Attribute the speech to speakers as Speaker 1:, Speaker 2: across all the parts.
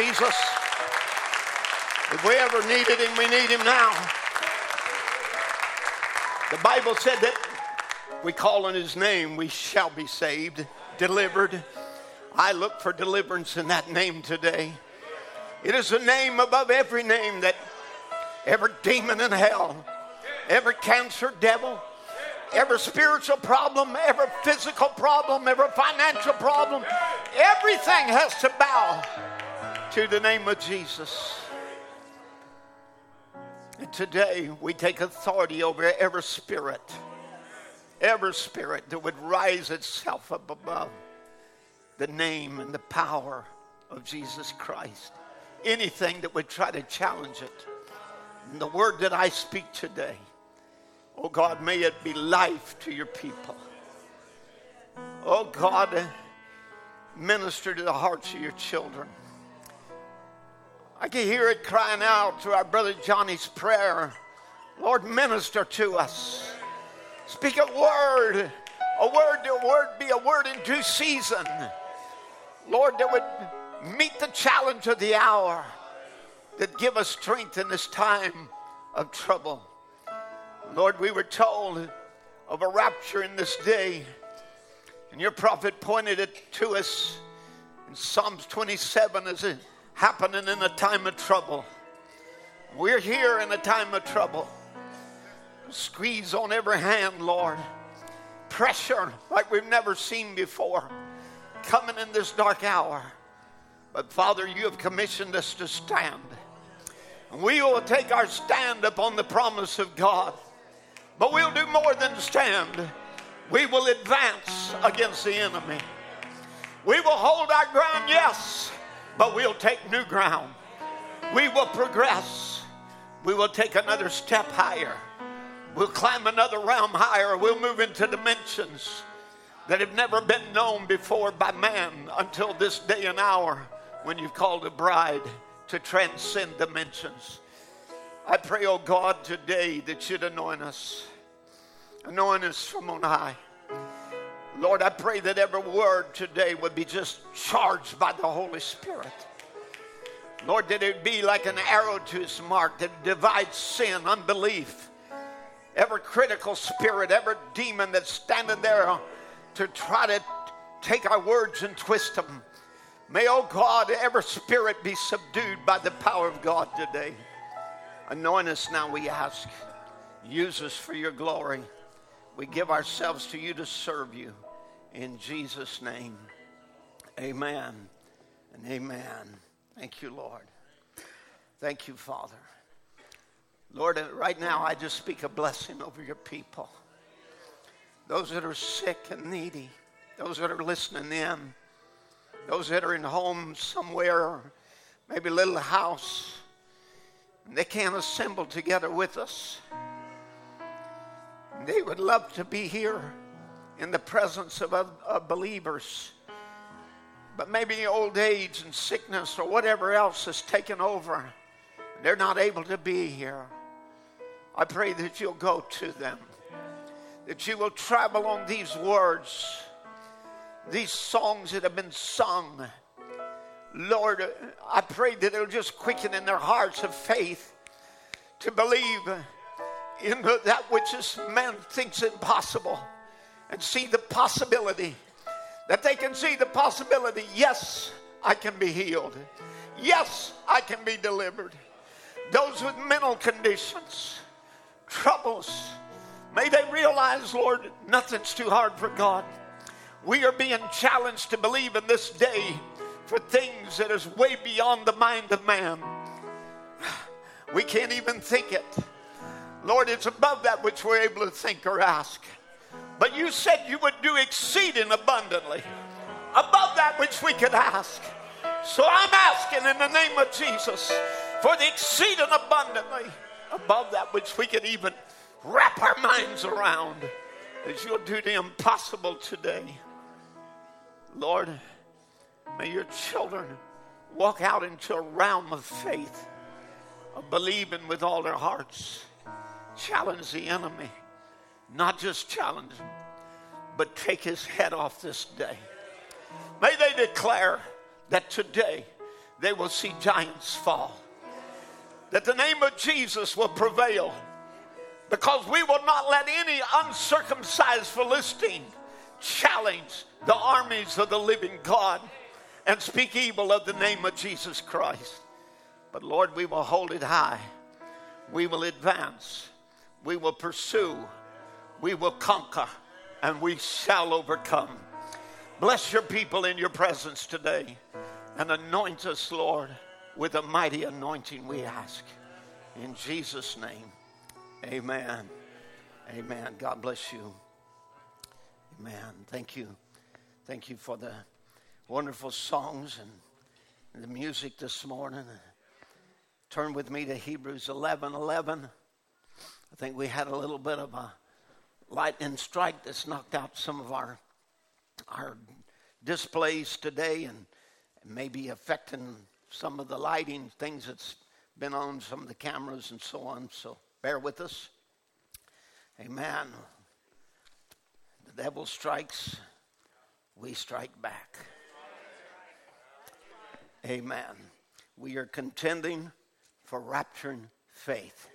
Speaker 1: Jesus.
Speaker 2: If we ever needed him, we need him now. The Bible said that we call on his name, we shall be saved, delivered. I look for deliverance in that name today. It is a name above every name that every demon in hell, every cancer devil, every spiritual problem, every physical problem, every financial problem, everything has to bow to the name of Jesus. And today we take authority over every spirit, every spirit that would rise itself up above the name and the power of Jesus Christ. Anything that would try to challenge it. And the word that I speak today, oh God, may it be life to your people. Oh God, minister to the hearts of your children. I can hear it crying out through our brother Johnny's prayer. Lord, minister to us. Speak a word, a word, a word be a word in due season. Lord, that would meet the challenge of the hour, that give us strength in this time of trouble. Lord, we were told of a rapture in this day, and your prophet pointed it to us in Psalms 27 as it happening in a time of trouble. We're here in a time of trouble. Squeeze on every hand, Lord. Pressure like we've never seen before coming in this dark hour. But Father, you have commissioned us to stand. And we will take our stand upon the promise of God. But we'll do more than stand. We will advance against the enemy. We will hold our ground, yes, but we'll take new ground. We will progress. We will take another step higher. We'll climb another realm higher. We'll move into dimensions that have never been known before by man until this day and hour when you've called a bride to transcend dimensions. I pray, oh God, today that you'd anoint us, anoint us from on high. Lord, I pray that every word today would be just charged by the Holy Spirit. Lord, that it be like an arrow to its mark that divides sin, unbelief, every critical spirit, every demon that's standing there to try to take our words and twist them. May, oh God, every spirit be subdued by the power of God today. Anoint us now, we ask. Use us for your glory. We give ourselves to you to serve you. In Jesus' name, amen and amen. Thank you, Lord. Thank you, Father. Lord, uh, right now I just speak a blessing over your people. Those that are sick and needy, those that are listening in, those that are in homes somewhere, maybe a little house, and they can't assemble together with us. They would love to be here in the presence of, believers. But maybe old age and sickness or whatever else has taken over. They're not able to be here. I pray that you'll go to them, that you will travel on these words, these songs that have been sung. Lord, I pray that it'll just quicken in their hearts of faith to believe in that which this man thinks impossible and see the possibility. That they can see the possibility yes, I can be healed. Yes, I can be delivered. Those with mental conditions, troubles, may they realize, Lord, nothing's too hard for God. We are being challenged to believe in this day for things that is way beyond the mind of man. We can't even think it. Lord, it's above that which we're able to think or ask. But you said you would do exceeding abundantly, above that which we could ask. So I'm asking in the name of Jesus for the exceeding abundantly, above that which we could even wrap our minds around, that you'll do the impossible today. Lord, may your children walk out into a realm of faith, of believing with all their hearts. Challenge the enemy, not just challenge him, but take his head off this day. May they declare that today they will see giants fall, that the name of Jesus will prevail, because we will not let any uncircumcised Philistine challenge the armies of the living God and speak evil of the name of Jesus Christ. But Lord, we will hold it high. We will advance. We will pursue. We will conquer. And we shall overcome. Bless your people in your presence today and anoint us, Lord, with a mighty anointing, we ask. In Jesus' name, amen. Amen. God bless you. Amen. Thank you. Thank you for the wonderful songs and the music this morning. Turn with me to Hebrews 11 11. I think we had a little bit of a lightning strike that's knocked out some of our, our displays today and maybe affecting some of the lighting, things that's been on some of the cameras and so on. So bear with us. Amen. The devil strikes, we strike back. Amen. We are contending for rapturing faith.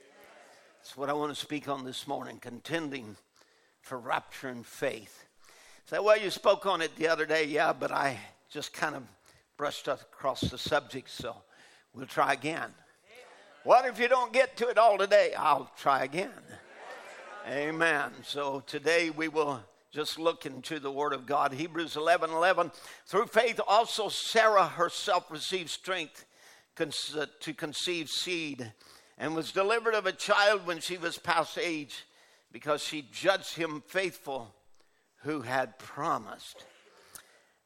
Speaker 2: That's what I want to speak on this morning contending for rapturing faith. Say, well, you spoke on it the other day. Yeah, but I just kind of brushed across the subject, so we'll try again. What if you don't get to it all today? I'll try again. Amen. So today we will just look into the Word of God. Hebrews 11 11. Through faith, also Sarah herself received strength to conceive seed and was delivered of a child when she was past age because she judged him faithful who had promised.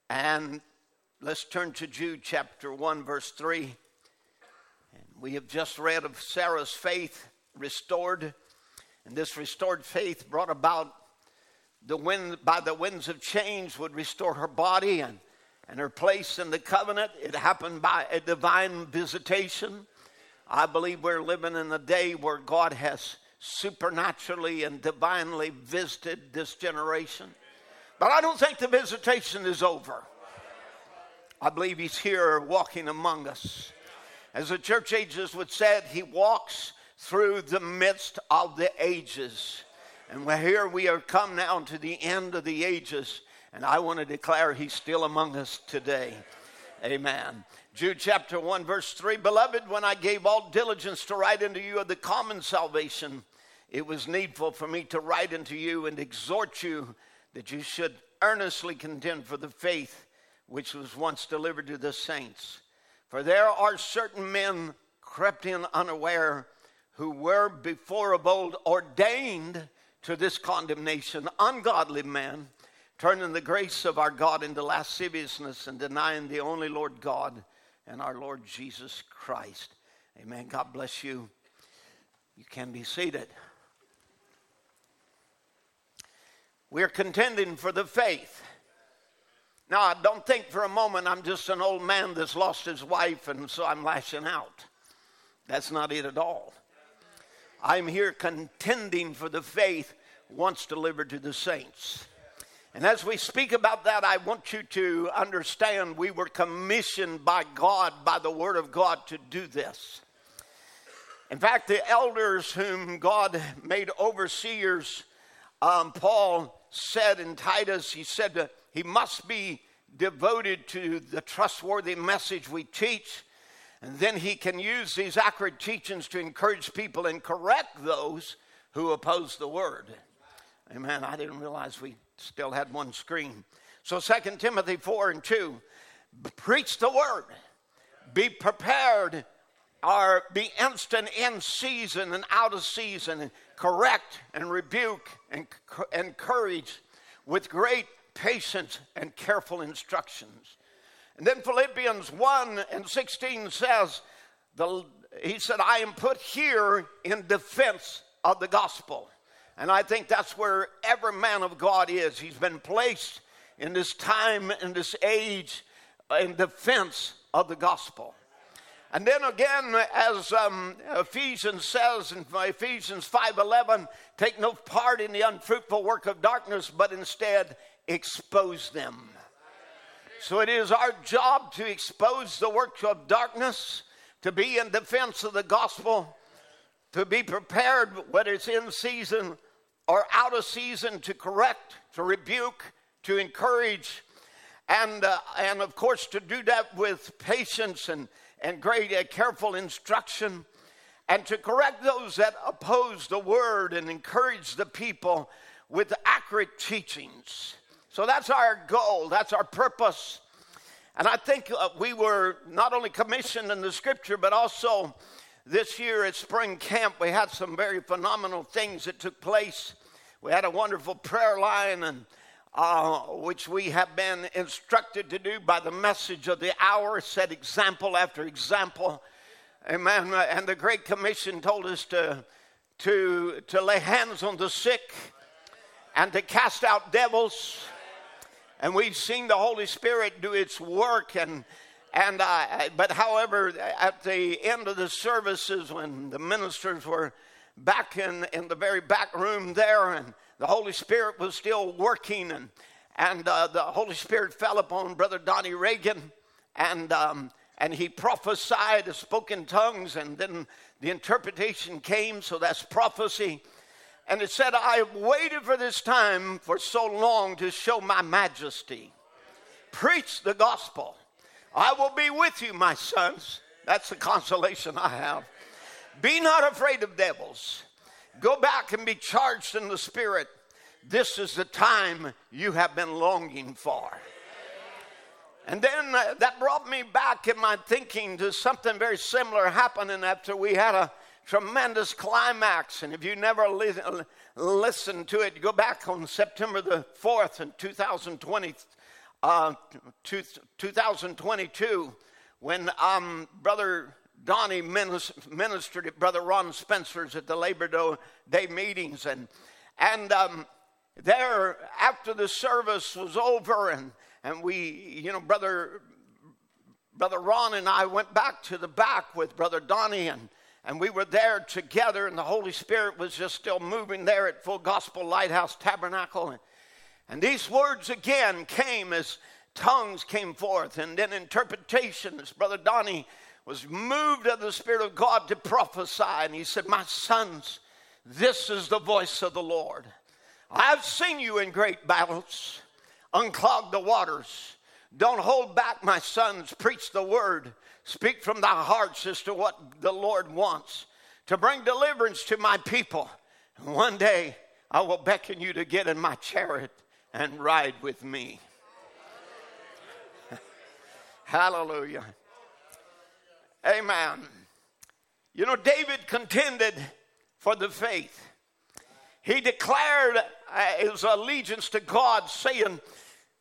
Speaker 2: And let's turn to Jude chapter 1, verse 3. And we have just read of Sarah's faith restored. And this restored faith brought about the wind by the winds of change would restore her body and, and her place in the covenant. It happened by a divine visitation. I believe we're living in a day where God has supernaturally and divinely visited this generation. But I don't think the visitation is over. I believe he's here walking among us. As the church ages would said, he walks through the midst of the ages. And we're here we are come now to the end of the ages, and I want to declare he's still among us today. Amen. Jude chapter 1, verse 3 Beloved, when I gave all diligence to write unto you of the common salvation, it was needful for me to write unto you and exhort you that you should earnestly contend for the faith which was once delivered to the saints. For there are certain men crept in unaware who were before of old ordained to this condemnation, ungodly men, turning the grace of our God into lasciviousness and denying the only Lord God and our Lord Jesus Christ. Amen. God bless you. You can be seated. We're contending for the faith. Now, don't think for a moment I'm just an old man that's lost his wife and so I'm lashing out. That's not it at all. I'm here contending for the faith once delivered to the saints. And as we speak about that, I want you to understand we were commissioned by God, by the Word of God, to do this. In fact, the elders whom God made overseers, um, Paul said in Titus, he said that he must be devoted to the trustworthy message we teach and then he can use these accurate teachings to encourage people and correct those who oppose the word. Amen. I didn't realize we still had one screen. So 2 Timothy 4 and 2 preach the word, be prepared are be instant in season and out of season, correct and rebuke and courage, with great patience and careful instructions. And then Philippians 1 and 16 says, the, He said, I am put here in defense of the gospel. And I think that's where every man of God is. He's been placed in this time, in this age, in defense of the gospel. And then again, as um, Ephesians says in Ephesians 5:11, take no part in the unfruitful work of darkness, but instead expose them. So it is our job to expose the work of darkness, to be in defense of the gospel, to be prepared, whether it's in season or out of season, to correct, to rebuke, to encourage, and, uh, and of course, to do that with patience and, and great uh, careful instruction, and to correct those that oppose the word and encourage the people with accurate teachings. So that's our goal, that's our purpose. And I think uh, we were not only commissioned in the scripture, but also this year at spring camp, we had some very phenomenal things that took place. We had a wonderful prayer line, and uh, which we have been instructed to do by the message of the hour, set example after example. Amen. And the Great Commission told us to, to, to lay hands on the sick and to cast out devils. And we've seen the Holy Spirit do its work and and uh, but however, at the end of the services, when the ministers were back in, in the very back room there, and the Holy Spirit was still working, and and uh, the Holy Spirit fell upon Brother Donnie Reagan, and um, and he prophesied, spoke in tongues, and then the interpretation came. So that's prophecy. And it said, I have waited for this time for so long to show my majesty. Preach the gospel. I will be with you, my sons. That's the consolation I have. Be not afraid of devils. Go back and be charged in the Spirit. This is the time you have been longing for. And then uh, that brought me back in my thinking to something very similar happening after we had a tremendous climax. And if you never li- listened to it, go back on September the 4th in 2020, uh, 2022 when um, Brother Donnie ministered at Brother Ron Spencer's at the Labor Day meetings. And, and um, there, after the service was over, and, and we, you know, Brother, Brother Ron and I went back to the back with Brother Donnie, and, and we were there together, and the Holy Spirit was just still moving there at Full Gospel Lighthouse Tabernacle. And, and these words again came as tongues came forth, and then interpretations. Brother Donnie was moved of the Spirit of God to prophesy, and he said, My sons, this is the voice of the Lord. I've seen you in great battles. Unclog the waters. Don't hold back, my sons. Preach the word. Speak from thy hearts as to what the Lord wants to bring deliverance to my people. And one day I will beckon you to get in my chariot and ride with me. Hallelujah. Amen. You know, David contended for the faith. He declared uh, his allegiance to God, saying,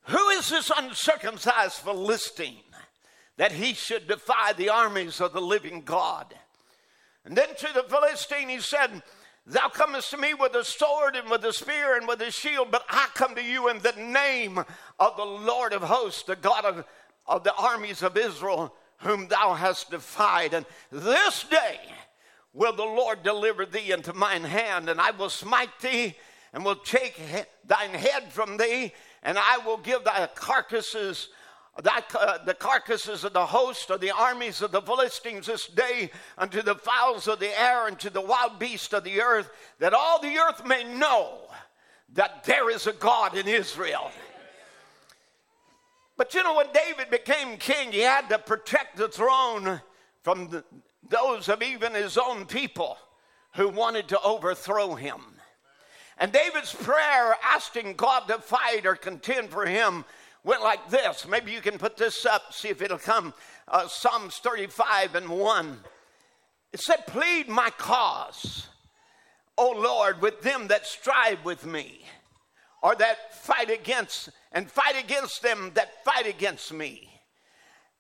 Speaker 2: Who is this uncircumcised Philistine that he should defy the armies of the living God? And then to the Philistine, he said, Thou comest to me with a sword and with a spear and with a shield, but I come to you in the name of the Lord of hosts, the God of, of the armies of Israel, whom thou hast defied. And this day will the Lord deliver thee into mine hand, and I will smite thee and will take thine head from thee, and I will give thy carcasses uh, the carcasses of the host of the armies of the Philistines this day unto the fowls of the air and to the wild beasts of the earth, that all the earth may know that there is a God in Israel. But you know, when David became king, he had to protect the throne from the, those of even his own people who wanted to overthrow him. And David's prayer asking God to fight or contend for him went like this. Maybe you can put this up, see if it'll come. Uh, Psalms 35 and 1. It said, Plead my cause, O Lord, with them that strive with me, or that fight against, and fight against them that fight against me.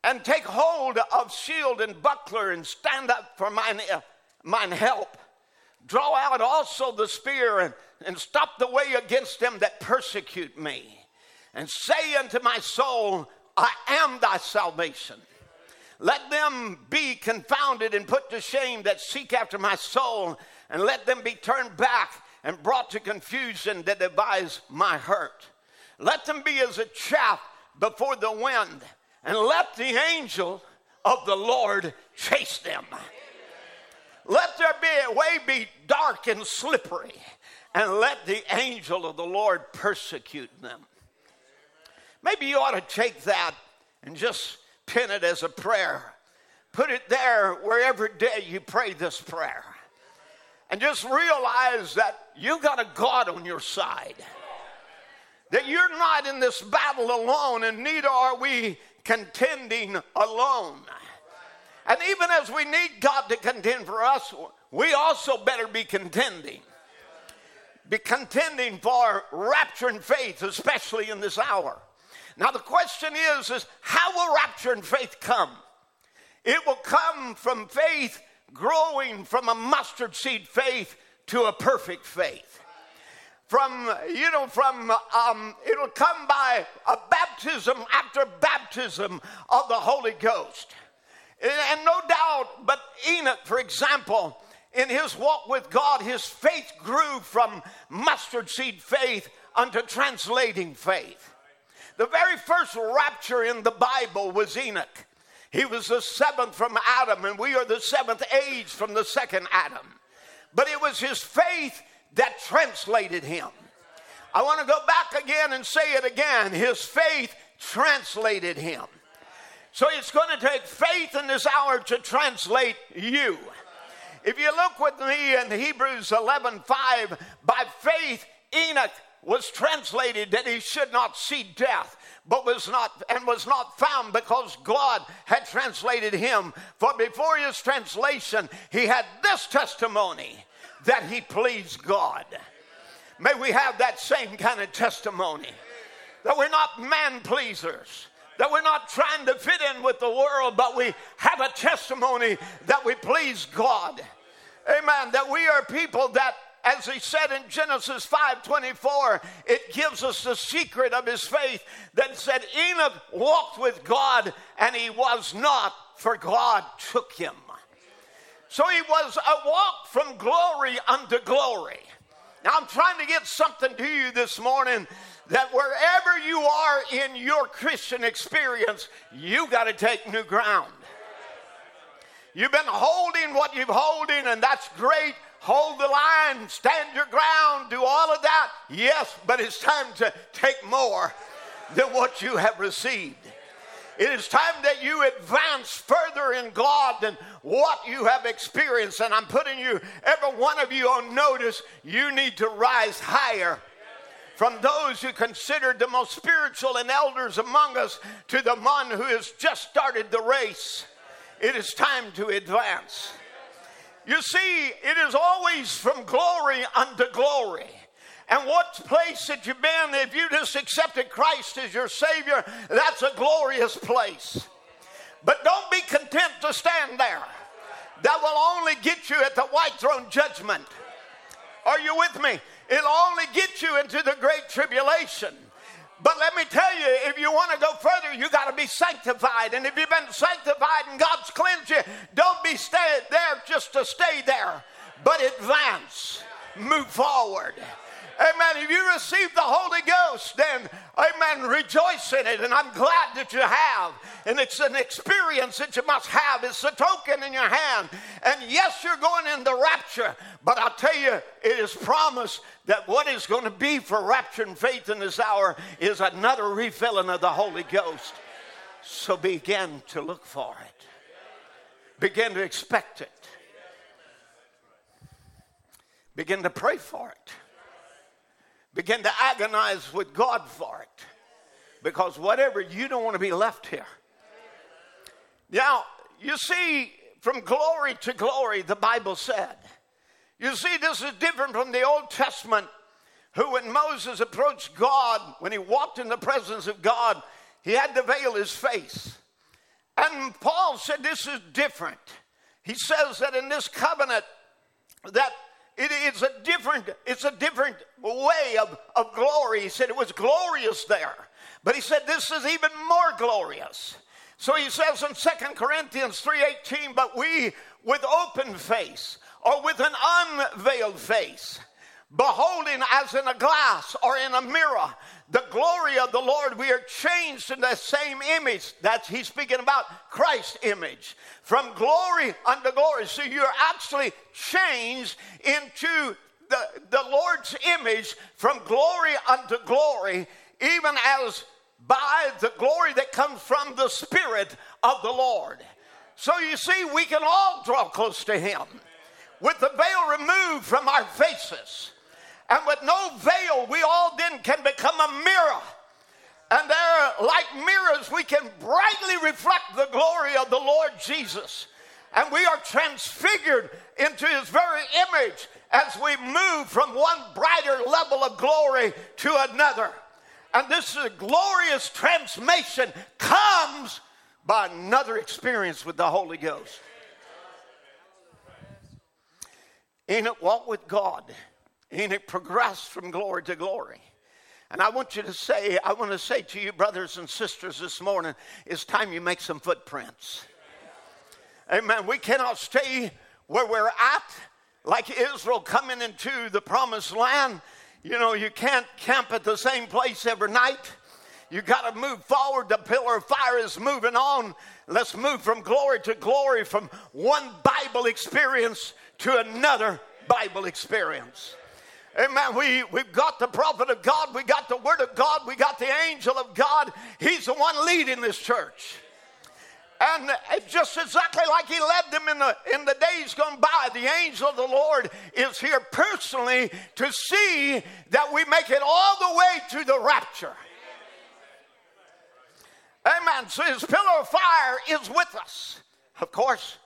Speaker 2: And take hold of shield and buckler and stand up for mine, uh, mine help. Draw out also the spear and, and stop the way against them that persecute me. And say unto my soul, I am thy salvation. Let them be confounded and put to shame that seek after my soul, and let them be turned back and brought to confusion that devise my hurt. Let them be as a chaff before the wind, and let the angel of the Lord chase them. Let their be, way be dark and slippery, and let the angel of the Lord persecute them. Maybe you ought to take that and just pin it as a prayer. Put it there wherever day you pray this prayer. And just realize that you've got a God on your side. That you're not in this battle alone, and neither are we contending alone. And even as we need God to contend for us, we also better be contending. Be contending for rapturing faith, especially in this hour. Now the question is, is how will rapturing faith come? It will come from faith growing from a mustard seed faith to a perfect faith. From, you know, from, um, it'll come by a baptism after baptism of the Holy Ghost. And no doubt, but Enoch, for example, in his walk with God, his faith grew from mustard seed faith unto translating faith. The very first rapture in the Bible was Enoch. He was the seventh from Adam, and we are the seventh age from the second Adam. But it was his faith that translated him. I want to go back again and say it again. His faith translated him. So it's going to take faith in this hour to translate you. If you look with me in Hebrews 11 5, by faith, Enoch was translated that he should not see death but was not and was not found because God had translated him for before his translation he had this testimony that he pleased God. May we have that same kind of testimony. That we're not man pleasers. That we're not trying to fit in with the world but we have a testimony that we please God. Amen. That we are people that as he said in Genesis 5:24, it gives us the secret of his faith that said Enoch walked with God and he was not, for God took him. So he was a walk from glory unto glory. Now I'm trying to get something to you this morning that wherever you are in your Christian experience, you got to take new ground. You've been holding what you've holding, and that's great hold the line, stand your ground, do all of that. Yes, but it's time to take more than what you have received. It is time that you advance further in God than what you have experienced. And I'm putting you, every one of you, on notice. You need to rise higher from those who considered the most spiritual and elders among us to the one who has just started the race. It is time to advance. You see, it is always from glory unto glory. And what place that you've been, if you just accepted Christ as your Savior, that's a glorious place. But don't be content to stand there. That will only get you at the white throne judgment. Are you with me? It'll only get you into the great tribulation. But let me tell you, if you want to go further, you got to be sanctified. And if you've been sanctified and God's cleansed you, don't be stay there just to stay there, but advance, move forward. Amen. If you receive the Holy Ghost, then, amen, rejoice in it. And I'm glad that you have. And it's an experience that you must have. It's a token in your hand. And yes, you're going in the rapture, but I'll tell you, it is promised that what is going to be for rapturing faith in this hour is another refilling of the Holy Ghost. So begin to look for it, begin to expect it, begin to pray for it begin to agonize with God for it. Because whatever, you don't want to be left here. Now, you see, from glory to glory, the Bible said. You see, this is different from the Old Testament, who, when Moses approached God, when he walked in the presence of God, he had to veil his face. And Paul said this is different. He says that in this covenant, that it is a different, it's a different way of, of glory. He said it was glorious there. But he said this is even more glorious. So he says in Second Corinthians 3:18, but we with open face or with an unveiled face, beholding as in a glass or in a mirror the glory of the Lord, we are changed in the same image. That's he's speaking about Christ's image. From glory unto glory. So you're actually changed into the, the Lord's image from glory unto glory, even as by the glory that comes from the Spirit of the Lord. So you see, we can all draw close to Him with the veil removed from our faces. And with no veil, we all then can become a mirror. And there, like mirrors, we can brightly reflect the glory of the Lord Jesus. And we are transfigured into his very image as we move from one brighter level of glory to another. And this glorious transformation comes by another experience with the Holy Ghost. Enoch walked with God and it progressed from glory to glory. And I want you to say, I want to say to you, brothers and sisters, this morning, it's time you make some footprints. Amen. We cannot stay where we're at like Israel coming into the promised land. You know, you can't camp at the same place every night. You got to move forward. The pillar of fire is moving on. Let's move from glory to glory, from one Bible experience to another Bible experience. Amen. We, we've got the prophet of God, we got the word of God, we got the angel of God. He's the one leading this church. And just exactly like he led them in the, in the days gone by, the angel of the Lord is here personally to see that we make it all the way to the rapture. Amen. So his pillar of fire is with us. Of course,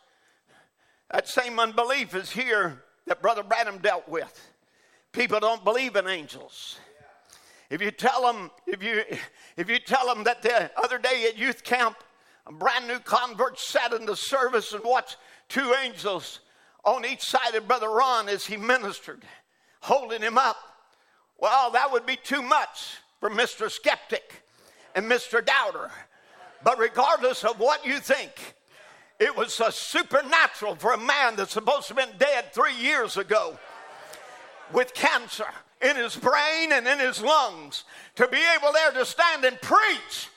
Speaker 2: that same unbelief is here that Brother Branham dealt with. People don't believe in angels. If you tell them, if you if you tell them that the other day at youth camp, a brand new convert sat in the service and watched two angels on each side of Brother Ron as he ministered, holding him up. Well, that would be too much for Mr. Skeptic and Mr. Doubter. But regardless of what you think, it was a supernatural for a man that's supposed to have been dead three years ago with cancer in his brain and in his lungs to be able there to stand and preach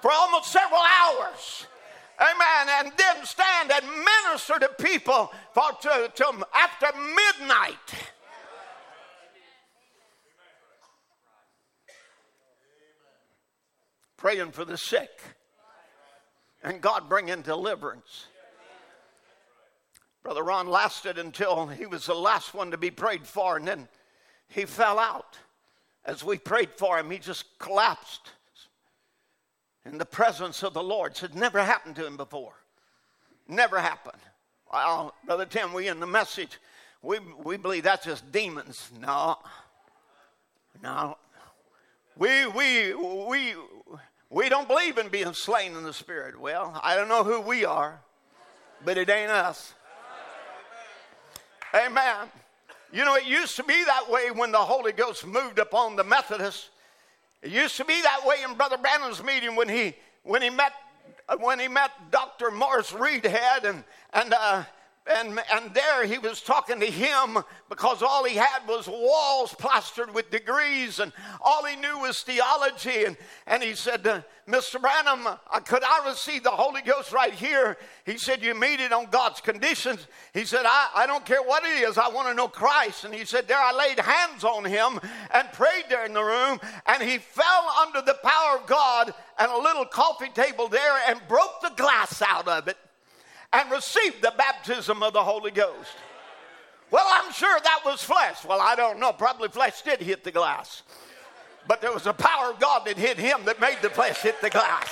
Speaker 2: for almost several hours. Amen. And then stand and minister to people for to, to after midnight. Praying for the sick and God bringing deliverance. Brother Ron lasted until he was the last one to be prayed for, and then he fell out. As we prayed for him, he just collapsed in the presence of the Lord. It had never happened to him before. Never happened. Well, Brother Tim, we in the message, we, we believe that's just demons. No. No. We, we, we, we don't believe in being slain in the spirit. Well, I don't know who we are, but it ain't us. Amen. You know, it used to be that way when the Holy Ghost moved upon the Methodists. It used to be that way in Brother Branham's meeting when he when he met when he met Dr. Morris Reedhead and and uh, and, and there he was talking to him because all he had was walls plastered with degrees and all he knew was theology. And, and he said, uh, Mr. Branham, uh, could I receive the Holy Ghost right here? He said, You meet it on God's conditions. He said, I, I don't care what it is, I want to know Christ. And he said, There I laid hands on him and prayed there in the room, and he fell under the power of God and a little coffee table there and broke the glass out of it and received the baptism of the Holy Ghost. Well, I'm sure that was flesh. Well, I don't know. Probably flesh did hit the glass. But there was a power of God that hit him that made the flesh hit the glass.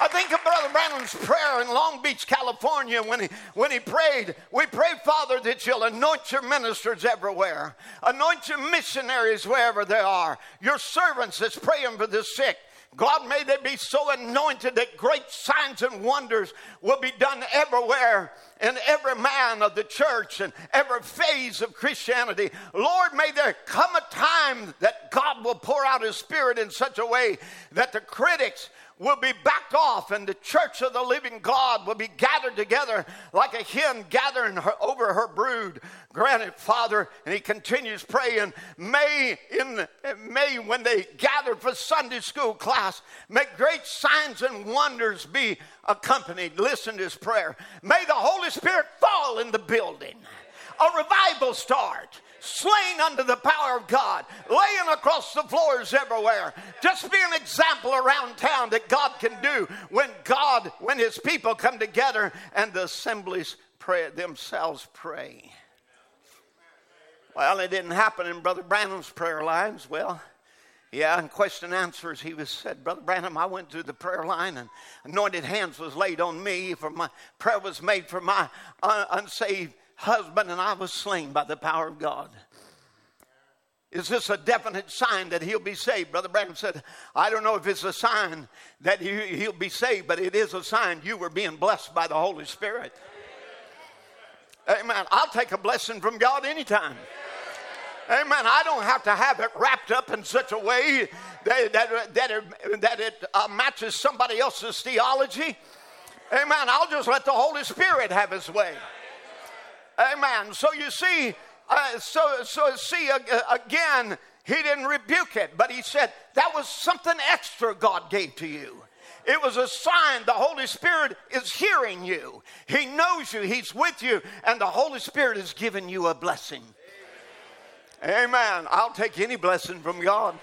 Speaker 2: I think of Brother Branham's prayer in Long Beach, California, when he, when he prayed. We pray, Father, that you'll anoint your ministers everywhere, anoint your missionaries wherever they are, your servants that's praying for the sick. God, may they be so anointed that great signs and wonders will be done everywhere in every man of the church and every phase of Christianity. Lord, may there come a time that God will pour out His Spirit in such a way that the critics will be backed off and the church of the living God will be gathered together like a hen gathering her, over her brood. Granted, Father, and he continues praying, may in may when they gather for Sunday school class, may great signs and wonders be accompanied. Listen to his prayer. May the Holy Spirit fall in the building. A revival start slain under the power of God, laying across the floors everywhere. Just be an example around town that God can do when God, when His people come together and the assemblies pray themselves pray. Well, it didn't happen in Brother Branham's prayer lines. Well, yeah, in question and answers, he was said, Brother Branham, I went through the prayer line and anointed hands was laid on me for my prayer was made for my unsaved husband, and I was slain by the power of God. Is this a definite sign that he'll be saved? Brother Branham said, I don't know if it's a sign that he'll be saved, but it is a sign you were being blessed by the Holy Spirit. Amen. I'll take a blessing from God anytime. Amen. I don't have to have it wrapped up in such a way that, that, that it, that it uh, matches somebody else's theology. Amen. I'll just let the Holy Spirit have his way. Amen. So you see, uh, so so see uh, again, he didn't rebuke it, but he said that was something extra God gave to you. It was a sign the Holy Spirit is hearing you. He knows you, He's with you, and the Holy Spirit is giving you a blessing. Amen. I'll take any blessing from God.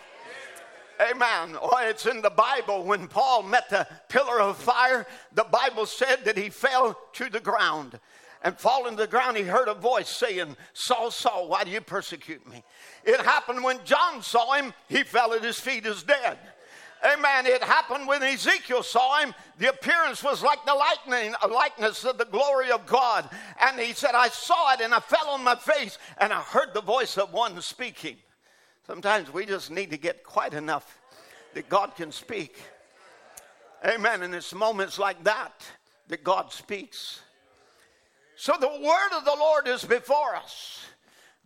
Speaker 2: Amen. Oh, it's in the Bible when Paul met the pillar of fire, the Bible said that he fell to the ground and falling to the ground, he heard a voice saying, Saul, Saul, why do you persecute me? It happened when John saw him, he fell at his feet as dead. Amen. It happened when Ezekiel saw him. The appearance was like the lightning, a likeness of the glory of God. And he said, I saw it and I fell on my face and I heard the voice of one speaking. Sometimes we just need to get quiet enough that God can speak. Amen. And it's moments like that that God speaks. So the word of the Lord is before us.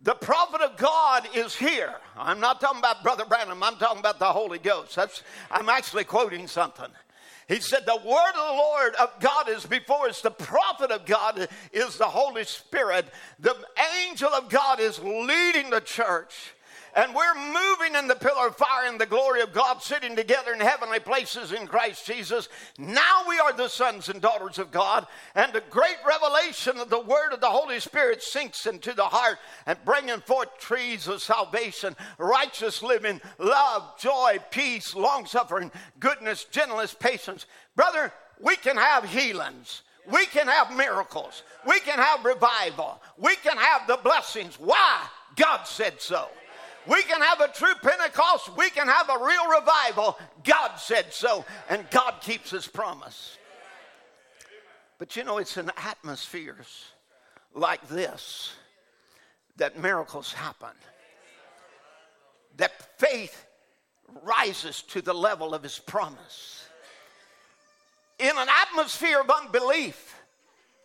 Speaker 2: The prophet of God is here. I'm not talking about Brother Branham, I'm talking about the Holy Ghost. That's, I'm actually quoting something. He said, The word of the Lord of God is before us. The prophet of God is the Holy Spirit. The angel of God is leading the church and we're moving in the pillar of fire in the glory of God, sitting together in heavenly places in Christ Jesus. Now we are the sons and daughters of God, and the great revelation of the word of the Holy Spirit sinks into the heart and bringing forth trees of salvation, righteous living, love, joy, peace, long suffering, goodness, gentleness, patience. Brother, we can have healings. We can have miracles. We can have revival. We can have the blessings. Why? God said so. We can have a true Pentecost. We can have a real revival. God said so, and God keeps his promise. But you know, it's in atmospheres like this that miracles happen, that faith rises to the level of his promise. In an atmosphere of unbelief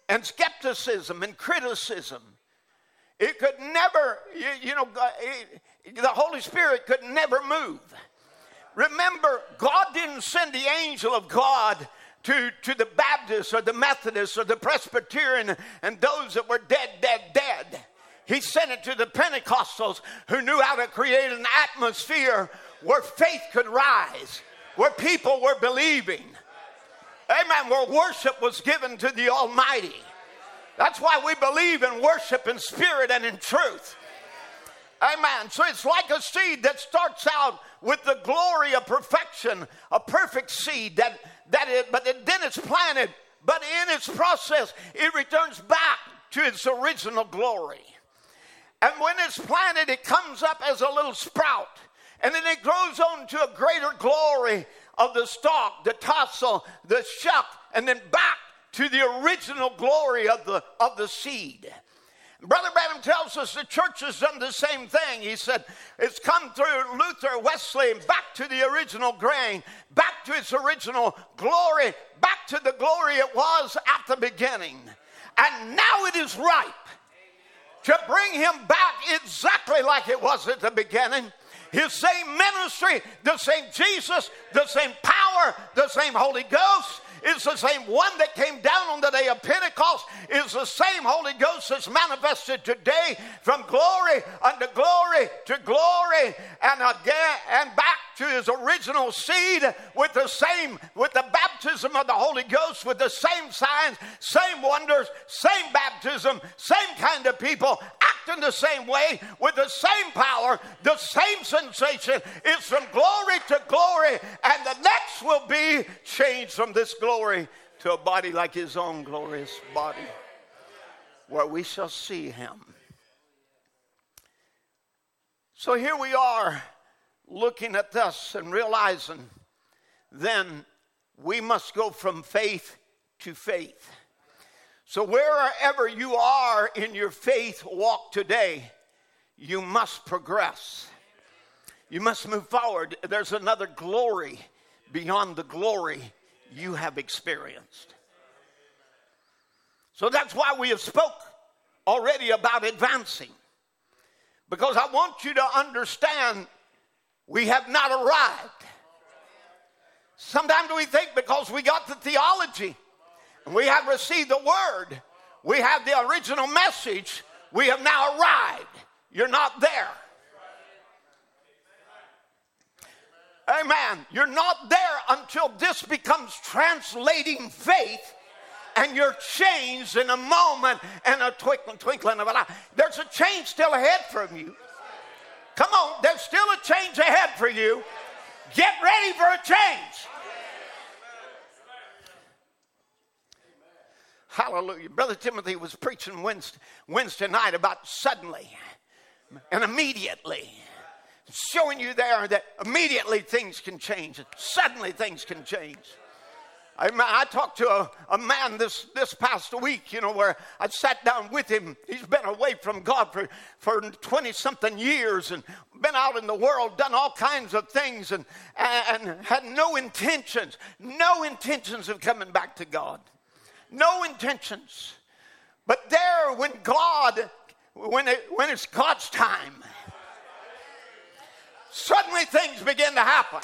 Speaker 2: and skepticism and criticism, it could never, you, you know, it, the Holy Spirit could never move. Remember, God didn't send the angel of God to, to the Baptists or the Methodists or the Presbyterian and those that were dead, dead, dead. He sent it to the Pentecostals who knew how to create an atmosphere where faith could rise, where people were believing. Amen. Where worship was given to the Almighty. That's why we believe in worship in spirit and in truth. Amen. So it's like a seed that starts out with the glory of perfection, a perfect seed that that it, but it, then it's planted, but in its process it returns back to its original glory. And when it's planted, it comes up as a little sprout, and then it grows on to a greater glory of the stalk, the tassel, the shuck, and then back to the original glory of the, of the seed. Brother Branham tells us the church has done the same thing. He said it's come through Luther, Wesley, back to the original grain, back to its original glory, back to the glory it was at the beginning. And now it is ripe to bring him back exactly like it was at the beginning. His same ministry, the same Jesus, the same power, the same Holy Ghost, is the same one that came down on the day of Pentecost, is the same Holy Ghost that's manifested today from glory unto glory to glory and again and back to his original seed with the same, with the baptism of the Holy Ghost, with the same signs, same wonders, same baptism, same kind of people, acting the same way, with the same power, the same sensation. It's from glory to glory, and the next will be changed from this glory to a body like his own glorious body, where we shall see him. So here we are looking at this and realizing then we must go from faith to faith. So, wherever you are in your faith walk today, you must progress. You must move forward. There's another glory beyond the glory you have experienced. So that's why we have spoke already about advancing. Because I want you to understand we have not arrived. Sometimes we think because we got the theology and we have received the word, we have the original message, we have now arrived. You're not there. Amen. You're not there until this becomes translating faith and you're changed in a moment and a twinkling, twinkling of an eye. There's a change still ahead from you. Come on, there's still a change ahead for you. Get ready for a change. Hallelujah. Brother Timothy was preaching Wednesday, night about suddenly and immediately. Showing you there that immediately things can change, suddenly things can change. I, I talked to a, a, man this, this past week, you know, where I sat down with him. He's been away from God for, for 20 something years and been out in the world, done all kinds of things, and, and had no intentions, no intentions of coming back to God. No intentions. But there, when God, when, it, when it's God's time, suddenly things begin to happen.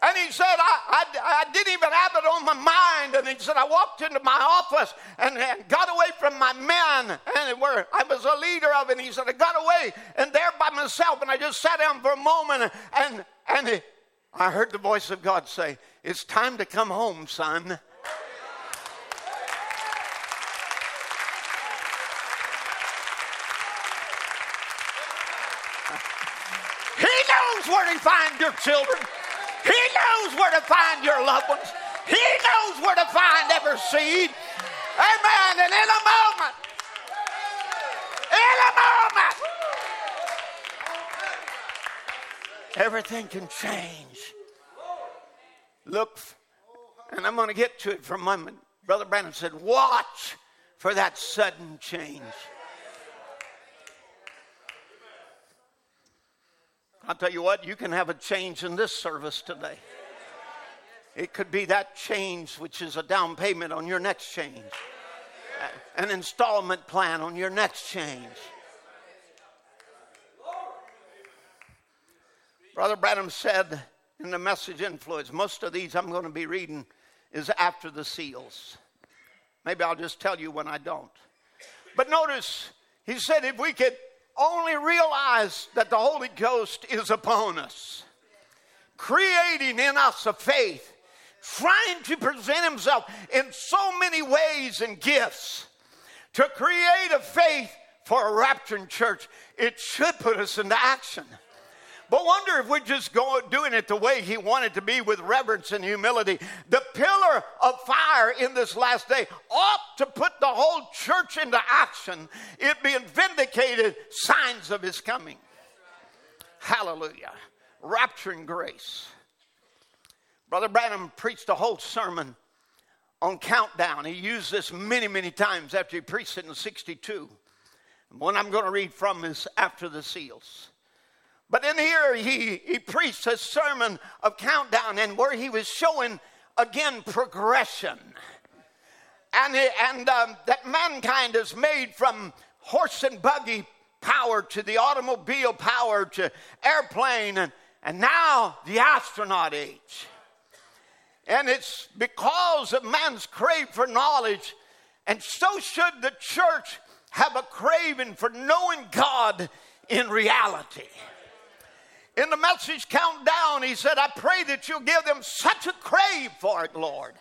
Speaker 2: And he said, I, I, I, didn't even have it on my mind. And he said, I walked into my office and, and got away from my men and where I was a leader of it. And he said, I got away and there by myself. And I just sat down for a moment and, and he, I heard the voice of God say, It's time to come home, son. He knows where to find your children. He knows where to find your loved ones. He knows where to find every seed. Amen. And in a moment, in a moment, everything can change. Look, and I'm going to get to it for a moment. Brother Branham said, Watch for that sudden change. I'll tell you what, you can have a change in this service today. It could be that change, which is a down payment on your next change, an installment plan on your next change. Brother Branham said in the message influence, most of these I'm going to be reading is after the seals. Maybe I'll just tell you when I don't. But notice, he said if we could only realize that the Holy Ghost is upon us, creating in us a faith, trying to present Himself in so many ways and gifts to create a faith for a rapturing church. It should put us into action. But wonder if we're just going, doing it the way he wanted to be with reverence and humility. The pillar of fire in this last day ought to put the whole church into action, it being vindicated signs of his coming. Hallelujah. Rapture and grace. Brother Branham preached a whole sermon on countdown. He used this many, many times after he preached it in 62. One I'm going to read from is After the Seals. But in here, he, he preached a sermon of countdown and where he was showing again progression. And, and um, that mankind is made from horse and buggy power to the automobile power to airplane and, and now the astronaut age. And it's because of man's crave for knowledge, and so should the church have a craving for knowing God in reality. In the message countdown, he said, I pray that you'll give them such a crave for it, Lord,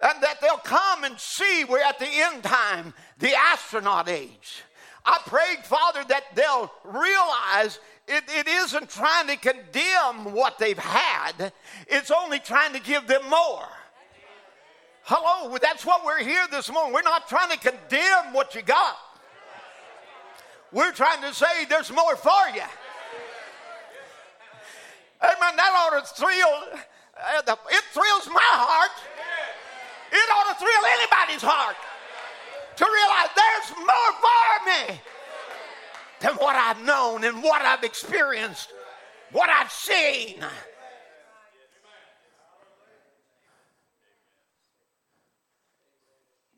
Speaker 2: and that they'll come and see we're at the end time, the astronaut age. I pray, Father, that they'll realize it, it isn't trying to condemn what they've had, it's only trying to give them more. Hello, that's what we're here this morning. We're not trying to condemn what you got. We're trying to say there's more for you. Amen. That ought to thrill, uh, it thrills my heart. It ought to thrill anybody's heart to realize there's more for me than what I've known and what I've experienced, what I've seen.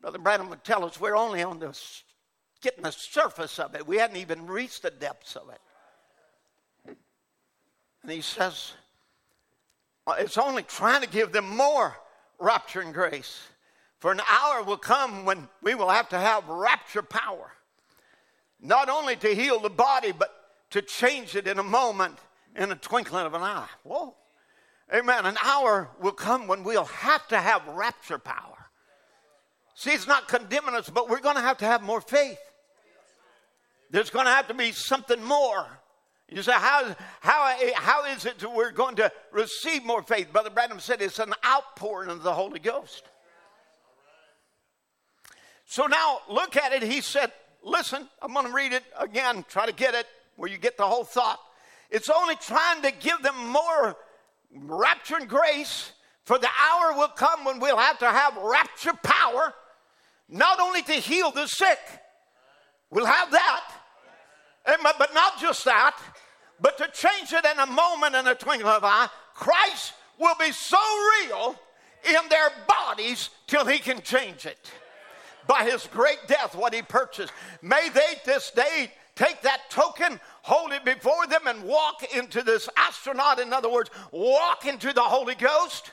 Speaker 2: Brother Branham would tell us we're only on the getting the surface of it. We hadn't even reached the depths of it. And he says, uh, it's only trying to give them more rapture and grace. For an hour will come when we will have to have rapture power. Not only to heal the body, but to change it in a moment, in a twinkling of an eye. Whoa. Amen. An hour will come when we'll have to have rapture power. See, it's not condemning us, but we're going to have to have more faith. There's going to have to be something more. You say, how, how, how is it that we're going to receive more faith? Brother Branham said it's an outpouring of the Holy Ghost. So now look at it. He said, Listen, I'm going to read it again, try to get it where you get the whole thought. It's only trying to give them more rapture and grace, for the hour will come when we'll have to have rapture power, not only to heal the sick, we'll have that, but not just that, but to change it in a moment in a twinkle of an eye. Christ will be so real in their bodies till he can change it by his great death what he purchased. May they this day take that token, hold it before them, and walk into this astronaut. In other words, walk into the Holy Ghost.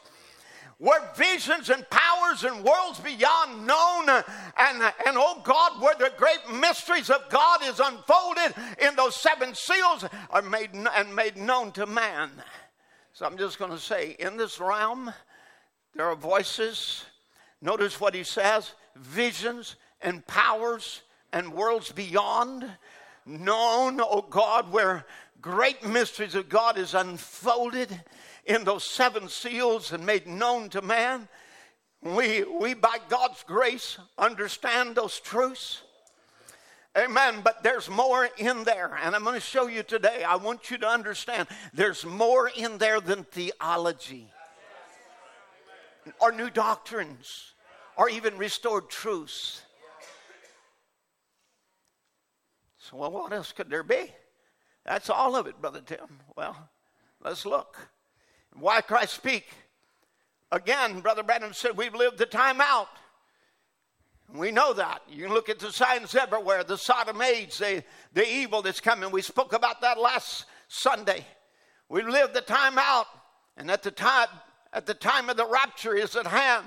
Speaker 2: Where visions and powers and worlds beyond known, uh, and, uh, and oh God, where the great mysteries of God is unfolded in those seven seals are made and made known to man. So I'm just going to say, in this realm, there are voices. Notice what he says visions and powers and worlds beyond, known, oh God, where great mysteries of God is unfolded in those seven seals and made known to man. We, we by God's grace, understand those truths. Amen. But there's more in there. And I'm going to show you today. I want you to understand there's more in there than theology or new doctrines or even restored truths. So, well, what else could there be? That's all of it, Brother Tim. Well, let's look. Why Christ speak? Again, Brother Branham said, We've lived the time out. We know that. You can look at the signs everywhere, the Sodom age, the, the evil that's coming. We spoke about that last Sunday. We lived the time out, and at the time, at the time of the rapture is at hand.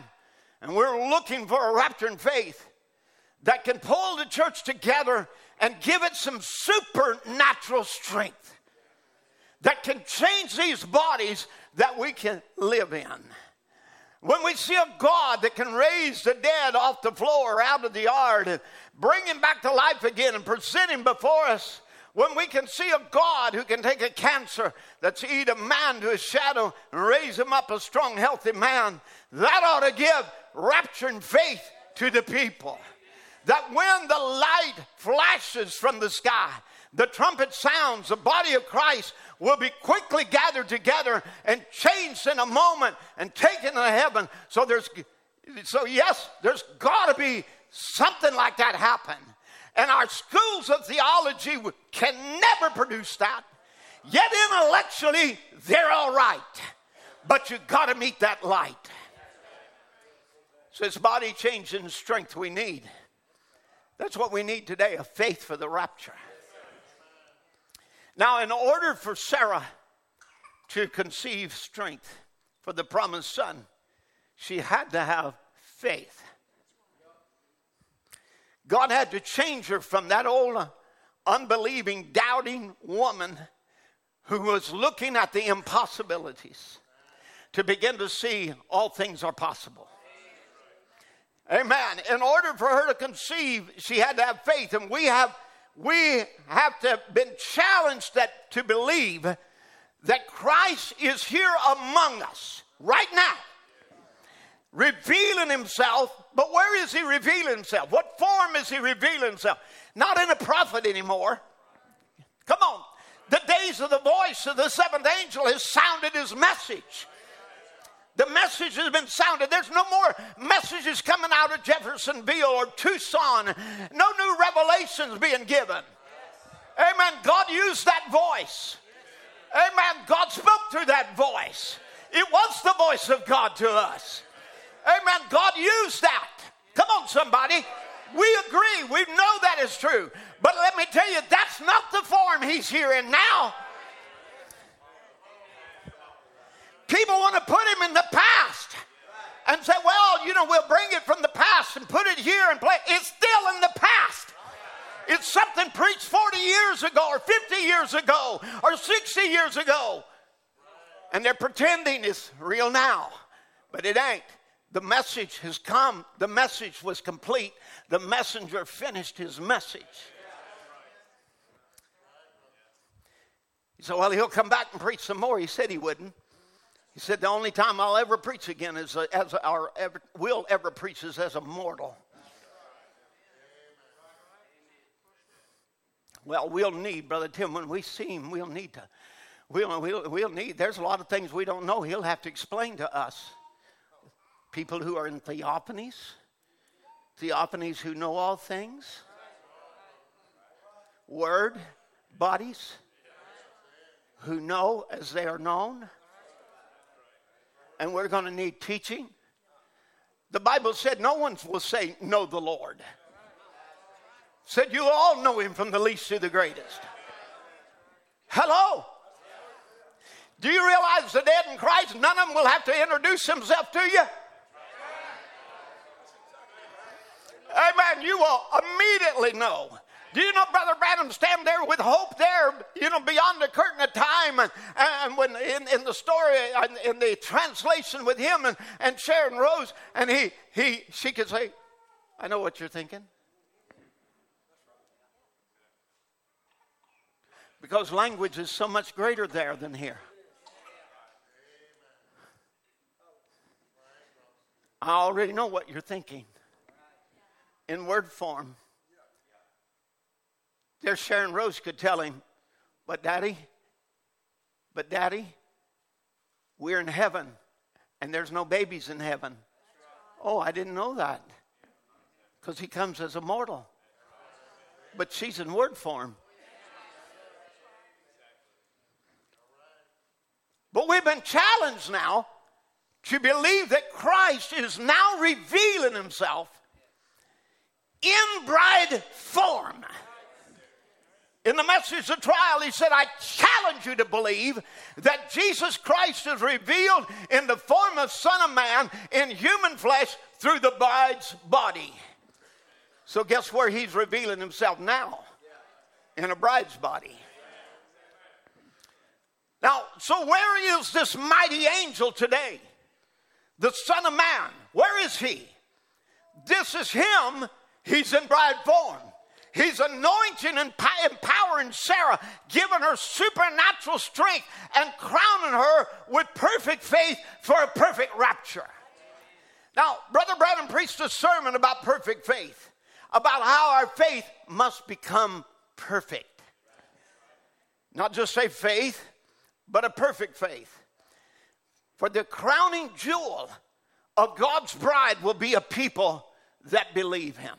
Speaker 2: And we're looking for a rapturing faith that can pull the church together and give it some supernatural strength that can change these bodies that we can live in. When we see a God that can raise the dead off the floor out of the yard and bring him back to life again and present him before us, when we can see a God who can take a cancer that's eat a man to his shadow and raise him up a strong, healthy man, that ought to give rapturing faith to the people. That when the light flashes from the sky, the trumpet sounds, the body of Christ will be quickly gathered together and changed in a moment and taken to heaven. So there's so yes, there's got to be something like that happen. And our schools of theology can never produce that. Yet intellectually, they're all right. But you've got to meet that light. So it's body change and strength we need. That's what we need today a faith for the rapture. Now, in order for Sarah to conceive strength for the promised son, she had to have faith. God had to change her from that old unbelieving, doubting woman who was looking at the impossibilities to begin to see all things are possible. Amen. In order for her to conceive, she had to have faith, and we have we have to been challenged that to believe that Christ is here among us right now, revealing himself. But where is he revealing himself? What form is he revealing himself? Not in a prophet anymore. Come on. The days of the voice of the seventh angel has sounded his message. The message has been sounded. There's no more messages coming out of Jeffersonville or Tucson. No new revelations being given. Amen. God used that voice. Amen. God spoke through that voice. It was the voice of God to us. Amen. God used that. Come on, somebody. We agree. We know that is true. But let me tell you, that's not the form He's here in now. People want to put him in the past and say, well, you know, we'll bring it from the past and put it here and play. It's still in the past. It's something preached 40 years ago or 50 years ago or 60 years ago. And they're pretending it's real now, but it ain't. The message has come, the message was complete, the messenger finished his message. He said, Well, he'll come back and preach some more. He said he wouldn't. He said, The only time I'll ever preach again is a, as our ever, will ever preach is as a mortal. Well, we'll need, Brother Tim, when we see him, we'll need to. We'll, we'll, we'll need, there's a lot of things we don't know. He'll have to explain to us. People who are in theophanies, theophanies who know all things, word bodies who know as they are known and we're going to need teaching. The Bible said no one will say, Know the Lord. Said you all know him from the least to the greatest. Hello? Do you realize the dead in Christ, none of them will have to introduce himself to you? Amen. You will immediately know you know Brother Branham stand there with hope there, you know, beyond the curtain of time? And, and when in, in the story, in, in the translation with him and, and Sharon Rose, and he, he, she could say, I know what you're thinking. Because language is so much greater there than here. I already know what you're thinking in word form. There, Sharon Rose could tell him, but daddy, but daddy, we're in heaven and there's no babies in heaven. Oh, I didn't know that because he comes as a mortal. But she's in word form. But we've been challenged now to believe that Christ is now revealing himself in bride form. In the message of trial, he said, I challenge you to believe that Jesus Christ is revealed in the form of Son of Man in human flesh through the bride's body. So, guess where he's revealing himself now? In a bride's body. Now, so where is this mighty angel today? The Son of Man. Where is he? This is him. He's in bride form. He's anointing and empowering Sarah, giving her supernatural strength and crowning her with perfect faith for a perfect rapture. Now, Brother Branham preached a sermon about perfect faith, about how our faith must become perfect. Not just a faith, but a perfect faith. For the crowning jewel of God's bride will be a people that believe him.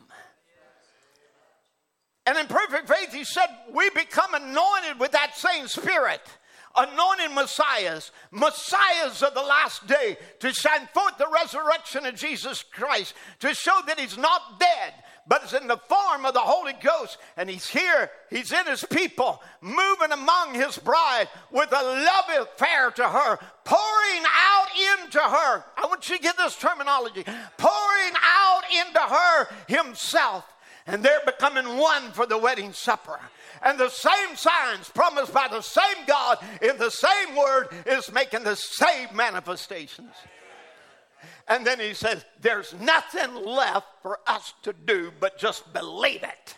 Speaker 2: And in perfect faith, he said, we become anointed with that same spirit anointed messiahs, messiahs of the last day, to shine forth the resurrection of Jesus Christ, to show that he's not dead, but is in the form of the Holy Ghost. And he's here, he's in his people, moving among his bride with a love affair to her, pouring out into her. I want you to get this terminology pouring out into her himself. And they're becoming one for the wedding supper and the same signs promised by the same God in the same word is making the same manifestations. And then he says, There's nothing left for us to do but just believe it.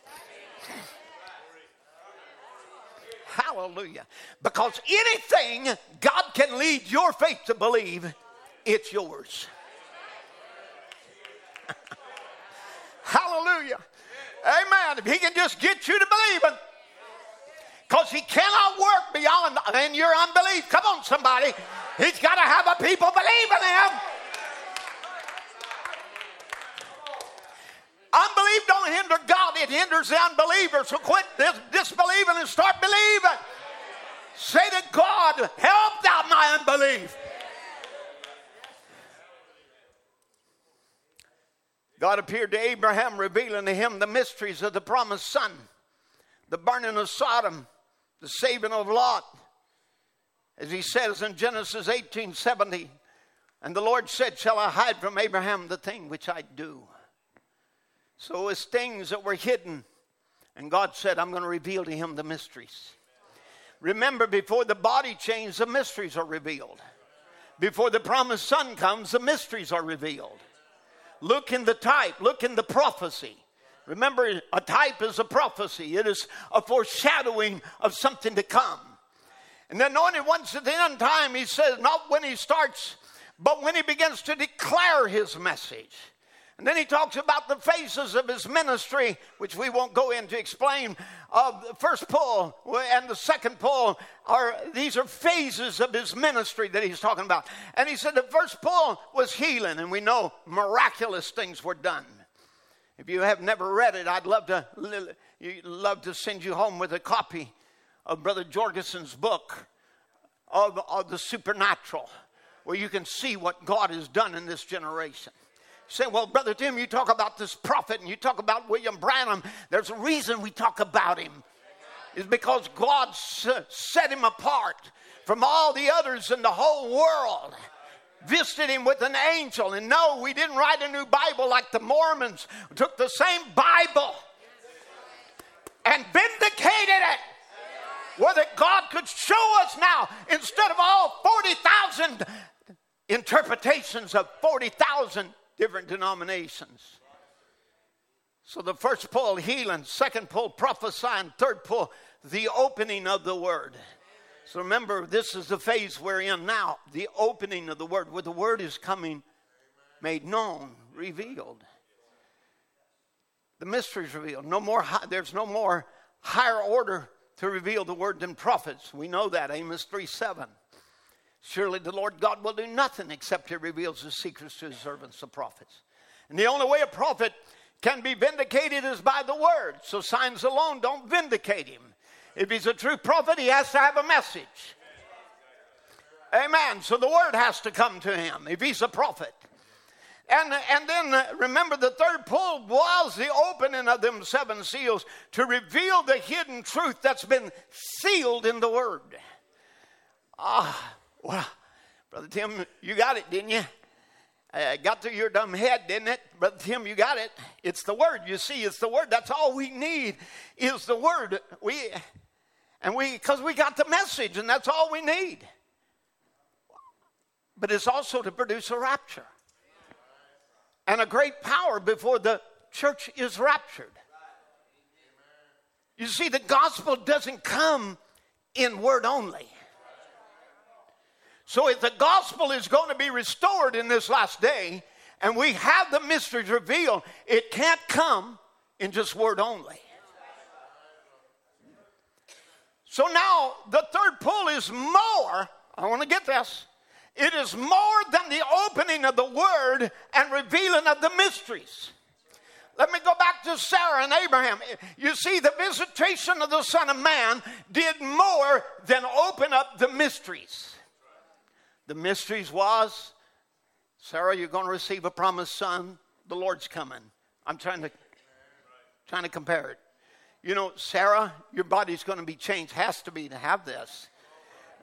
Speaker 2: Hallelujah. Because anything God can lead your faith to believe, it's yours. Hallelujah. Amen. If He can just get you to believe it, because he cannot work beyond in your unbelief. Come on, somebody. He's got to have a people believe in him. Unbelief don't hinder God, it hinders the unbeliever. So quit dis- disbelieving and start believing. Say to God, help thou my unbelief. God appeared to Abraham, revealing to him the mysteries of the promised son, the burning of Sodom, the saving of Lot. As he says in Genesis 18 70, and the Lord said, Shall I hide from Abraham the thing which I do? So it's things that were hidden. And God said, I'm going to reveal to him the mysteries. Remember, before the body changes, the mysteries are revealed. Before the promised son comes, the mysteries are revealed. Look in the type, look in the prophecy. Remember, a type is a prophecy, it is a foreshadowing of something to come. And then, only once at the end time, he says, not when he starts, but when he begins to declare his message. And then he talks about the phases of his ministry, which we won't go into explain. Of the first pull and the second pull are these are phases of his ministry that he's talking about. And he said the first pull was healing, and we know miraculous things were done. If you have never read it, I'd love to love to send you home with a copy of Brother Jorgensen's book of, of the supernatural, where you can see what God has done in this generation. Say, well, Brother Tim, you talk about this prophet and you talk about William Branham. There's a reason we talk about him. Is because God set him apart from all the others in the whole world visited him with an angel. And no, we didn't write a new Bible like the Mormons. We took the same Bible and vindicated it. Where that God could show us now, instead of all 40,000 interpretations of 40,000 different denominations. So the first pull, healing, second pull, prophesying, third pull, the opening of the word. So remember, this is the phase we're in now the opening of the word, where the word is coming made known, revealed. The mysteries revealed. No more, there's no more higher order to reveal the word than prophets. We know that, Amos 3 7. Surely the Lord God will do nothing except he reveals his secrets to his servants, the prophets. And the only way a prophet can be vindicated is by the word. So signs alone don't vindicate him. If he's a true prophet, he has to have a message. Amen. So the word has to come to him if he's a prophet. And, and then remember, the third pull was the opening of them seven seals to reveal the hidden truth that's been sealed in the word. Ah, well, Brother Tim, you got it, didn't you? Uh, got through your dumb head, didn't it? Brother Tim, you got it. It's the word. You see, it's the word. That's all we need is the word. We and we, because we got the message and that's all we need. But it's also to produce a rapture and a great power before the church is raptured. You see, the gospel doesn't come in word only. So, if the gospel is going to be restored in this last day, and we have the mysteries revealed, it can't come in just word only. So now the third pull is more. I want to get this. It is more than the opening of the word and revealing of the mysteries. Let me go back to Sarah and Abraham. You see, the visitation of the Son of Man did more than open up the mysteries. The mysteries was Sarah, you're going to receive a promised son. The Lord's coming. I'm trying to trying to compare it. You know, Sarah, your body's going to be changed. Has to be to have this.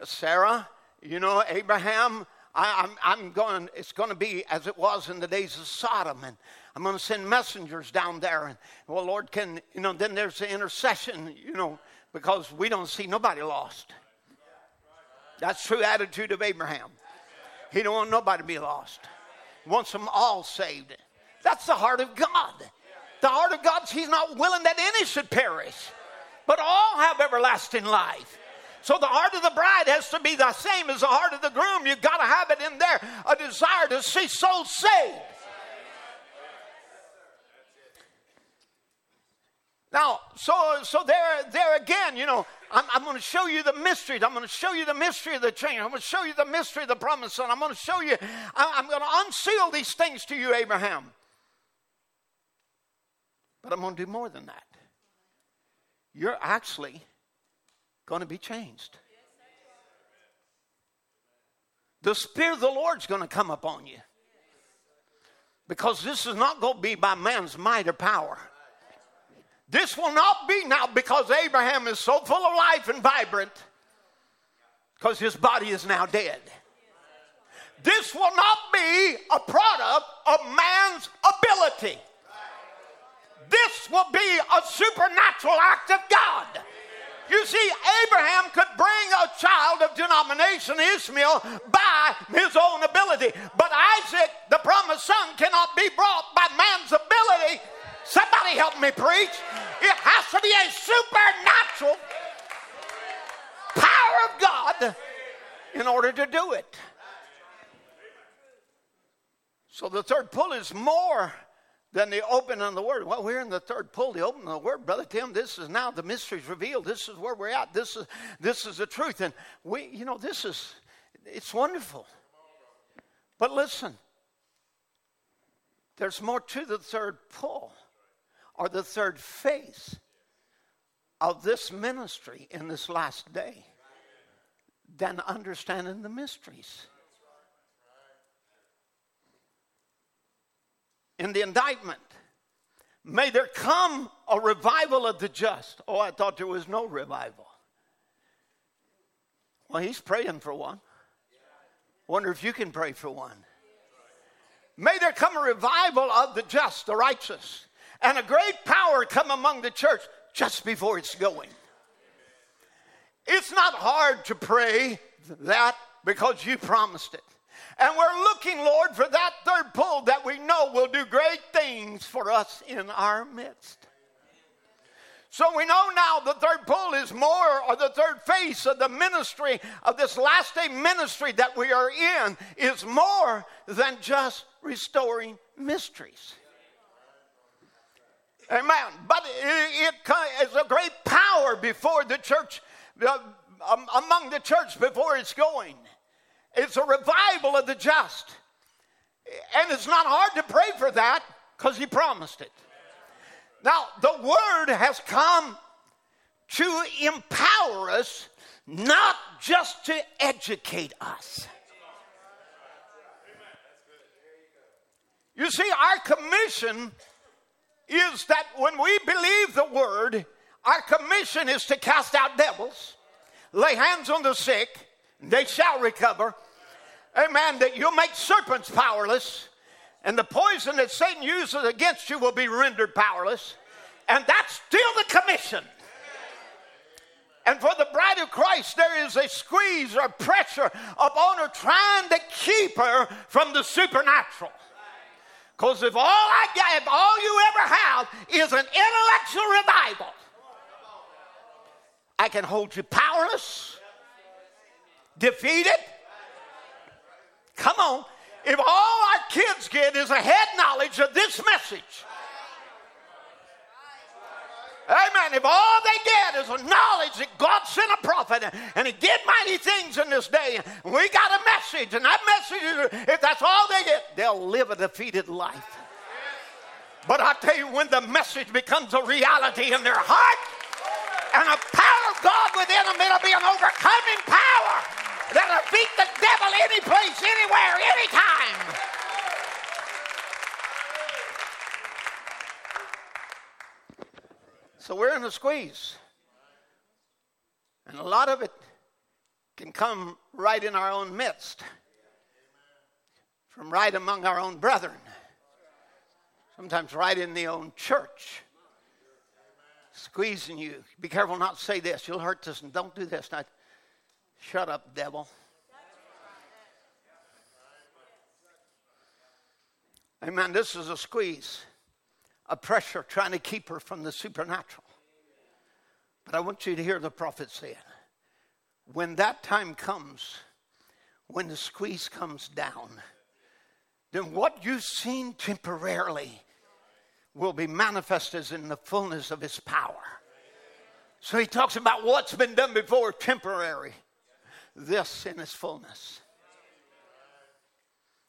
Speaker 2: Sarah, you know, Abraham, I, am I'm, I'm going. It's going to be as it was in the days of Sodom, and I'm going to send messengers down there. And well, Lord, can you know? Then there's the intercession, you know, because we don't see nobody lost. That's true attitude of Abraham. He don't want nobody to be lost. He wants them all saved. That's the heart of God. The heart of God, He's not willing that any should perish, but all have everlasting life. So the heart of the bride has to be the same as the heart of the groom. You've got to have it in there, a desire to see souls saved. Now, so so there, there again, you know, I'm, I'm going to show you the mysteries. I'm going to show you the mystery of the change. I'm going to show you the mystery of the promise. son. I'm going to show you, I, I'm going to unseal these things to you, Abraham. But I'm going to do more than that. You're actually going to be changed. The Spirit of the Lord's going to come upon you. Because this is not going to be by man's might or power. This will not be now because Abraham is so full of life and vibrant, because his body is now dead. This will not be a product of man's ability. This will be a supernatural act of God. You see, Abraham could bring a child of denomination, Ishmael, by his own ability. But Isaac, the promised son, cannot be brought by man's ability Somebody help me preach. It has to be a supernatural power of God in order to do it. So the third pull is more than the opening of the word. Well, we're in the third pull, the opening of the word, brother Tim. This is now the mysteries revealed. This is where we're at. This is this is the truth, and we, you know, this is it's wonderful. But listen, there's more to the third pull or the third phase of this ministry in this last day than understanding the mysteries. In the indictment, may there come a revival of the just. Oh, I thought there was no revival. Well, he's praying for one. Wonder if you can pray for one. May there come a revival of the just, the righteous and a great power come among the church just before it's going. It's not hard to pray that because you promised it. And we're looking, Lord, for that third pull that we know will do great things for us in our midst. So we know now the third pull is more, or the third phase of the ministry, of this last day ministry that we are in, is more than just restoring mysteries. Amen. But it, it is a great power before the church, uh, among the church before it's going. It's a revival of the just. And it's not hard to pray for that because he promised it. Now, the word has come to empower us, not just to educate us. You see, our commission is that when we believe the word, our commission is to cast out devils, lay hands on the sick, they shall recover. Amen. That you'll make serpents powerless, and the poison that Satan uses against you will be rendered powerless. And that's still the commission. And for the bride of Christ, there is a squeeze or pressure upon her trying to keep her from the supernatural. Because if all I got, if all you ever have is an intellectual revival, I can hold you powerless, defeated. Come on. If all our kids get is a head knowledge of this message, Amen. If all they get is a knowledge that God sent a prophet and he did mighty things in this day. We got a message, and that message if that's all they get, they'll live a defeated life. But I tell you, when the message becomes a reality in their heart and a power of God within them, it'll be an overcoming power that'll beat the devil any place, anywhere, anytime. So we're in a squeeze. And a lot of it can come right in our own midst, from right among our own brethren sometimes right in the own church, squeezing you. Be careful not to say this. You'll hurt this, and don't do this. Not, shut up, devil. Amen. This is a squeeze, a pressure trying to keep her from the supernatural. But I want you to hear the prophet say it. When that time comes, when the squeeze comes down, then what you've seen temporarily will be manifested in the fullness of his power. So he talks about what's been done before, temporary, this in its fullness.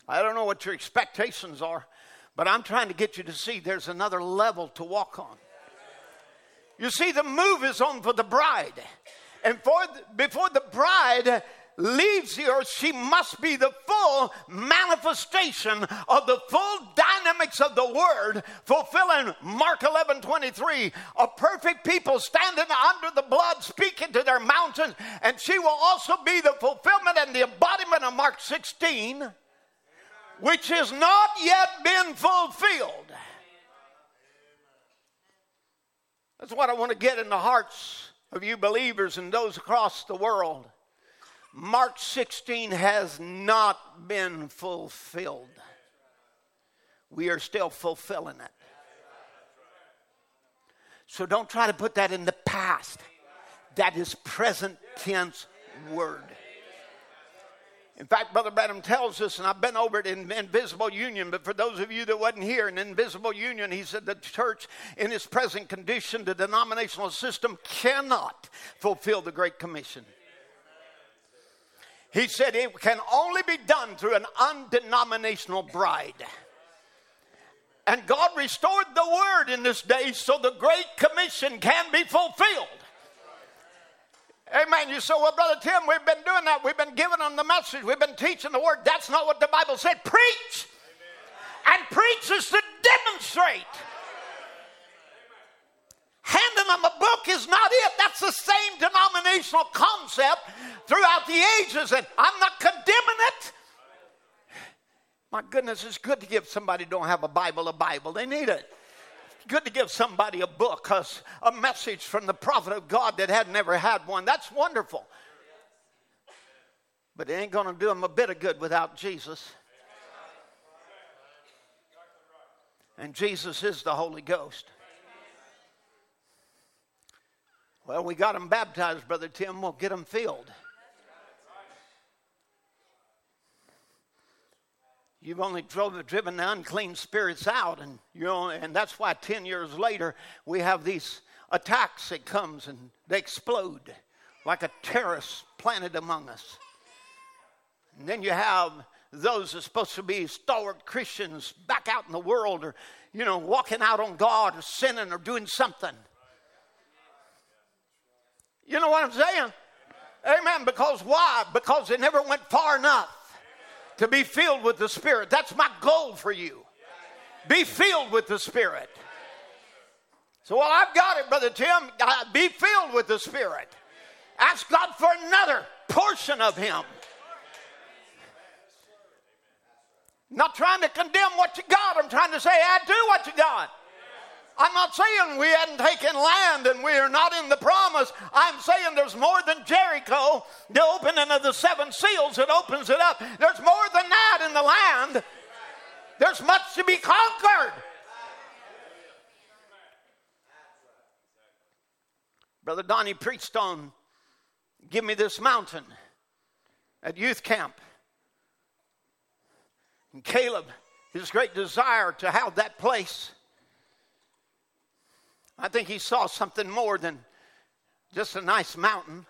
Speaker 2: I don't know what your expectations are, but I'm trying to get you to see there's another level to walk on. You see, the move is on for the bride. And for the, before the bride leaves the earth, she must be the full manifestation of the full dynamics of the word, fulfilling Mark 11 23. A perfect people standing under the blood, speaking to their mountains, and she will also be the fulfillment and the embodiment of Mark 16, which has not yet been fulfilled. That's what I want to get in the hearts of you believers and those across the world. Mark 16 has not been fulfilled. We are still fulfilling it. So don't try to put that in the past. That is present tense word. In fact, Brother Branham tells us, and I've been over it in Invisible Union, but for those of you that wasn't here in Invisible Union, he said the church in its present condition, the denominational system cannot fulfill the Great Commission. He said it can only be done through an undenominational bride. And God restored the word in this day so the Great Commission can be fulfilled. Amen. You say, well, Brother Tim, we've been doing that. We've been giving them the message. We've been teaching the word. That's not what the Bible said. Preach. And preach is to demonstrate. Handing them a book is not it. That's the same denominational concept throughout the ages, and I'm not condemning it. My goodness, it's good to give somebody don't have a Bible a Bible. They need it. Good to give somebody a book, a message from the prophet of God that had never had one. That's wonderful. But it ain't going to do them a bit of good without Jesus. And Jesus is the Holy Ghost. Well, we got them baptized, Brother Tim. We'll get them filled. You've only drove, driven the unclean spirits out, and you know, and that's why ten years later we have these attacks that comes and they explode like a terrorist planted among us. And then you have those that are supposed to be stalwart Christians back out in the world, or you know, walking out on God, or sinning, or doing something. You know what I'm saying? Amen. Because why? Because they never went far enough to be filled with the Spirit. That's my goal for you. Be filled with the Spirit. So, well, I've got it, Brother Tim. Be filled with the Spirit. Ask God for another portion of Him. Not trying to condemn what you got. I'm trying to say, add to what you got. I'm not saying we hadn't taken land and we are not in the promise. I'm saying there's more than Jericho, the opening of the seven seals that opens it up. There's more than that in the land. There's much to be conquered. Brother Donnie preached on Give Me This Mountain at youth camp. And Caleb, his great desire to have that place I think he saw something more than just a nice mountain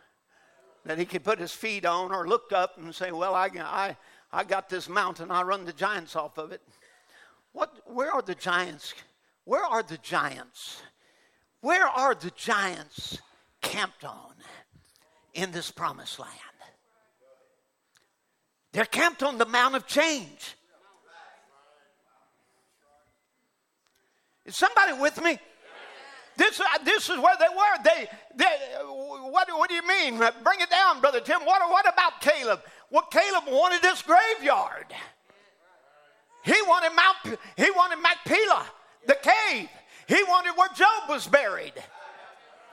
Speaker 2: that he could put his feet on or look up and say, Well, I, I, I got this mountain, I run the giants off of it. What, where are the giants? Where are the giants? Where are the giants camped on in this promised land? They're camped on the Mount of Change. Is somebody with me? This, uh, this is where they were. They, they, what, what do you mean? Bring it down, Brother Tim. What, what about Caleb? Well, Caleb wanted this graveyard. He wanted Mount, he wanted Machpelah, the cave. He wanted where Job was buried,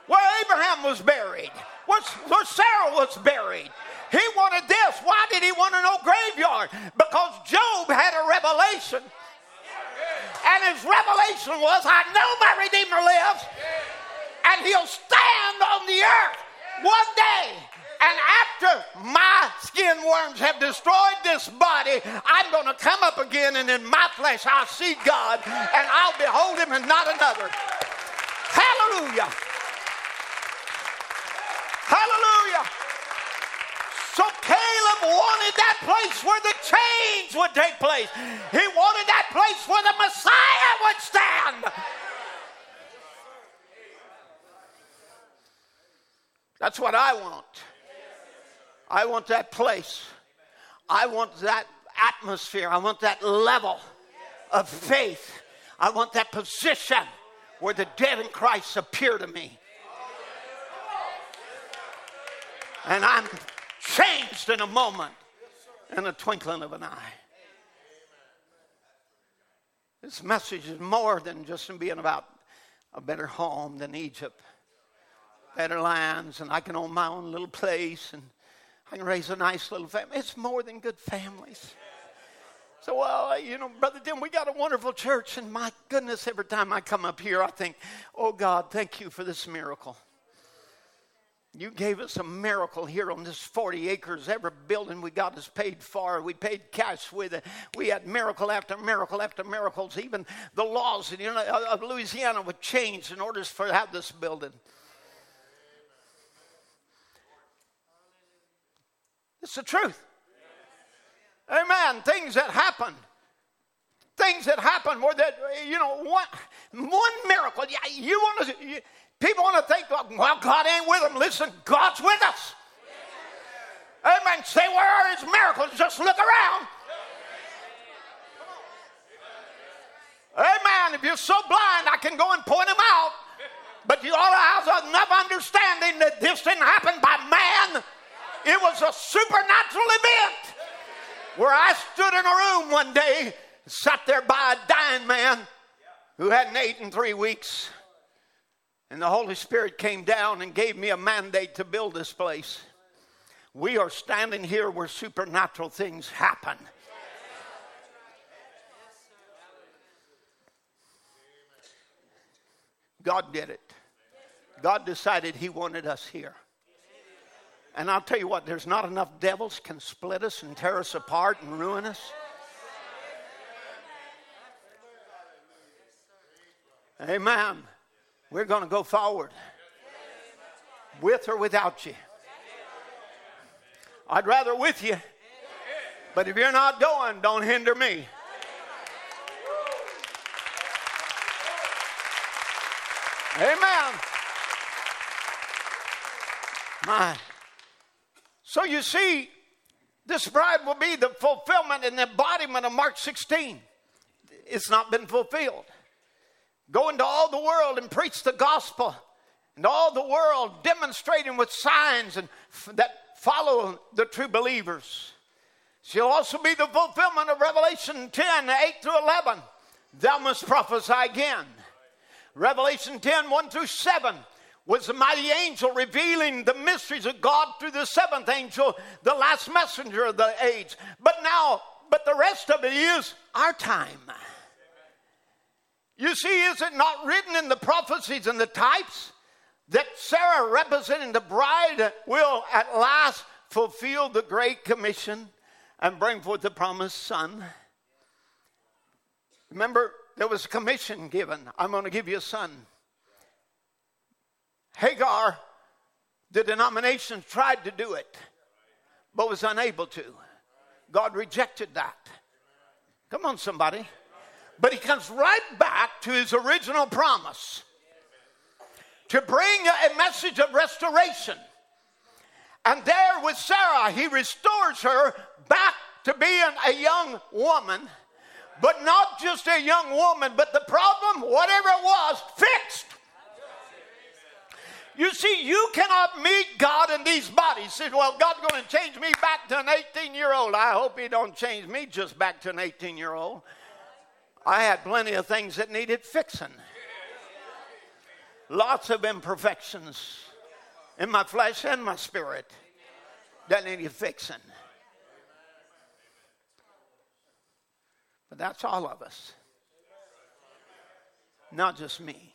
Speaker 2: where Abraham was buried, where, where Sarah was buried. He wanted this. Why did he want to know graveyard? Because Job had a revelation. And his revelation was, I know my Redeemer lives, and he'll stand on the earth one day. And after my skin worms have destroyed this body, I'm going to come up again, and in my flesh I'll see God, and I'll behold him and not another. Hallelujah. Hallelujah. So Caleb wanted that place where the change would take place. He wanted that place where the Messiah would stand. That's what I want. I want that place. I want that atmosphere. I want that level of faith. I want that position where the dead in Christ appear to me. And I'm changed in a moment, in a twinkling of an eye. This message is more than just being about a better home than Egypt, better lands, and I can own my own little place and I can raise a nice little family. It's more than good families. So, well, you know, Brother Tim, we got a wonderful church, and my goodness, every time I come up here, I think, oh God, thank you for this miracle. You gave us a miracle here on this 40 acres. Every building we got is paid for. We paid cash with it. We had miracle after miracle after miracles. Even the laws in, you of Louisiana were changed in order for to have this building. It's the truth. Amen. Things that happen. Things that happen where that, you know, one, one miracle. You want to, you, people want to think, well, God ain't with them. Listen, God's with us. Amen. Say, where are his miracles? Just look around. Amen. If you're so blind, I can go and point them out. But you ought to have enough understanding that this didn't happen by man. It was a supernatural event where I stood in a room one day, sat there by a dying man who hadn't eaten in three weeks. And the Holy Spirit came down and gave me a mandate to build this place. We are standing here where supernatural things happen. God did it. God decided He wanted us here. And I'll tell you what, there's not enough devils can split us and tear us apart and ruin us. Amen. We're going to go forward with or without you. I'd rather with you. But if you're not going, don't hinder me. Amen. My so you see, this bride will be the fulfillment and embodiment of Mark 16. It's not been fulfilled. Go into all the world and preach the gospel, and all the world demonstrating with signs and f- that follow the true believers. She'll also be the fulfillment of Revelation 10 8 through 11. Thou must prophesy again. Revelation 10 1 through 7 was the mighty angel revealing the mysteries of God through the seventh angel, the last messenger of the age. But now, but the rest of it is our time. You see, is it not written in the prophecies and the types that Sarah, representing the bride, will at last fulfill the great commission and bring forth the promised son? Remember, there was a commission given I'm going to give you a son. Hagar The denomination tried to do it, but was unable to. God rejected that. Come on, somebody. But he comes right back to his original promise to bring a message of restoration. And there with Sarah, he restores her back to being a young woman, but not just a young woman, but the problem, whatever it was, fixed. You see, you cannot meet God in these bodies. Say, well, God's going to change me back to an 18 year old. I hope He don't change me just back to an 18 year old. I had plenty of things that needed fixing. Lots of imperfections in my flesh and my spirit that needed fixing. But that's all of us, not just me.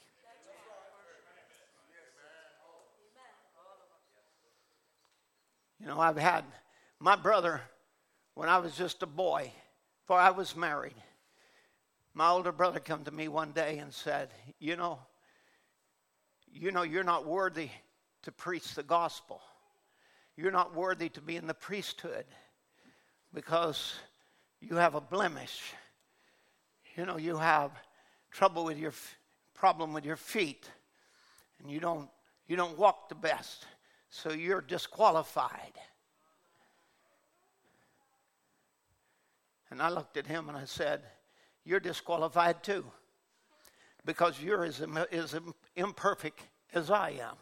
Speaker 2: You know, I've had my brother when I was just a boy, before I was married. My older brother come to me one day and said, "You know, you know you're not worthy to preach the gospel. You're not worthy to be in the priesthood because you have a blemish. You know, you have trouble with your problem with your feet and you don't you don't walk the best so you're disqualified. And I looked at him and I said, You're disqualified too, because you're as, as imperfect as I am.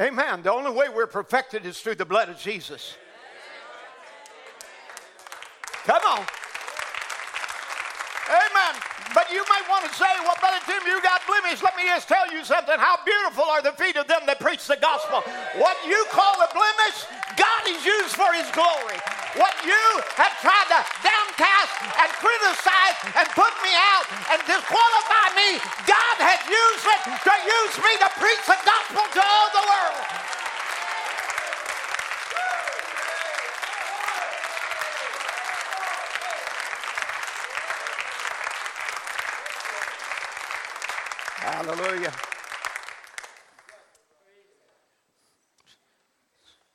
Speaker 2: Amen. The only way we're perfected is through the blood of Jesus. Come on. Amen. But you might want to say, well, Brother Tim, you got blemish. Let me just tell you something. How beautiful are the feet of them that preach the gospel. What you call a blemish, God is used for his glory. What you have tried to downcast and criticize and put me out and disqualify me, God has used it to use me to preach the gospel to all the world. Hallelujah.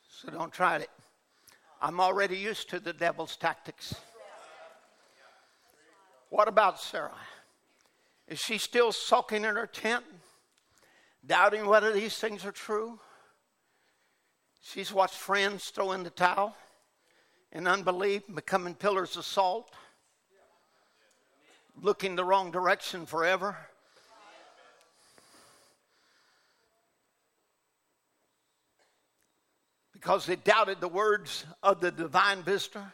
Speaker 2: So don't try it. I'm already used to the devil's tactics. What about Sarah? Is she still sulking in her tent, doubting whether these things are true? She's watched friends throw in the towel in unbelief, becoming pillars of salt, looking the wrong direction forever. Because they doubted the words of the divine visitor?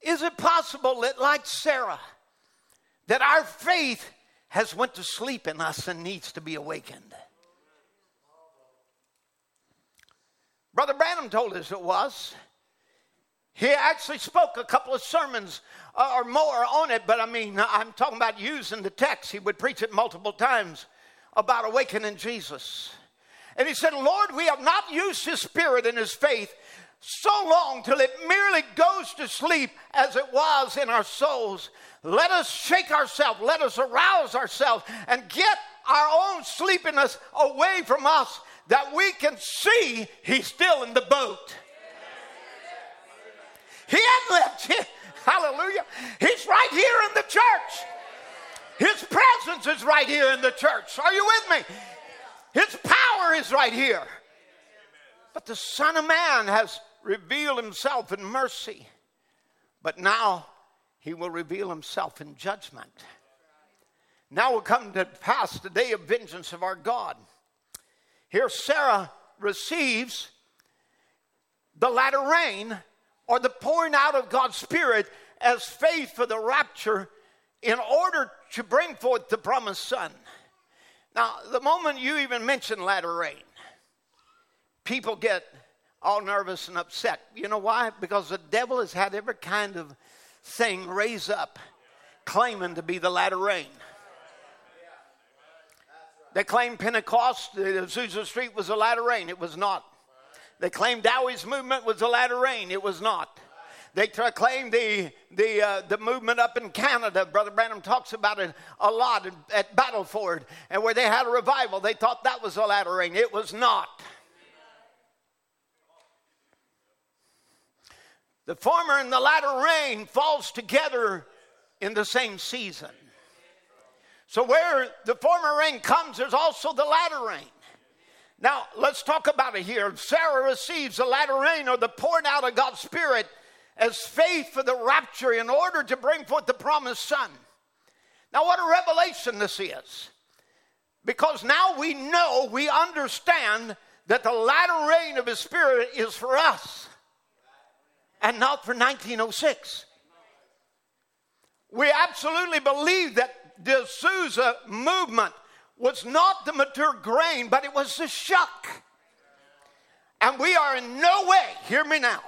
Speaker 2: Is it possible that, like Sarah, that our faith has went to sleep in us and needs to be awakened? Brother Branham told us it was. He actually spoke a couple of sermons uh, or more on it, but I mean, I'm talking about using the text. He would preach it multiple times about awakening Jesus. And he said, Lord, we have not used his spirit and his faith so long till it merely goes to sleep as it was in our souls. Let us shake ourselves, let us arouse ourselves, and get our own sleepiness away from us that we can see he's still in the boat. He hadn't left. Hallelujah. He's right here in the church. His presence is right here in the church. Are you with me? His power is right here. But the Son of Man has revealed himself in mercy. But now he will reveal himself in judgment. Now will come to pass the day of vengeance of our God. Here, Sarah receives the latter rain or the pouring out of God's Spirit as faith for the rapture in order to bring forth the promised Son. Now, the moment you even mention latter rain, people get all nervous and upset. You know why? Because the devil has had every kind of thing raise up claiming to be the latter rain. They claimed Pentecost, the Azusa Street was a latter rain. It was not. They claimed Dowie's movement was a latter rain. It was not. They claim the, the, uh, the movement up in Canada. Brother Branham talks about it a lot at Battleford, and where they had a revival. They thought that was the latter rain. It was not. The former and the latter rain falls together in the same season. So where the former rain comes, there's also the latter rain. Now, let's talk about it here. Sarah receives the latter rain or the pouring out of God's Spirit as faith for the rapture in order to bring forth the promised Son. Now, what a revelation this is. Because now we know, we understand that the latter rain of His Spirit is for us and not for 1906. We absolutely believe that the Azusa movement was not the mature grain, but it was the shuck. And we are in no way, hear me now.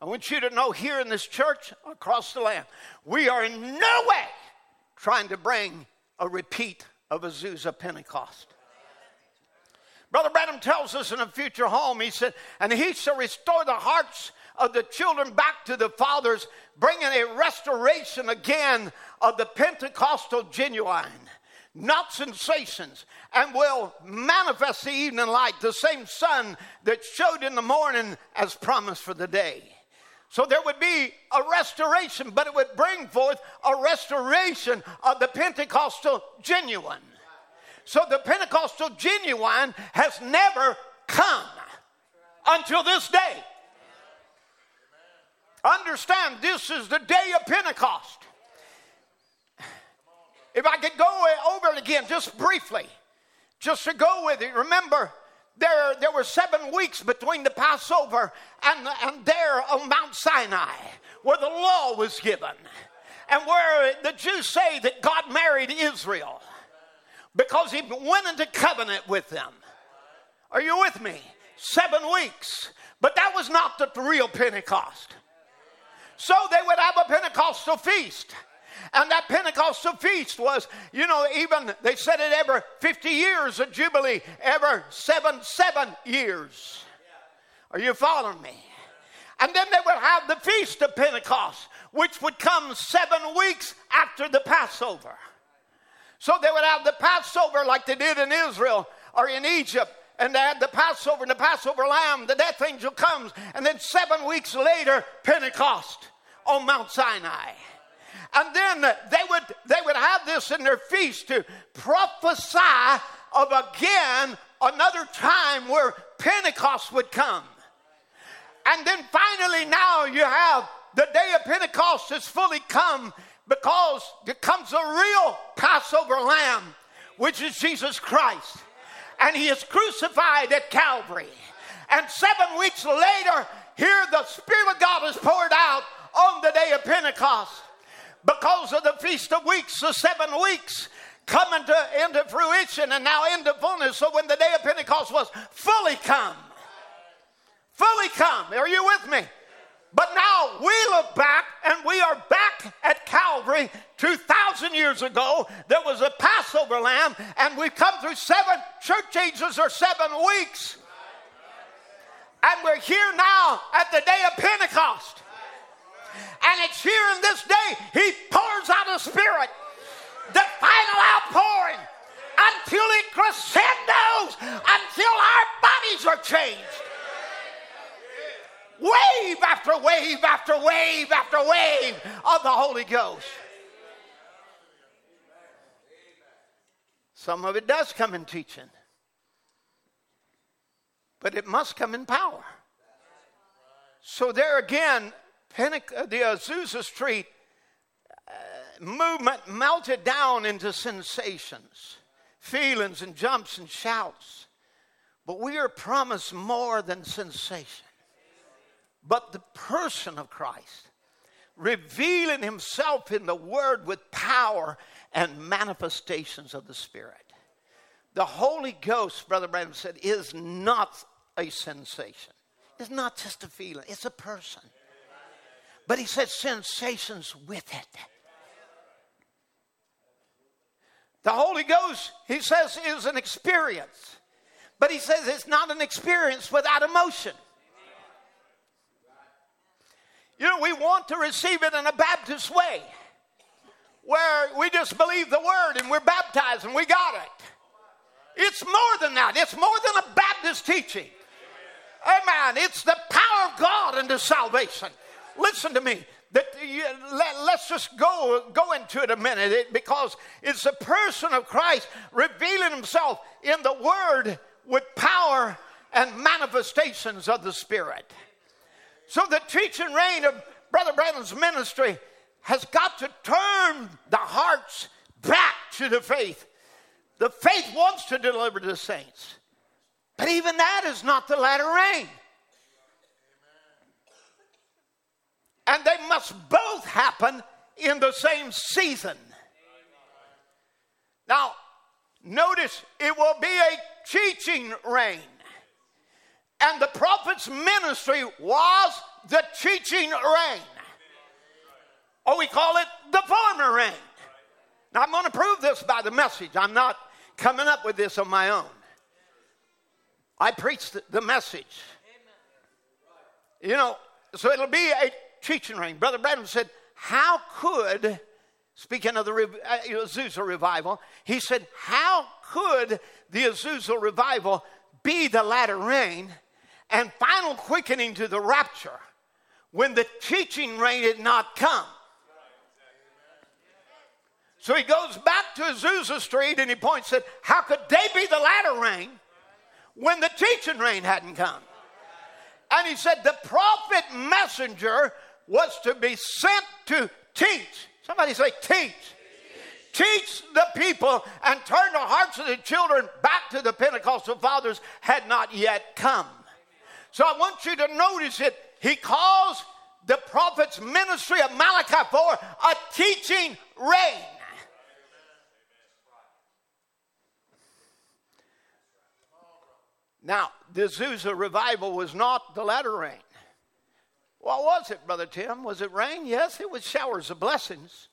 Speaker 2: I want you to know here in this church across the land, we are in no way trying to bring a repeat of Azusa Pentecost. Brother Branham tells us in a future home, he said, and he shall restore the hearts of the children back to the fathers, bringing a restoration again of the Pentecostal genuine, not sensations, and will manifest the evening light, the same sun that showed in the morning as promised for the day. So there would be a restoration, but it would bring forth a restoration of the Pentecostal genuine. So the Pentecostal genuine has never come until this day. Understand, this is the day of Pentecost. If I could go over it again, just briefly, just to go with it. Remember, there, there were seven weeks between the Passover and, and there on Mount Sinai, where the law was given, and where the Jews say that God married Israel because he went into covenant with them. Are you with me? Seven weeks. But that was not the real Pentecost. So they would have a Pentecostal feast. And that Pentecostal feast was, you know, even they said it every 50 years, a jubilee, every seven, seven years. Are you following me? And then they would have the feast of Pentecost, which would come seven weeks after the Passover. So they would have the Passover like they did in Israel or in Egypt and they had the Passover and the Passover lamb, the death angel comes, and then seven weeks later, Pentecost on Mount Sinai. And then they would they would have this in their feast to prophesy of again another time where Pentecost would come. And then finally now you have the day of Pentecost has fully come because there comes a real Passover lamb, which is Jesus Christ and he is crucified at Calvary. And seven weeks later, here the Spirit of God is poured out on the day of Pentecost. Because of the Feast of Weeks, the seven weeks coming to, into fruition and now into fullness. So when the day of Pentecost was fully come, fully come, are you with me? But now we look back and we are back at Calvary 2,000 years ago. There was a Passover lamb, and we've come through seven church ages or seven weeks. And we're here now at the day of Pentecost. And it's here in this day, He pours out a Spirit, the final outpouring, until it crescendos, until our bodies are changed. Wave after wave after wave after wave of the Holy Ghost. Some of it does come in teaching, but it must come in power. So, there again, Pentecost, the Azusa Street uh, movement melted down into sensations, feelings, and jumps and shouts. But we are promised more than sensation but the person of Christ, revealing himself in the Word with power and manifestations of the Spirit. The Holy Ghost, Brother Branham said, is not a sensation. It's not just a feeling, it's a person. But he said sensations with it. The Holy Ghost, he says, is an experience. But he says it's not an experience without emotion. You know, we want to receive it in a Baptist way where we just believe the word and we're baptized and we got it. It's more than that, it's more than a Baptist teaching. Amen. It's the power of God into salvation. Listen to me. That you, let, us just go go into it a minute it, because it's the person of Christ revealing himself in the word with power and manifestations of the Spirit. So the teaching rain of Brother Branham's ministry has got to turn the hearts back to the faith. The faith wants to deliver the saints. But even that is not the latter rain. And they must both happen in the same season. Now, notice it will be a teaching rain. And the prophet's ministry was the teaching rain. Or oh, we call it the former rain. Now, I'm going to prove this by the message. I'm not coming up with this on my own. I preached the message. You know, so it'll be a teaching rain. Brother Branham said, How could, speaking of the uh, Azusa revival, he said, How could the Azusa revival be the latter rain and final quickening to the rapture when the teaching rain had not come? So he goes back to Azusa Street and he points at how could they be the latter rain when the teaching rain hadn't come? And he said the prophet messenger was to be sent to teach. Somebody say, teach. Teach the people and turn the hearts of the children back to the Pentecostal fathers had not yet come. So I want you to notice it. He calls the prophet's ministry of Malachi for a teaching rain. Now, the Azusa revival was not the latter rain. What was it, Brother Tim? Was it rain? Yes, it was showers of blessings,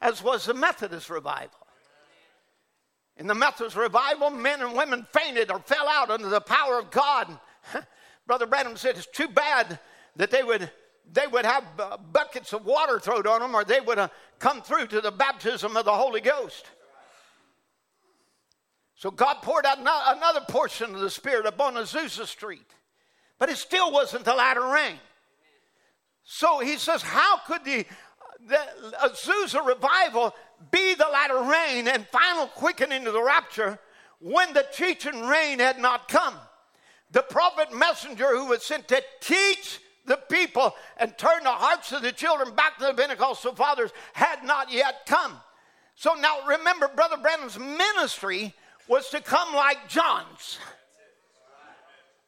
Speaker 2: as was the Methodist revival. In the Methodist revival, men and women fainted or fell out under the power of God. Brother Branham said it's too bad that they would they would have uh, buckets of water thrown on them, or they would have come through to the baptism of the Holy Ghost. So God poured out another portion of the Spirit upon Azusa Street, but it still wasn't the latter rain. So he says, How could the, the uh, Azusa revival be the latter rain and final quickening of the rapture when the teaching rain had not come? The prophet messenger who was sent to teach the people and turn the hearts of the children back to the Pentecostal fathers had not yet come. So now remember, Brother Branham's ministry was to come like John's.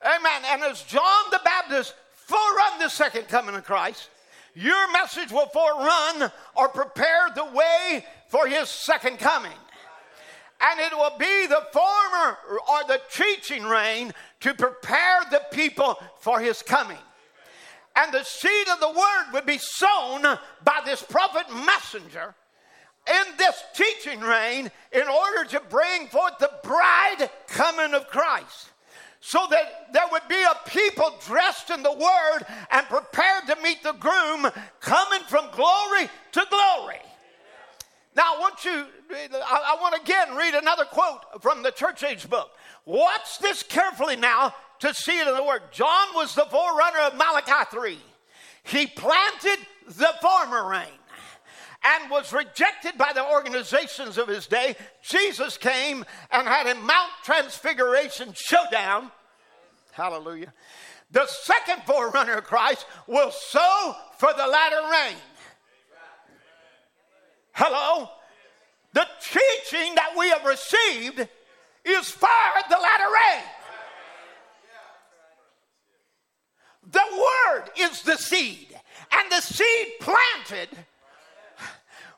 Speaker 2: Amen. And as John the Baptist forerun the second coming of Christ. Your message will forerun or prepare the way for his second coming. And it will be the former or the teaching rain to prepare the people for his coming. And the seed of the word would be sown by this prophet messenger in this teaching rain in order to bring forth the bride coming of Christ so that there would be a people dressed in the word and prepared to meet the groom coming from glory to glory. Now, I want you, I, want again read another quote from the church age book. Watch this carefully now to see it in the word. John was the forerunner of Malachi 3. He planted the former rain and was rejected by the organizations of his day, Jesus came and had a Mount Transfiguration showdown. Hallelujah. The second forerunner of Christ will sow for the latter rain. Hello? The teaching that we have received is for the latter rain. The word is the seed, and the seed planted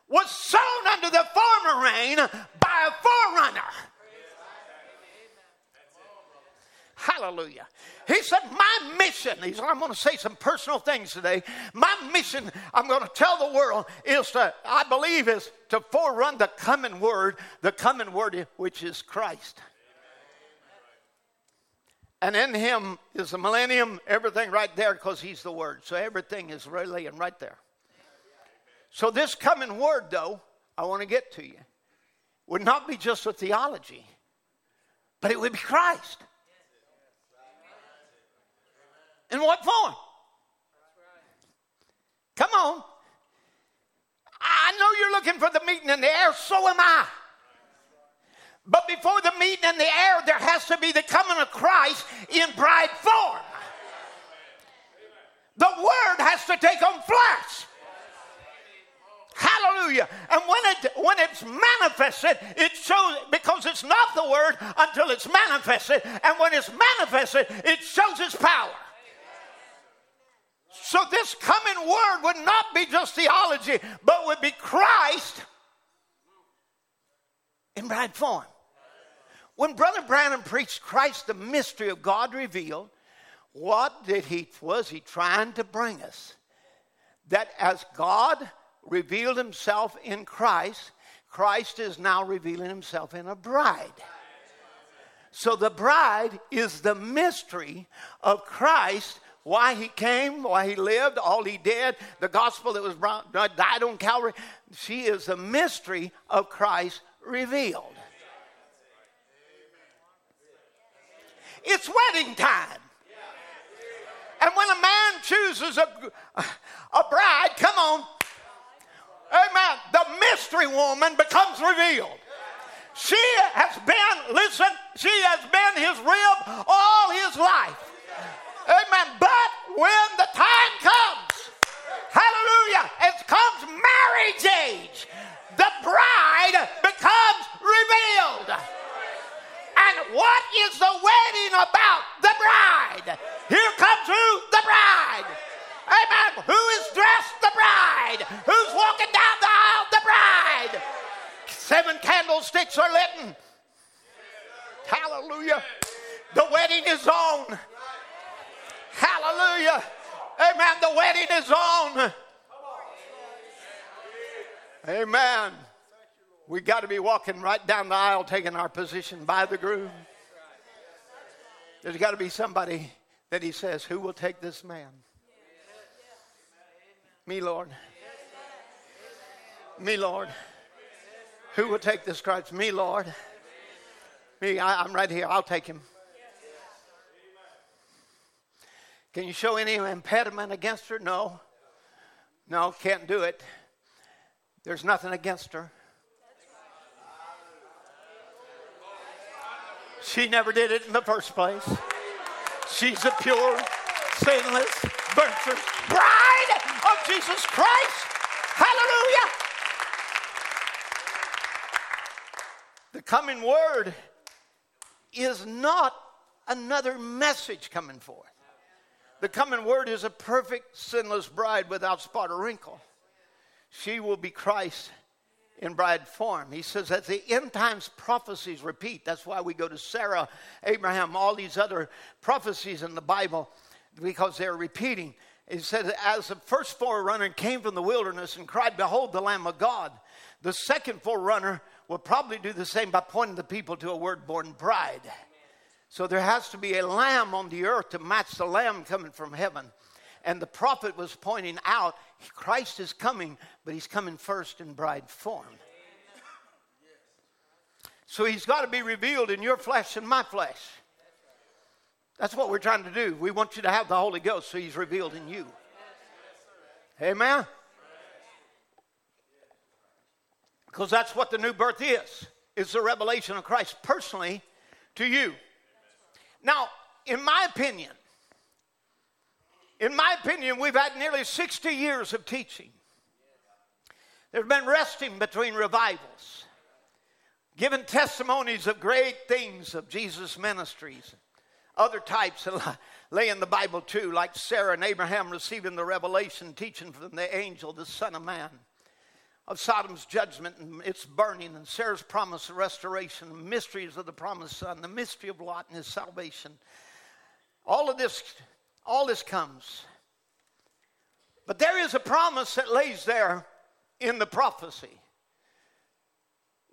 Speaker 2: was sown under the former rain by a forerunner. Hallelujah. He said, My mission, he said, I'm going to say some personal things today. My mission, I'm going to tell the world, is to, I believe, is to forerun the coming word, the coming word which is Christ. And in him is the millennium, everything right there because he's the word. So everything is really right there. So this coming word, though, I want to get to you, would not be just a theology, but it would be Christ. In what form? Come on. I know you're looking for the meeting in the air, so am I. But before the meeting in the air, there has to be the coming of Christ in bride form. The word has to take on flesh. Hallelujah. And when it when it's manifested, it shows because it's not the word until it's manifested. And when it's manifested, it shows its power. So this coming word would not be just theology, but would be Christ in bride form. When Brother Branham preached Christ, the mystery of God revealed, what did he was he trying to bring us? That as God revealed himself in Christ, Christ is now revealing himself in a bride. So the bride is the mystery of Christ, why he came, why he lived, all he did, the gospel that was brought, died on Calvary. She is the mystery of Christ revealed. It's wedding time. And when a man chooses a, a bride, come on, amen, the mystery woman becomes revealed. She has been, listen, she has been his rib all his life. Amen. But when the time comes, hallelujah, it comes marriage age, the bride becomes revealed. And what is the wedding about? The bride. Here comes who? The bride. Amen. Who is dressed? The bride. Who's walking down the aisle? The bride. Seven candlesticks are lit. Hallelujah. The wedding is on. Hallelujah. Amen. The wedding is on. Amen. We got to be walking right down the aisle, taking our position by the groom. There's got to be somebody that he says, Who will take this man? Me, Lord. Me, Lord. Who will take this Christ? Me, Lord. Me, I, am right here. I'll take him. Can you show any impediment against her? No. No, can't do it. There's nothing against her. She never did it in the first place. She's a pure, sinless, bride of Jesus Christ. Hallelujah. The coming word is not another message coming forth. The coming word is a perfect, sinless bride without spot or wrinkle. She will be Christ in bride form. He says that the end times prophecies repeat. That's why we go to Sarah, Abraham, all these other prophecies in the Bible because they're repeating. He says, as the first forerunner came from the wilderness and cried, Behold, the Lamb of God. The second forerunner will probably do the same by pointing the people to a word born bride. So there has to be a lamb on the earth to match the lamb coming from heaven. And the prophet was pointing out Christ is coming, but he's coming first in bride form. So he's got to be revealed in your flesh and my flesh. That's what we're trying to do. We want you to have the Holy Ghost so he's revealed in you. Amen? Because that's what the new birth is. It's the revelation of Christ personally to you. Now, in my opinion, in my opinion, we've had nearly 60 years of teaching. There's been resting between revivals, given testimonies of great things of Jesus' ministries, other types lay in the Bible too, like Sarah and Abraham receiving the revelation, teaching from the angel, the Son of Man, of Sodom's judgment and its burning, and Sarah's promise of restoration, the mysteries of the promised Son, the mystery of Lot and his salvation. All of this all this comes. But there is a promise that lays there in the prophecy.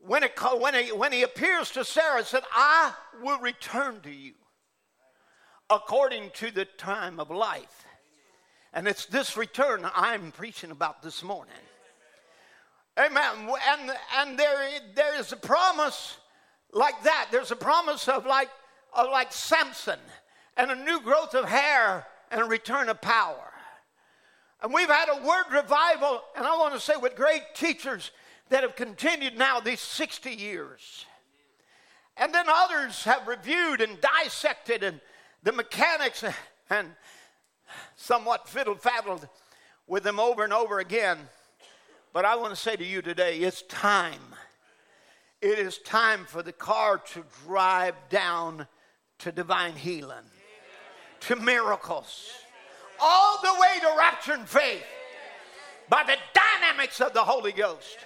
Speaker 2: When, it, when, he, when he appears to Sarah, said, I will return to you. According to the time of life. And it's this return I'm preaching about this morning. Amen. And, and there, there is a promise like that. There's a promise of like, of like Samson and a new growth of hair and a return of power. And we've had a word revival, and I want to say with great teachers that have continued now these 60 years. And then others have reviewed and dissected and the mechanics and somewhat fiddle faddled with them over and over again. But I want to say to you today it's time. It is time for the car to drive down to divine healing, to miracles, all the way to rapture and faith by the dynamics of the Holy Ghost.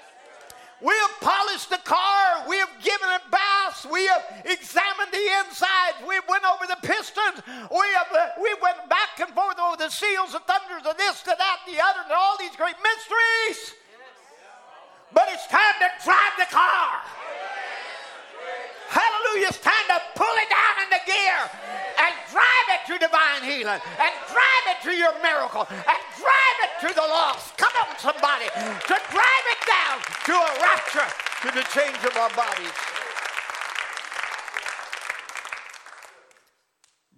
Speaker 2: We have polished the car. We have given it baths. We have examined the insides. We have went over the We have uh, we went back and forth over the seals, the thunders, of this, to that, the other, and all these great mysteries. But it's time to drive the car. Hallelujah. It's time to pull it down into gear and drive it to divine healing and drive it to your miracle and drive it to the lost. Come on, somebody. To drive it down to a rapture, to the change of our bodies.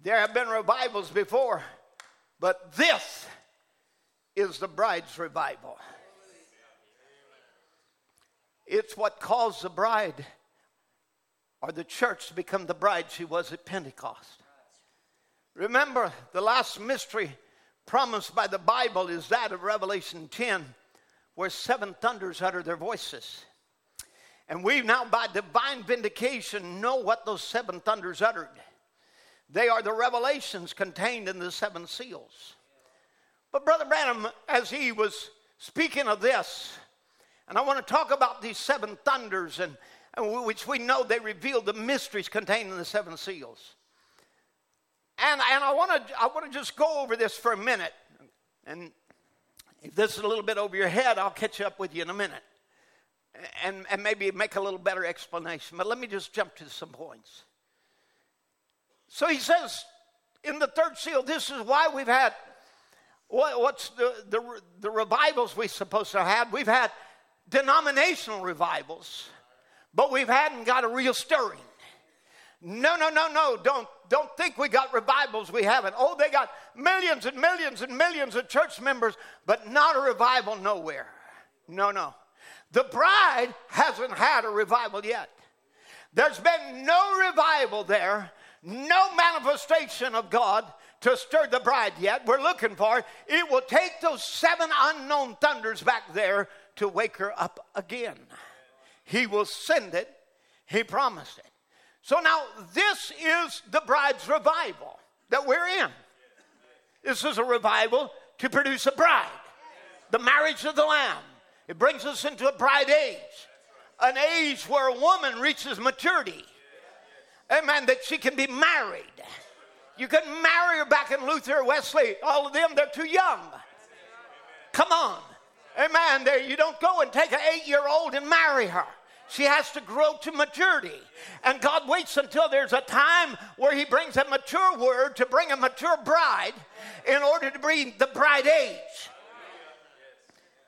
Speaker 2: There have been revivals before, but this is the bride's revival. It's what caused the bride or the church to become the bride she was at Pentecost. Remember, the last mystery promised by the Bible is that of Revelation 10, where seven thunders utter their voices. And we now, by divine vindication, know what those seven thunders uttered. They are the revelations contained in the seven seals. But Brother Branham, as he was speaking of this, and I want to talk about these seven thunders and which we know they reveal the mysteries contained in the seven seals. And, and I want to I want to just go over this for a minute. And if this is a little bit over your head, I'll catch up with you in a minute. And, and maybe make a little better explanation. But let me just jump to some points. So he says in the third seal, this is why we've had what, what's the, the, the revivals we're supposed to have. We've had denominational revivals but we've hadn't got a real stirring. No, no, no, no. Don't, don't think we got revivals. We haven't. Oh, they got millions and millions and millions of church members, but not a revival nowhere. No, no. The bride hasn't had a revival yet. There's been no revival there, no manifestation of God to stir the bride yet. We're looking for it. It will take those seven unknown thunders back there to wake her up again. He will send it. He promised it. So now, this is the bride's revival that we're in. This is a revival to produce a bride, the marriage of the Lamb. It brings us into a bride age, an age where a woman reaches maturity. Amen, that she can be married. You can marry her back in Luther, Wesley, all of them, they're too young. Come on. Amen. There, you don't go and take an eight year old and marry her. She has to grow to maturity. And God waits until there's a time where He brings a mature word to bring a mature bride in order to bring the bride age.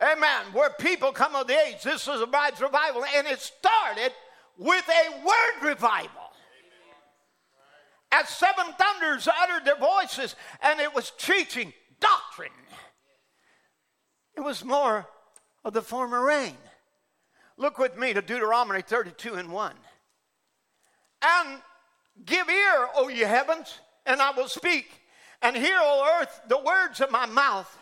Speaker 2: Amen. Where people come of the age. This is a bride's revival, and it started with a word revival. As seven thunders uttered their voices, and it was teaching doctrine. It was more of the former rain. Look with me to Deuteronomy 32 and 1. And give ear, O ye heavens, and I will speak, and hear, O earth, the words of my mouth.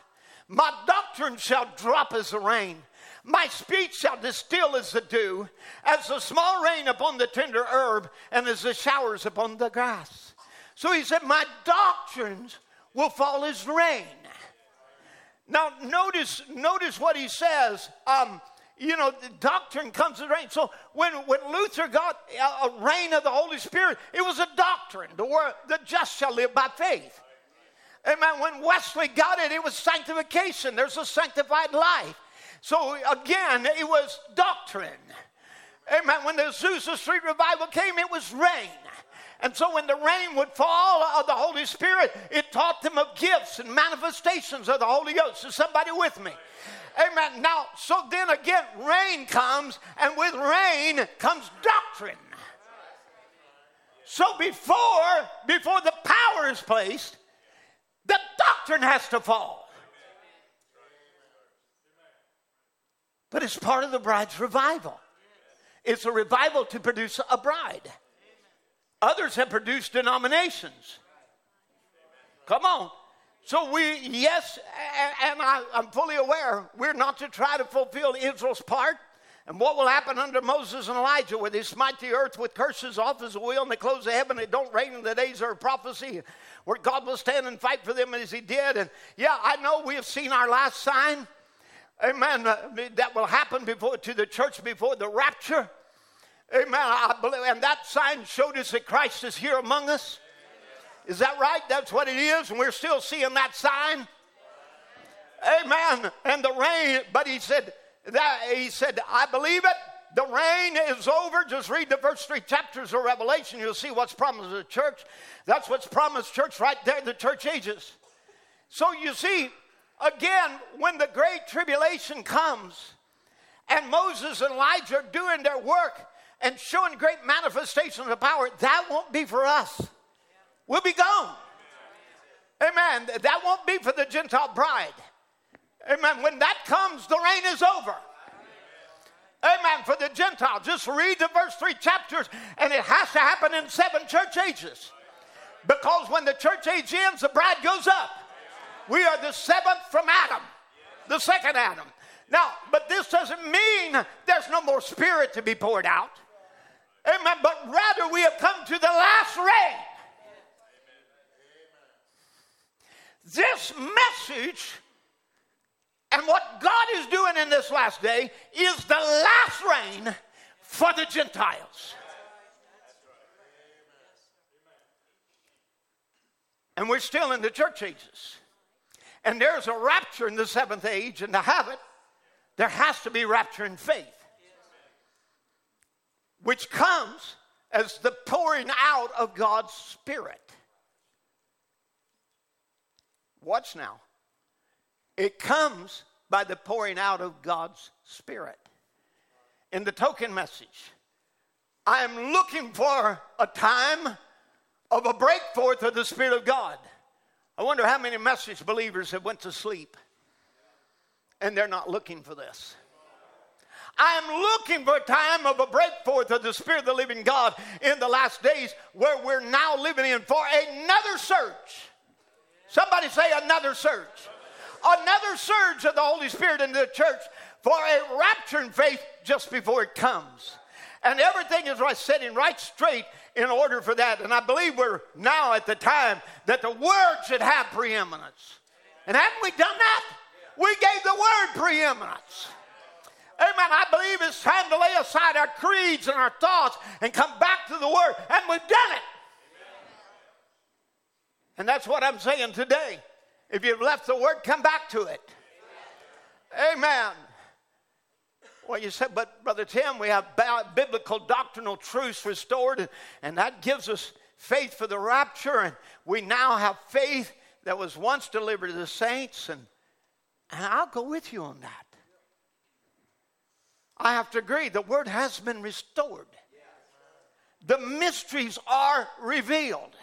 Speaker 2: My doctrine shall drop as the rain. My speech shall distill as the dew, as the small rain upon the tender herb, and as the showers upon the grass. So he said, My doctrines will fall as rain. Now notice, notice what he says. Um, you know, the doctrine comes as rain. So when, when Luther got a, a rain of the Holy Spirit, it was a doctrine. The word, the just shall live by faith. Amen. When Wesley got it, it was sanctification. There's a sanctified life. So again, it was doctrine. Amen. When the Azusa Street revival came, it was rain. And so when the rain would fall of the Holy Spirit, it taught them of gifts and manifestations of the Holy Ghost. Is somebody with me? Amen. Now, so then again, rain comes, and with rain comes doctrine. So before, before the power is placed, the doctrine has to fall. But it's part of the bride's revival. It's a revival to produce a bride. Others have produced denominations. Come on. So we, yes, and I, am fully aware, we're not to try to fulfill Israel's part. And what will happen under Moses and Elijah, where they smite the earth with curses off as a will, and they close the heaven, it don't rain in the days of prophecy, where God will stand and fight for them as he did. And yeah, I know we have seen our last sign. Amen. Uh, that will happen before to the church before the rapture. Amen. I believe, and that sign showed us that Christ is here among us. Is that right? That's what it is, and we're still seeing that sign. Amen. And the rain, but he said that he said, I believe it. The rain is over. Just read the first three chapters of Revelation. You'll see what's promised the church. That's what's promised church right there, in the church ages. So you see, again, when the great tribulation comes and Moses and Elijah are doing their work, and showing great manifestations of power, that won't be for us. We'll be gone. Amen. That won't be for the Gentile bride. Amen. When that comes, the rain is over. Amen. For the Gentile, just read the first three chapters, and it has to happen in seven church ages. Because when the church age ends, the bride goes up. We are the seventh from Adam, the second Adam. Now, but this doesn't mean there's no more spirit to be poured out. Amen. But rather, we have come to the last rain. This message and what God is doing in this last day is the last rain for the Gentiles. And we're still in the church ages. And there's a rapture in the seventh age, and to have it, there has to be rapturing faith which comes as the pouring out of God's Spirit. Watch now. It comes by the pouring out of God's Spirit. In the token message, I am looking for a time of a break forth of the Spirit of God. I wonder how many message believers have went to sleep and they're not looking for this. I'm looking for a time of a breakforth of the Spirit of the living God in the last days where we're now living in for another surge. Somebody say another surge. Another surge of the Holy Spirit into the church for a rapturing faith just before it comes. And everything is right, setting right straight in order for that. And I believe we're now at the time that the Word should have preeminence. And haven't we done that? We gave the Word preeminence. Amen. I believe it's time to lay aside our creeds and our thoughts and come back to the Word. And we've done it. And that's what I'm saying today. If you've left the Word, come back to it. Amen. Well, you said, but Brother Tim, we have biblical doctrinal truths restored, and that gives us faith for the rapture, and we now have faith that was once delivered to the saints, and, and I'll go with you on that. I have to agree, the word has been restored. The mysteries are revealed.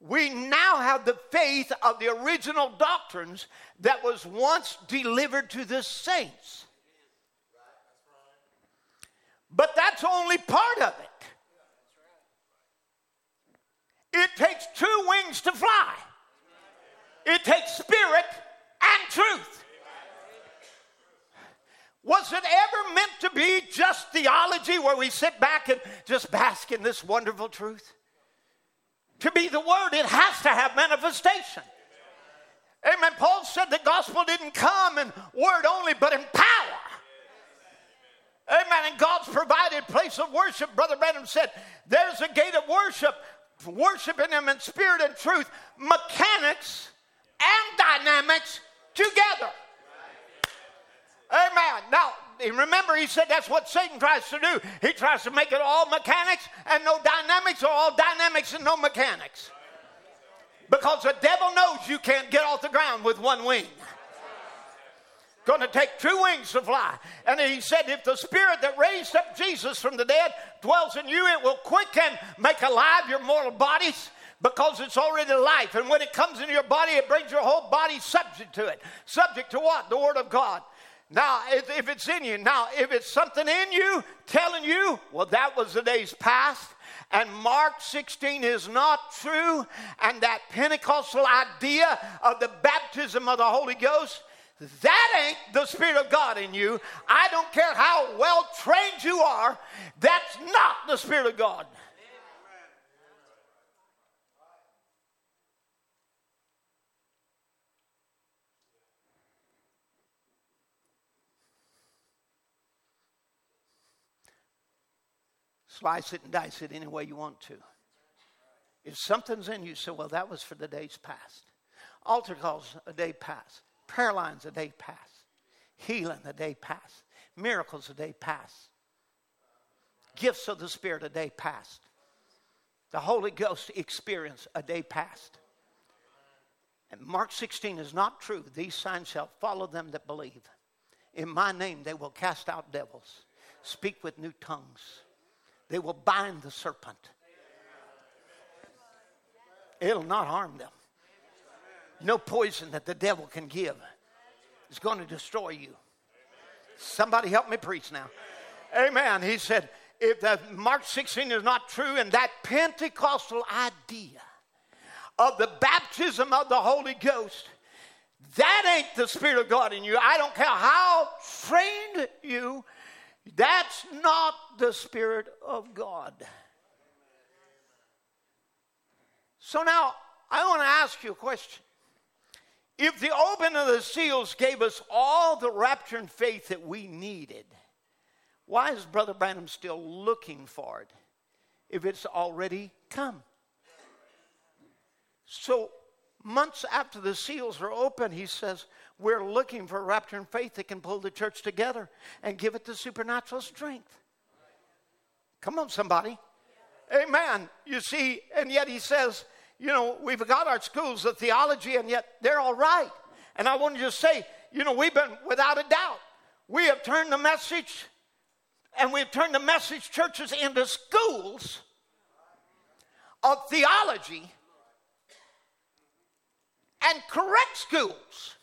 Speaker 2: We now have the faith of the original doctrines that was once delivered to the saints. But that's only part of it. It takes two wings to fly. It takes spirit and truth. Was it ever meant to be just theology where we sit back and just bask in this wonderful truth? To be the word, it has to have manifestation. Amen. Paul said the gospel didn't come in word only, but in power. Amen. And God's provided place of worship. Brother Branham said, There's a gate of worship, worshiping Him in spirit and truth, mechanics and dynamics together. Amen. Now, remember, he said that's what Satan tries to do. He tries to make it all mechanics and no dynamics, or all dynamics and no mechanics. Because the devil knows you can't get off the ground with one wing. Going to take two wings to fly. And he said, if the spirit that raised up Jesus from the dead dwells in you, it will quicken, make alive your mortal bodies because it's already life. And when it comes into your body, it brings your whole body subject to it. Subject to what? The Word of God. Now, if, if it's in you, now, if it's something in you telling you, well, that was the days past, and Mark 16 is not true, and that Pentecostal idea of the baptism of the Holy Ghost, that ain't the Spirit of God in you. I don't care how well trained you are, that's not the Spirit of God. Slice it and dice it any way you want to. If something's in you, say, well, that was for the days past. Altar calls a day past. Prayer lines a day past. Healing a day past. Miracles a day past. Gifts of the Spirit a day past. The Holy Ghost experience a day past. And Mark 16 is not true. These signs shall follow them that believe. In my name they will cast out devils, speak with new tongues they will bind the serpent. It'll not harm them. No poison that the devil can give is going to destroy you. Somebody help me preach now. Amen. He said, if the Mark 16 is not true, and that Pentecostal idea of the baptism of the Holy Ghost, that ain't the Spirit of God in you. I don't care how trained you that's not the Spirit of God. So now, I want to ask you a question. If the opening of the seals gave us all the rapturing faith that we needed, why is Brother Branham still looking for it if it's already come? So, months after the seals are open, he says, we're looking for rapturing faith that can pull the church together and give it the supernatural strength. Come on, somebody. Amen. You see, and yet he says, you know, we've got our schools of theology, and yet they're all right. And I want to just say, you know, we've been, without a doubt, we have turned the message, and we've turned the message churches into schools of theology and correct schools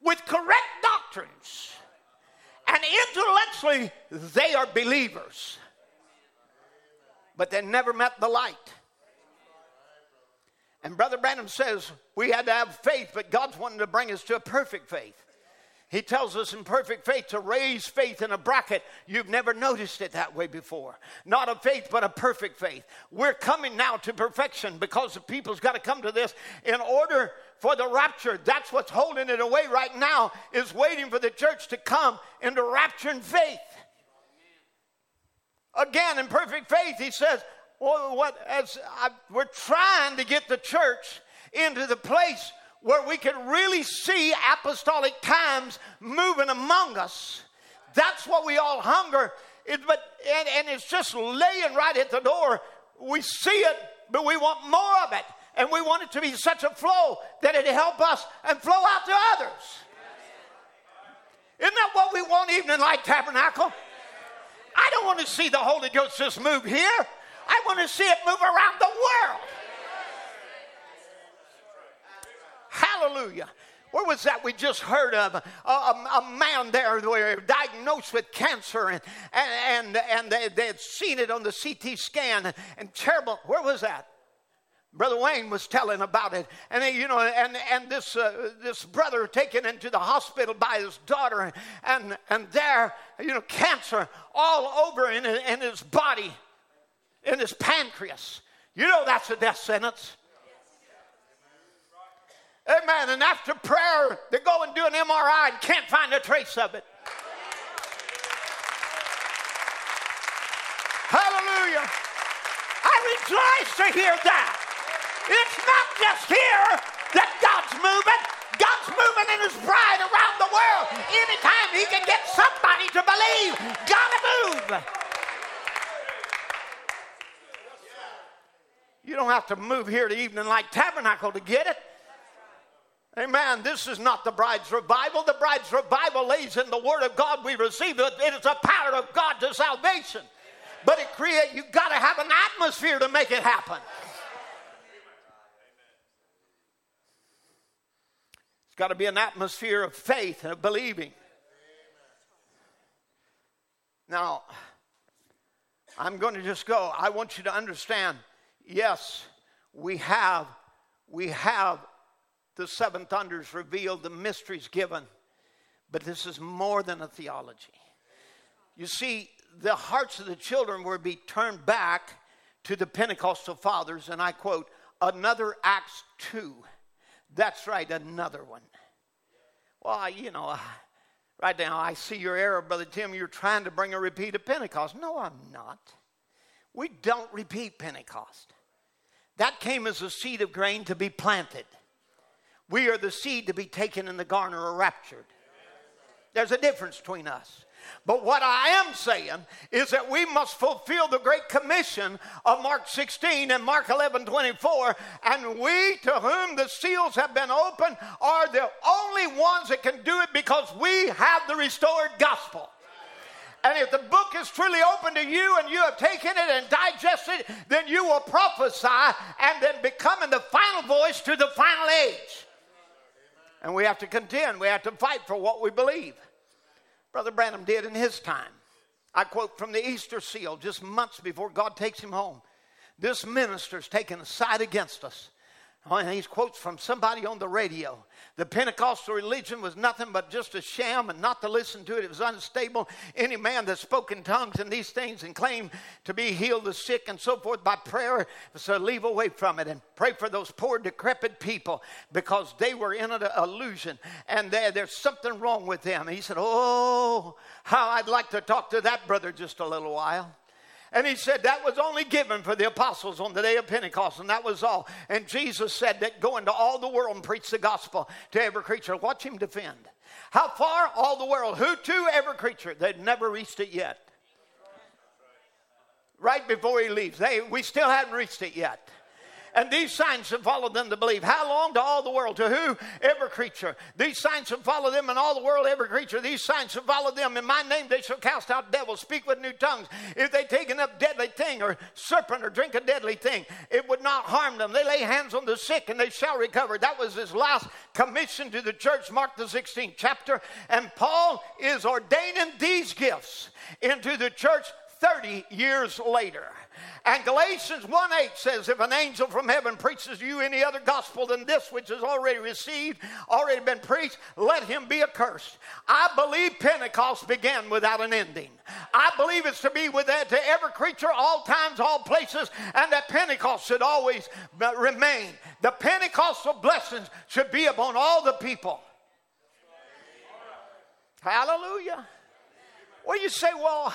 Speaker 2: with correct doctrines. And intellectually, they are believers. But they never met the light. And Brother Branham says we had to have faith, but God's wanting to bring us to a perfect faith. He tells us in perfect faith to raise faith in a bracket. You've never noticed it that way before. Not a faith, but a perfect faith. We're coming now to perfection because the people's got to come to this in order for the rapture. That's what's holding it away right now, is waiting for the church to come into rapturing faith. Again, in perfect faith, he says, well, what, as I, we're trying to get the church into the place where we can really see apostolic times moving among us. That's what we all hunger. It, but, and, and it's just laying right at the door. We see it, but we want more of it. And we want it to be such a flow that it help us and flow out to others. Isn't that what we want, Evening Light Tabernacle? I don't want to see the Holy Ghost just move here. I want to see it move around the world. Hallelujah. Where was that we just heard of? A, a, a man there were diagnosed with cancer and, and, and, and they, they, had seen it on the CT scan and terrible. Where was that? Brother Wayne was telling about it, and you know, and and this uh, this brother taken into the hospital by his daughter, and and there, you know, cancer all over in in his body, in his pancreas. You know that's a death sentence. Amen. And after prayer, they go and do an MRI and can't find a trace of it. Hallelujah. I rejoice to hear that. It's not just here that God's moving. God's moving in his bride around the world. Anytime he can get somebody to believe, gotta move. You don't have to move here to Evening Light Tabernacle to get it. Amen. This is not the bride's revival. The bride's revival lays in the Word of God we receive. It is a power of God to salvation. But it create you got to have an atmosphere to make it happen. It's got to be an atmosphere of faith and of believing. Now, I'm going to just go. I want you to understand yes, we have we have the seven thunders revealed, the mysteries given, but this is more than a theology. You see, the hearts of the children were be turned back to the Pentecostal fathers, and I quote, another Acts 2. That's right, another one. Well, you know, right now I see your error, Brother Tim. You're trying to bring a repeat of Pentecost. No, I'm not. We don't repeat Pentecost. That came as a seed of grain to be planted. We are the seed to be taken in the garner or raptured. There's a difference between us. But what I am saying is that we must fulfill the great commission of Mark 16 and Mark 11 24. And we to whom the seals have been opened are the only ones that can do it because we have the restored gospel. And if the book is truly open to you and you have taken it and digested it, then you will prophesy and then become in the final voice to the final age. And we have to contend, we have to fight for what we believe. Brother Branham did in his time. I quote from the Easter seal just months before God takes him home. This minister's taken a side against us. Oh, he quotes from somebody on the radio. The Pentecostal religion was nothing but just a sham, and not to listen to it. It was unstable. Any man that spoke in tongues and these things and claimed to be healed the sick and so forth by prayer, so leave away from it and pray for those poor, decrepit people because they were in an illusion and there's something wrong with them. And he said, Oh, how I'd like to talk to that brother just a little while. And he said that was only given for the apostles on the day of Pentecost, and that was all. And Jesus said that go into all the world and preach the gospel to every creature. Watch him defend. How far? All the world. Who to? Every creature. They'd never reached it yet. Right before he leaves. They, we still haven't reached it yet. And these signs shall follow them to believe. How long? To all the world. To who? Every creature. These signs shall follow them in all the world, every creature. These signs shall follow them. In my name they shall cast out devils, speak with new tongues. If they take an up deadly thing or serpent or drink a deadly thing, it would not harm them. They lay hands on the sick and they shall recover. That was his last commission to the church, Mark the 16th chapter. And Paul is ordaining these gifts into the church 30 years later. And Galatians 1 8 says, If an angel from heaven preaches to you any other gospel than this which is already received, already been preached, let him be accursed. I believe Pentecost began without an ending. I believe it's to be with that to every creature, all times, all places, and that Pentecost should always uh, remain. The Pentecostal blessings should be upon all the people. Hallelujah. Well, you say, well,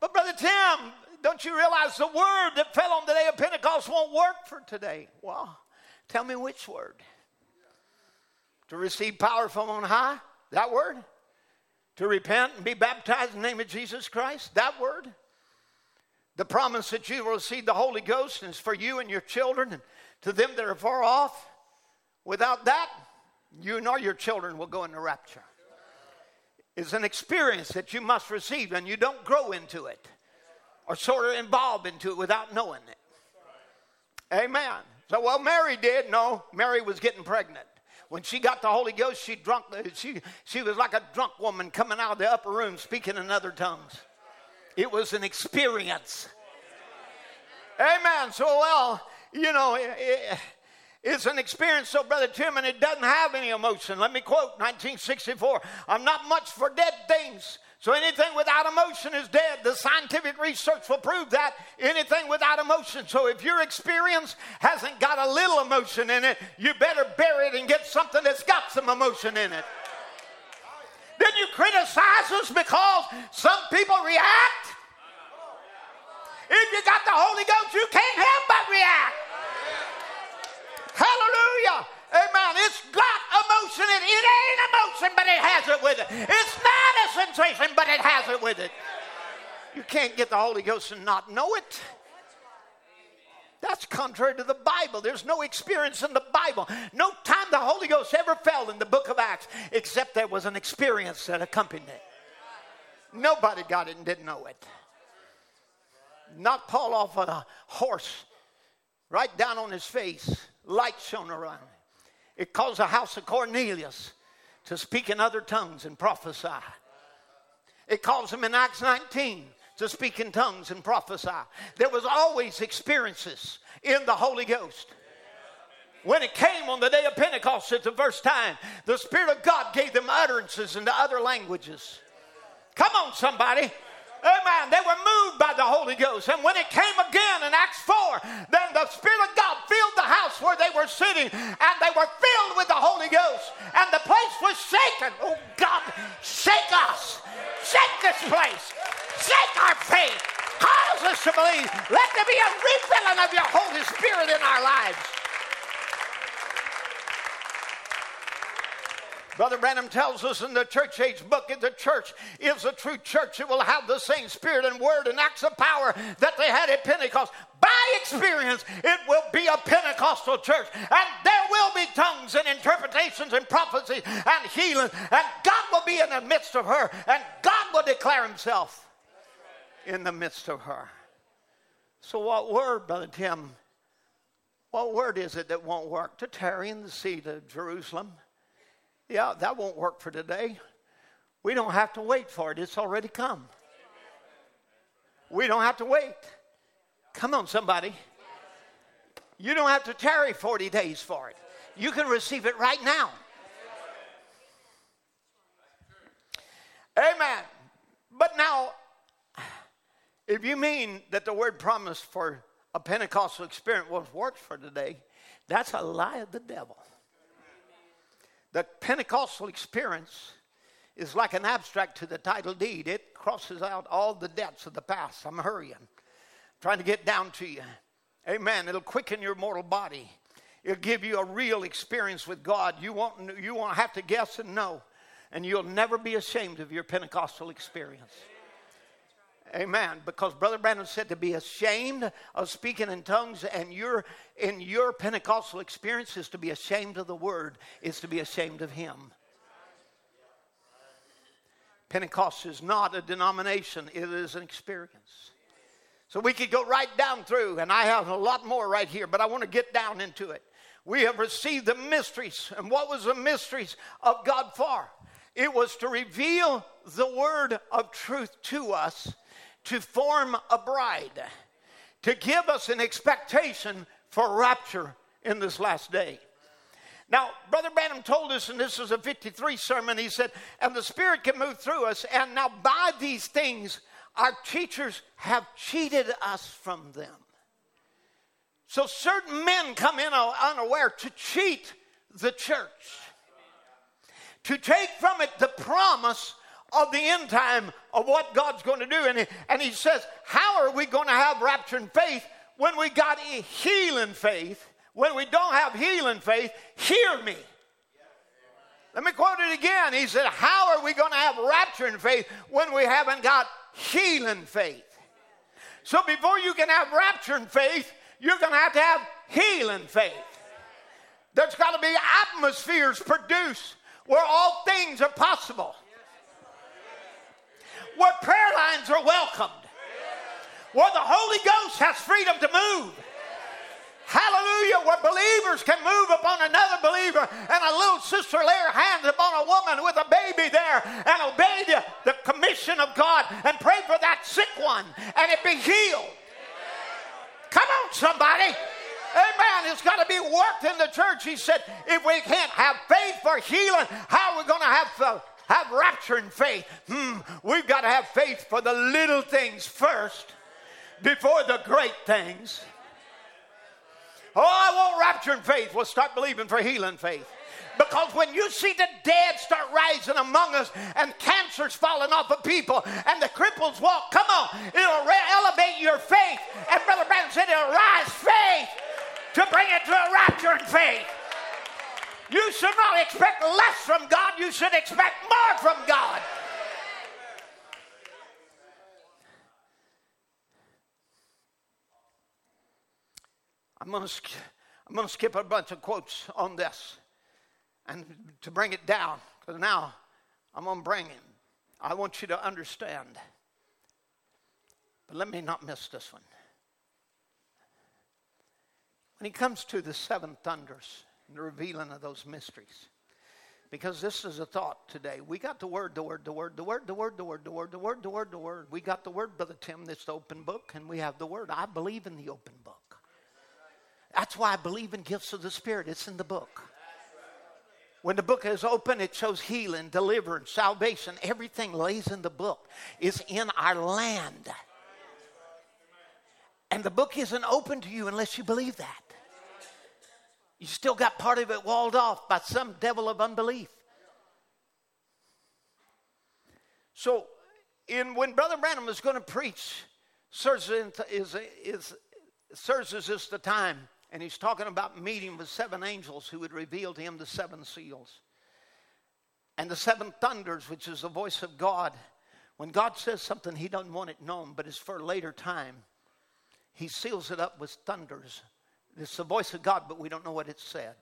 Speaker 2: but Brother Tim, don't you realize the word that fell on the day of Pentecost won't work for today? Well, tell me which word. To receive power from on high? That word? To repent and be baptized in the name of Jesus Christ? That word? The promise that you will receive the Holy Ghost is for you and your children and to them that are far off. Without that, you nor your children will go into rapture. It's an experience that you must receive, and you don't grow into it or sort of involved into it without knowing it. Amen. So, well, Mary did. No, Mary was getting pregnant. When she got the Holy Ghost, she drunk. Uh, she she was like a drunk woman coming out of the upper room speaking in other tongues. It was an experience. Amen. So, well, you know, it, it, it's an experience. So, Brother Tim, and it doesn't have any emotion. Let me quote 1964 I'm not much for dead things. So anything without emotion is dead. The scientific research will prove that anything without emotion. So if your experience hasn't got a little emotion in it, you better bury it and get something that's got some emotion in it. Then you criticize us because some people react. If you got the Holy Ghost, you can't help but react. Hallelujah. Amen. It's got emotion. It, it ain't emotion, but it has it with it. It's not a sensation, but it has it with it. You can't get the Holy Ghost and not know it. That's contrary to the Bible. There's no experience in the Bible. No time the Holy Ghost ever fell in the book of Acts, except there was an experience that accompanied it. Nobody got it and didn't know it. Not Paul off a horse, right down on his face, light shone around. It caused the house of Cornelius to speak in other tongues and prophesy. It calls them in Acts 19 to speak in tongues and prophesy. There was always experiences in the Holy Ghost. When it came on the day of Pentecost it's the first time, the Spirit of God gave them utterances into other languages. Come on, somebody. Amen. They were moved by the Holy Ghost. And when it came again in Acts 4, then the Spirit of God filled the house where they were sitting, and they were filled with the Holy Ghost. And the place was shaken. Oh, God, shake us. Shake this place. Shake our faith. Cause us to believe. Let there be a refilling of your Holy Spirit in our lives. Brother Branham tells us in the church age book that the church is a true church. It will have the same spirit and word and acts of power that they had at Pentecost. By experience, it will be a Pentecostal church. And there will be tongues and interpretations and prophecies and healing. And God will be in the midst of her. And God will declare himself in the midst of her. So, what word, Brother Tim? What word is it that won't work? To tarry in the seat of Jerusalem yeah, that won't work for today. We don't have to wait for it, it's already come. We don't have to wait. Come on, somebody. You don't have to tarry 40 days for it. You can receive it right now. Amen. But now, if you mean that the word promise for a Pentecostal experience was works for today, that's a lie of the devil. The Pentecostal experience is like an abstract to the title deed. It crosses out all the depths of the past. I'm hurrying, trying to get down to you. Amen. It'll quicken your mortal body. It'll give you a real experience with God. You won't, you won't have to guess and know, and you'll never be ashamed of your Pentecostal experience. Amen. Because Brother Branham said to be ashamed of speaking in tongues, and your in your Pentecostal experience is to be ashamed of the word, is to be ashamed of him. Pentecost is not a denomination, it is an experience. So we could go right down through, and I have a lot more right here, but I want to get down into it. We have received the mysteries, and what was the mysteries of God for? It was to reveal the word of truth to us to form a bride, to give us an expectation for rapture in this last day. Now, Brother Branham told us, and this is a 53 sermon, he said, and the Spirit can move through us, and now by these things, our teachers have cheated us from them. So certain men come in unaware to cheat the church, to take from it the promise of the end time of what God's going to do. And he, and he says, How are we going to have rapturing faith when we got healing faith? When we don't have healing faith, hear me. Let me quote it again. He said, How are we going to have rapturing faith when we haven't got healing faith? So before you can have rapturing faith, you're going to have to have healing faith. There's got to be atmospheres produced where all things are possible where prayer lines are welcomed, where the Holy Ghost has freedom to move. Hallelujah, where believers can move upon another believer and a little sister lay her hands upon a woman with a baby there and obey the, the commission of God and pray for that sick one and it be healed. Come on, somebody. Amen. It's got to be worked in the church. He said, if we can't have faith for healing, how are we going to have have rapturing faith. Hmm, we've got to have faith for the little things first before the great things. Oh, I want rapturing faith. We'll start believing for healing faith. Because when you see the dead start rising among us and cancers falling off of people and the cripples walk, come on, it'll re- elevate your faith. And Brother Branham said it'll rise faith to bring it to a rapturing faith. You should not expect less from God, you should expect more from God. I'm going to I'm to skip a bunch of quotes on this and to bring it down because now I'm going to bring it. I want you to understand. But let me not miss this one. When he comes to the seven thunders and the revealing of those mysteries, because this is a thought today. We got the word, the word, the word, the word, the word, the word, the word, the word, the word, the word. We got the word, Brother Tim, the open book, and we have the word. I believe in the open book. That's why I believe in gifts of the Spirit. It's in the book. When the book is open, it shows healing, deliverance, salvation. Everything lays in the book is in our land. And the book isn't open to you unless you believe that. You still got part of it walled off by some devil of unbelief. So, in when Brother Branham was going to preach, Sirs is, is, is the time and he's talking about meeting with seven angels who would reveal to him the seven seals. And the seven thunders, which is the voice of God. When God says something, he doesn't want it known, but it's for a later time. He seals it up with thunders. It's the voice of God, but we don't know what it said.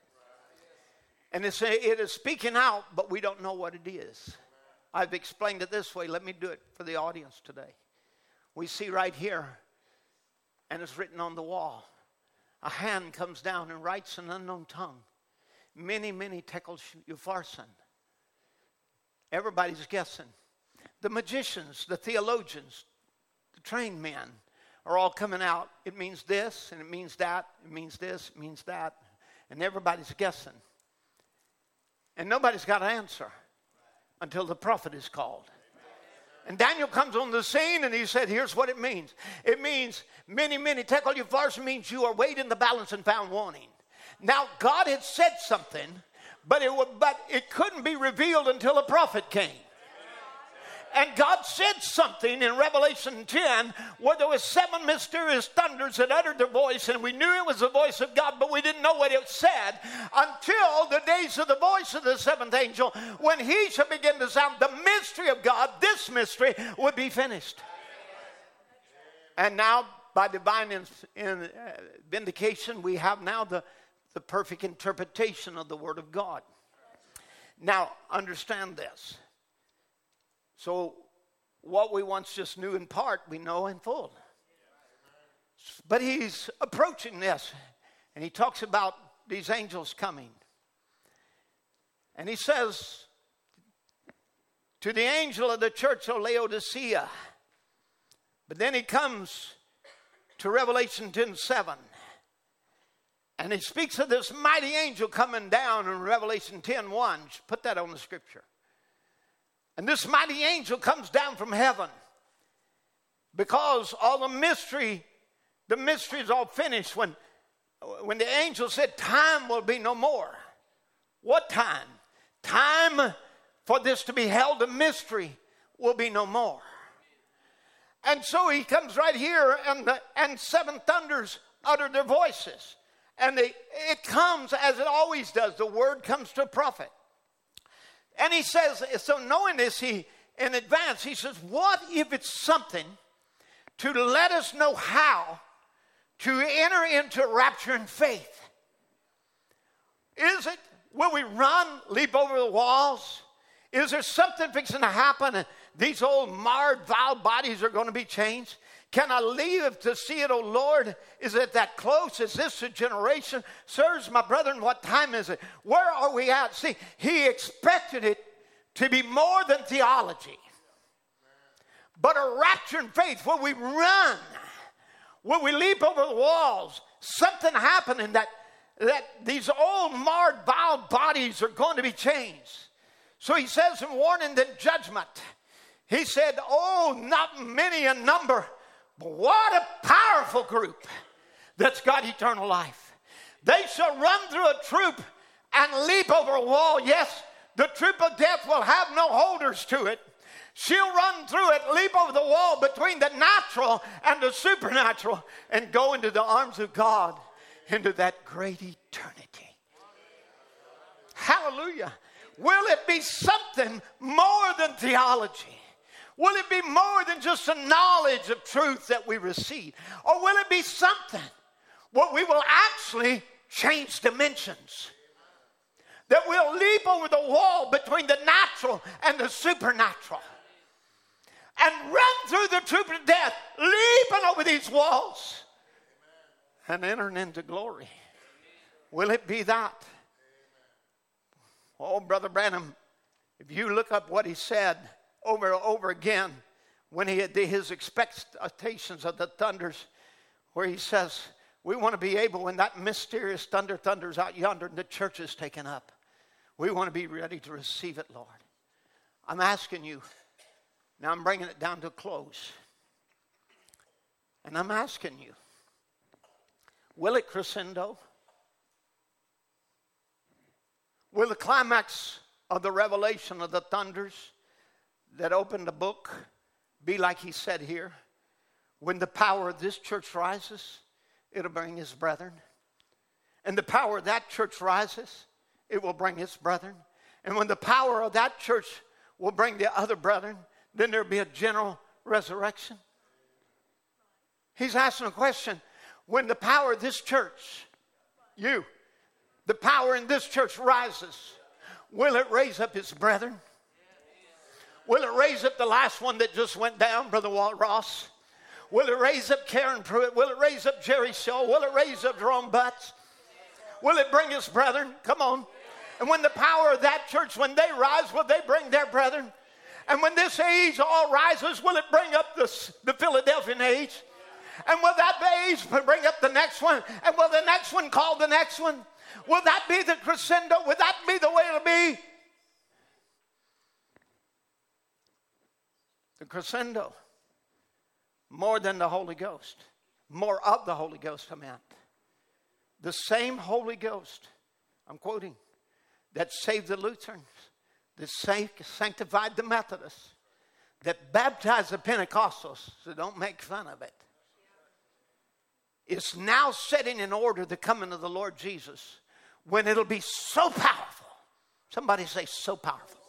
Speaker 2: And it's, it is speaking out, but we don't know what it is. I've explained it this way. Let me do it for the audience today. We see right here, and it's written on the wall a hand comes down and writes an unknown tongue. Mene, mene tekels upharsin. Everybody's guessing. The magicians, the theologians, the trained men are all coming out. It means this and it means that. It means this, it means that. And everybody's guessing. And nobody's got an answer until the prophet is called. And Daniel comes on the scene and he said, Here's what it means. It means mene, mene tekel upharsin means you are weighed in the balance and found wanting. Now, God had said something, but it, but it couldn't be revealed until a prophet came. And God said something in Revelation 10 where there was seven mysterious thunders that uttered their voice, and we knew it was the voice of God, but we didn't know what it said until the days of the voice of the seventh angel, when he shall begin to sound the mystery of God, this mystery would be finished. And now, by divine in, in, uh, vindication, we have now the, the perfect interpretation of the Word of God. Now, understand this. So, what we once just knew in part, we know in full. But he's approaching this, and he talks about these angels coming. And he says to the angel of the church of Laodicea, but then he comes to Revelation 10 7. And he speaks of this mighty angel coming down in Revelation 10 1. Put that on the scripture. And this mighty angel comes down from heaven because all the mystery, the mystery is all finished when, when the angel said, Time will be no more. What time? Time for this to be held a mystery will be no more. And so he comes right here, and, the, and seven thunders utter their voices. And they, it comes as it always does. The word comes to a prophet. And he says, so knowing this, he in advance, he says, What if it's something to let us know how to enter into rapturing faith? Is it, will we run, leap over the walls? Is there something fixing to happen and these old marred, vile bodies are going to be changed? Can I live to see it, O Lord? Is it that close? Is this a generation? Sirs, my brethren, what time is it? Where are we at? See, he expected it to be more than theology, but a rapturing faith where we run, where we leap over the walls. Something happening that, that these old, marred, vile bodies are going to be changed. So he says in warning the judgment, he said, Oh, not many a number what a powerful group that's got eternal life. They shall run through a troop and leap over a wall. Yes, the troop of death will have no holders to it. She'll run through it, leap over the wall between the natural and the supernatural, and go into the arms of God into that great eternity. Hallelujah. Will it be something more than theology? Will it be more than just a knowledge of truth that we receive? Or will it be something where we will actually change dimensions? That we'll leap over the wall between the natural and the supernatural and run through the troop of death, leaping over these walls and entering into glory. Will it be that? Oh, Brother Branham, if you look up what he said, over and over again when he had his expectations of the thunders, where he says, We want to be able, when that mysterious thunder thunders out yonder and the church is taken up, we want to be ready to receive it, Lord. I'm asking you, now I'm bringing it down to a close. And I'm asking you, will it crescendo? Will the climax of the revelation of the thunders that opened the book be like he said here? When the power of this church rises, it'll bring his brethren. And the power of that church rises, it will bring his brethren. And when the power of that church will bring the other brethren, then there'll be a general resurrection. He's asking a question when the power of this church, you, the power in this church rises, will it raise up his brethren? Will it raise up the last one that just went down, Brother Walt Ross? Will it raise up Karen Pruitt? Will it raise up Jerry Shaw? Will it raise up Jerome Butts? Will it bring his brethren? Come on. And when the power of that church, when they rise, will they bring their brethren? And when this age all rises, will it bring up the, the Philadelphian age? And will that age bring up the next one? And will the next one call the next one? Will that be the crescendo? Will that be the way it'll be? The crescendo, more than the Holy Ghost, more of the Holy Ghost, I meant. The same Holy Ghost, I'm quoting, that saved the Lutherans, that sanctified the Methodists, that baptized the Pentecostals, so don't make fun of it. It's now setting in order the coming of the Lord Jesus when it'll be so powerful. Somebody say, so powerful.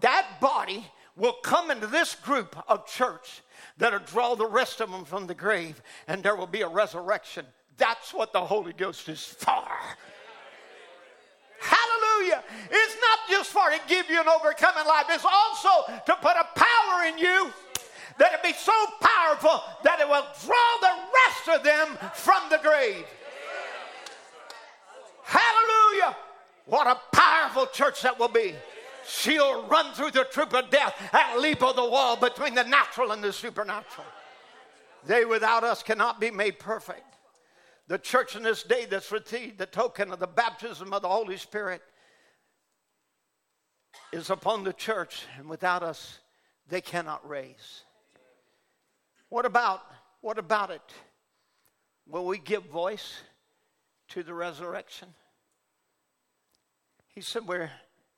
Speaker 2: That body will come into this group of church that'll draw the rest of them from the grave, and there will be a resurrection. That's what the Holy Ghost is for. Hallelujah. It's not just for to give you an overcoming life, it's also to put a power in you that it be so powerful that it will draw the rest of them from the grave. Hallelujah. What a powerful church that will be she'll run through the troop of death and leap over the wall between the natural and the supernatural. They without us cannot be made perfect. The church in this day that's received the token of the baptism of the Holy Spirit is upon the church, and without us, they cannot raise. What about what about it? Will we give voice to the resurrection? He said, We're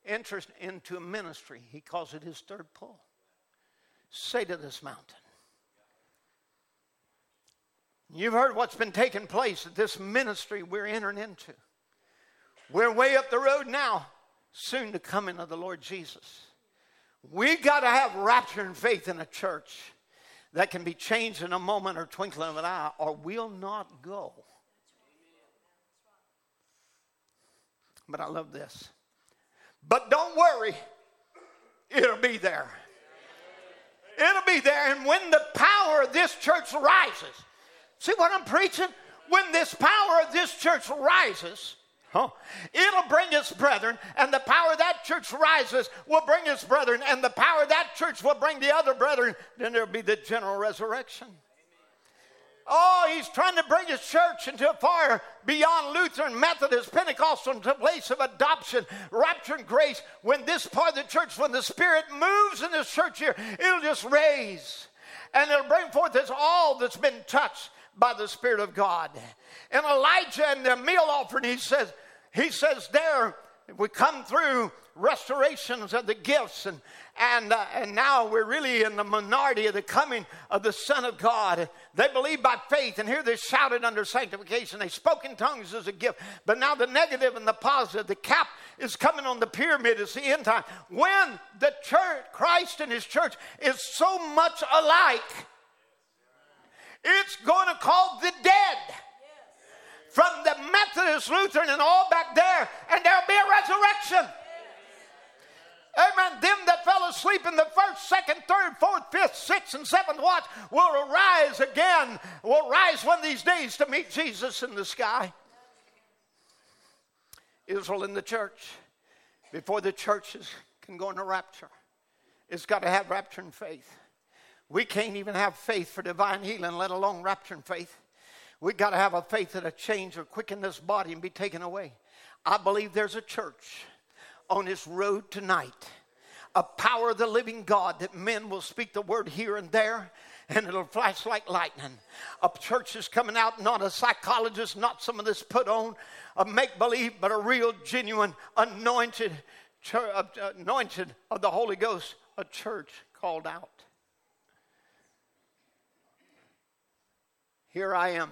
Speaker 2: enters into a ministry. He calls it his third pull. Say to this mountain. You've heard what's been taking place at this ministry we're entering into. We're way up the road now, soon to coming of the Lord Jesus. We got to have rapturing faith in a church that can be changed in a moment or twinkling of an eye, or we'll not go. But I love this. But don't worry, it'll be there. It'll be there. And when the power of this church rises, see what I'm preaching? When this power of this church rises, huh, it'll bring its brethren, and the power of that church rises will bring its brethren, and the power of that church will bring the other brethren. Then there'll be the general resurrection. Oh, he's trying to bring his church into a fire beyond Lutheran, Methodist, Pentecostal, into a place of adoption, rapture, and grace. When this part of the church, when the Spirit moves in this church here, it'll just raise. And it'll bring forth this all that's been touched by the Spirit of God. And Elijah and the meal offering, he says, he says there, if we come through restorations of the gifts. And and uh, and now we're really in the minority of the coming of the son of god. They believe by faith and here they shouted under sanctification. They spoke in tongues as a gift. But now the negative and the positive the cap is coming on the pyramid. It's the end time. When the church christ and his church is so much alike it's going to call the dead. From the Methodist, Lutheran, and all back there, and there'll be a resurrection. Amen. Them that fell asleep in the first, second, third, fourth, fifth, sixth, and seventh watch will arise again, will rise one of these days to meet Jesus in the sky. Israel in the church, before the churches can go into rapture, it's got to have rapturing faith. We can't even have faith for divine healing, let alone rapturing faith. We've got to have a faith that'll change or quicken this body and be taken away. I believe there's a church on this road tonight, a power of the living God that men will speak the word here and there and it'll flash like lightning. A church is coming out, not a psychologist, not some of this put on, a make believe, but a real, genuine, anointed, uh, anointed of the Holy Ghost, a church called out. Here I am.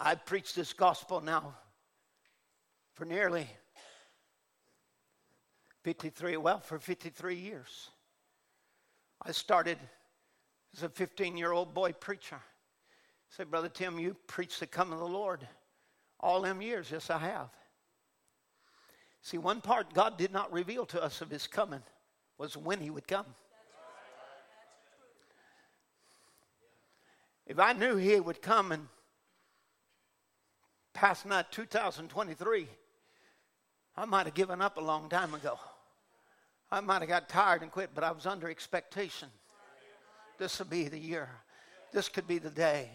Speaker 2: I've preached this gospel now for nearly 53, well, for 53 years. I started as a 15 year old boy preacher. I said, Brother Tim, you preached the coming of the Lord all them years. Yes, I have. See, one part God did not reveal to us of his coming was when he would come. If I knew he would come and past night 2023, I might have given up a long time ago. I might have got tired and quit, but I was under expectation. This will be the year. This could be the day.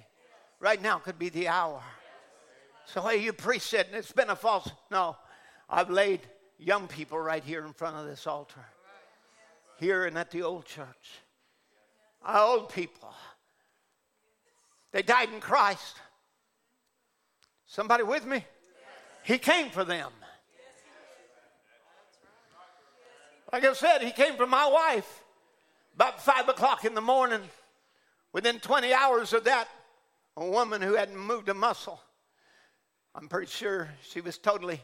Speaker 2: Right now could be the hour. So, hey, you priest said it's been a false. No, I've laid young people right here in front of this altar, here and at the old church. Our old people. They died in Christ. Somebody with me? He came for them. Like I said, he came for my wife about five o'clock in the morning. Within 20 hours of that, a woman who hadn't moved a muscle. I'm pretty sure she was totally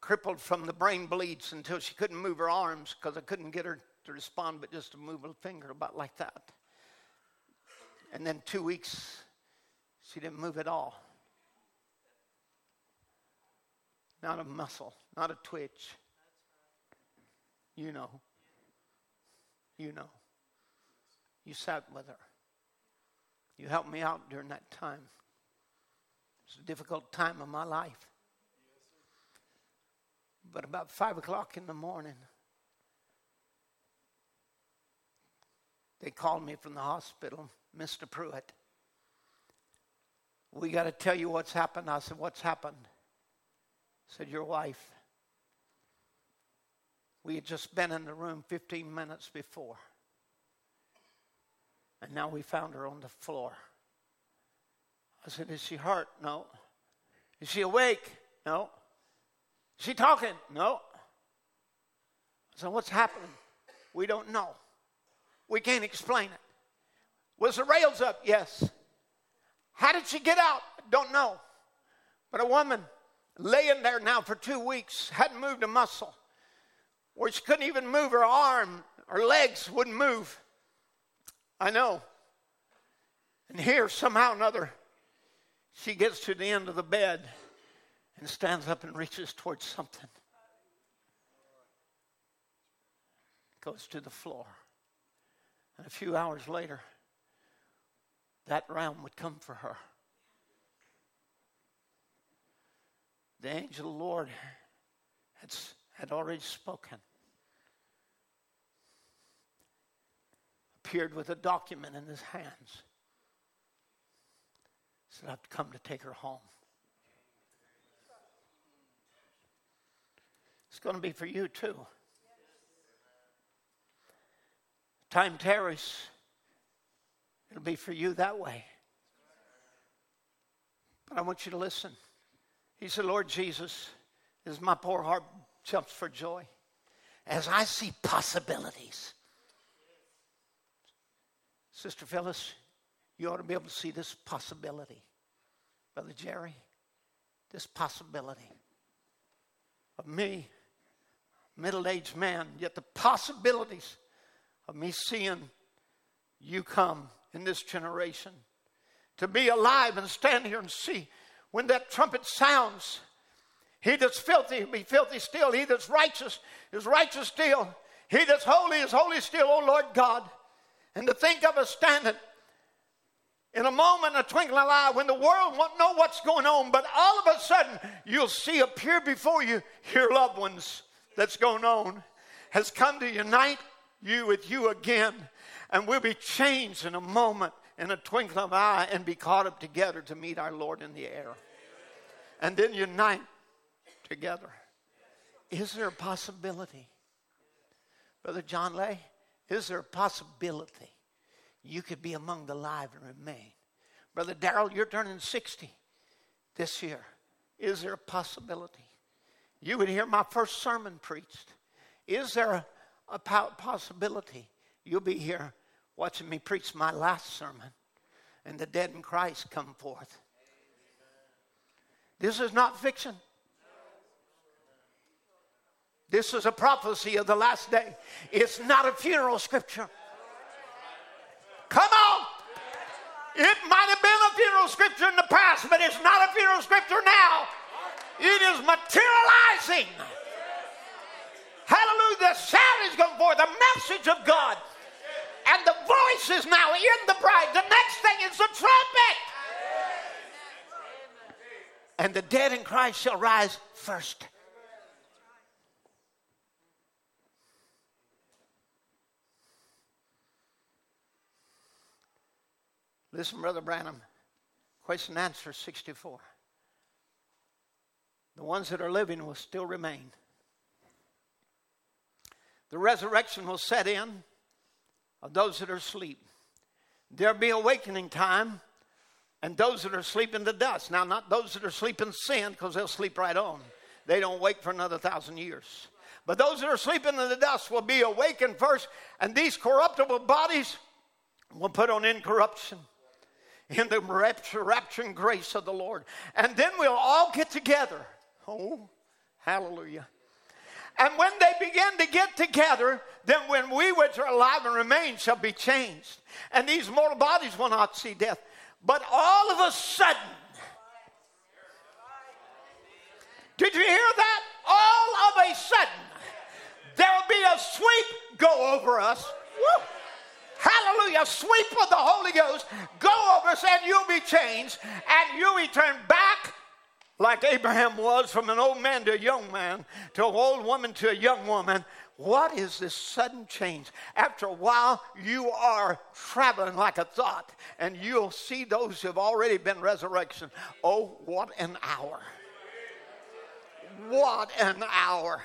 Speaker 2: crippled from the brain bleeds until she couldn't move her arms because I couldn't get her to respond, but just to move a finger about like that. And then two weeks, she didn't move at all. not a muscle, not a twitch. You know. You know. You sat with her. You helped me out during that time. It's a difficult time of my life. But about five o'clock in the morning, they called me from the hospital, Mr. Pruitt. We got to tell you what's happened. I said, What's happened? I said, Your wife. We had just been in the room 15 minutes before. And now we found her on the floor. I said, Is she hurt? No. Is she awake? No. Is she talking? No. I said, What's happening? We don't know. We can't explain it. Was the rails up? Yes. How did she get out? Don't know. But a woman laying there now for two weeks, hadn't moved a muscle, where she couldn't even move her arm, her legs wouldn't move. I know. And here, somehow or another, she gets to the end of the bed and stands up and reaches towards something. Goes to the floor. And a few hours later, that round would come for her. the angel of the Lord had, had already spoken. Appeared with a document in his hands. Said, I've come to take her home. It's going to be for you too. Time tarries, it'll be for you that way. But I want you to listen. He said, Lord Jesus, is my poor heart jumps for joy as I see possibilities. Sister Phyllis, you ought to be able to see this possibility. Brother Jerry, this possibility of me, middle aged man, yet the possibilities of me seeing you come in this generation. To be alive and stand here and see when that trumpet sounds. He that's filthy be filthy still. He that's righteous is righteous still. He that's holy is holy still, O Lord God. And to think of us standing in a moment, a twinkling of an eye, when the world won't know what's going on, but all of a sudden you'll see appear before you your loved ones that's going on has come to unite you with you again. And we'll be changed in a moment, in a twinkling of an eye, and be caught up together to meet our Lord in the air. And then unite together. Is there a possibility? Brother John Lay, is there a possibility you could be among the live and remain. Brother Darrell, you're turning 60 this year. Is there a possibility? You would hear my first sermon preached. Is there a, a possibility you'll be here watching me preach my last sermon and the dead in Christ come forth? This is not fiction. This is a prophecy of the last day. It's not a funeral scripture. Come on. It might have been a funeral scripture in the past, but it's not a funeral scripture now. It is materializing. Hallelujah. The sound is going forth, the message of God. And the voice is now in the bride. The next thing is the trumpet. And the dead in Christ shall rise first. Listen, Brother Branham. Question and answer 64. The ones that are living will still remain. The resurrection will set in of those that are asleep. There'll be awakening time, and those that are sleeping to dust. Now, not those that are sleeping sin, because they'll sleep right on. They don't wake for another thousand years. But those that are sleeping in the dust will be awakened first, and these corruptible bodies will put on incorruption in the rapture, rapturing grace of the Lord. And then we'll all get together. Oh, hallelujah. And when they begin to get together, then when we which are alive and remain shall be changed. And these mortal bodies will not see death. But all of a sudden, did you hear that? All of a sudden, there'll be a sweep go over us. Woo! Hallelujah, sweep of the Holy Ghost, go over us and you'll be changed and you'll return back like Abraham was from an old man to a young man, to an old woman to a young woman. What is this sudden change? After a while, you are traveling like a thought, and you'll see those who have already been resurrection. Oh, what an hour! What an hour!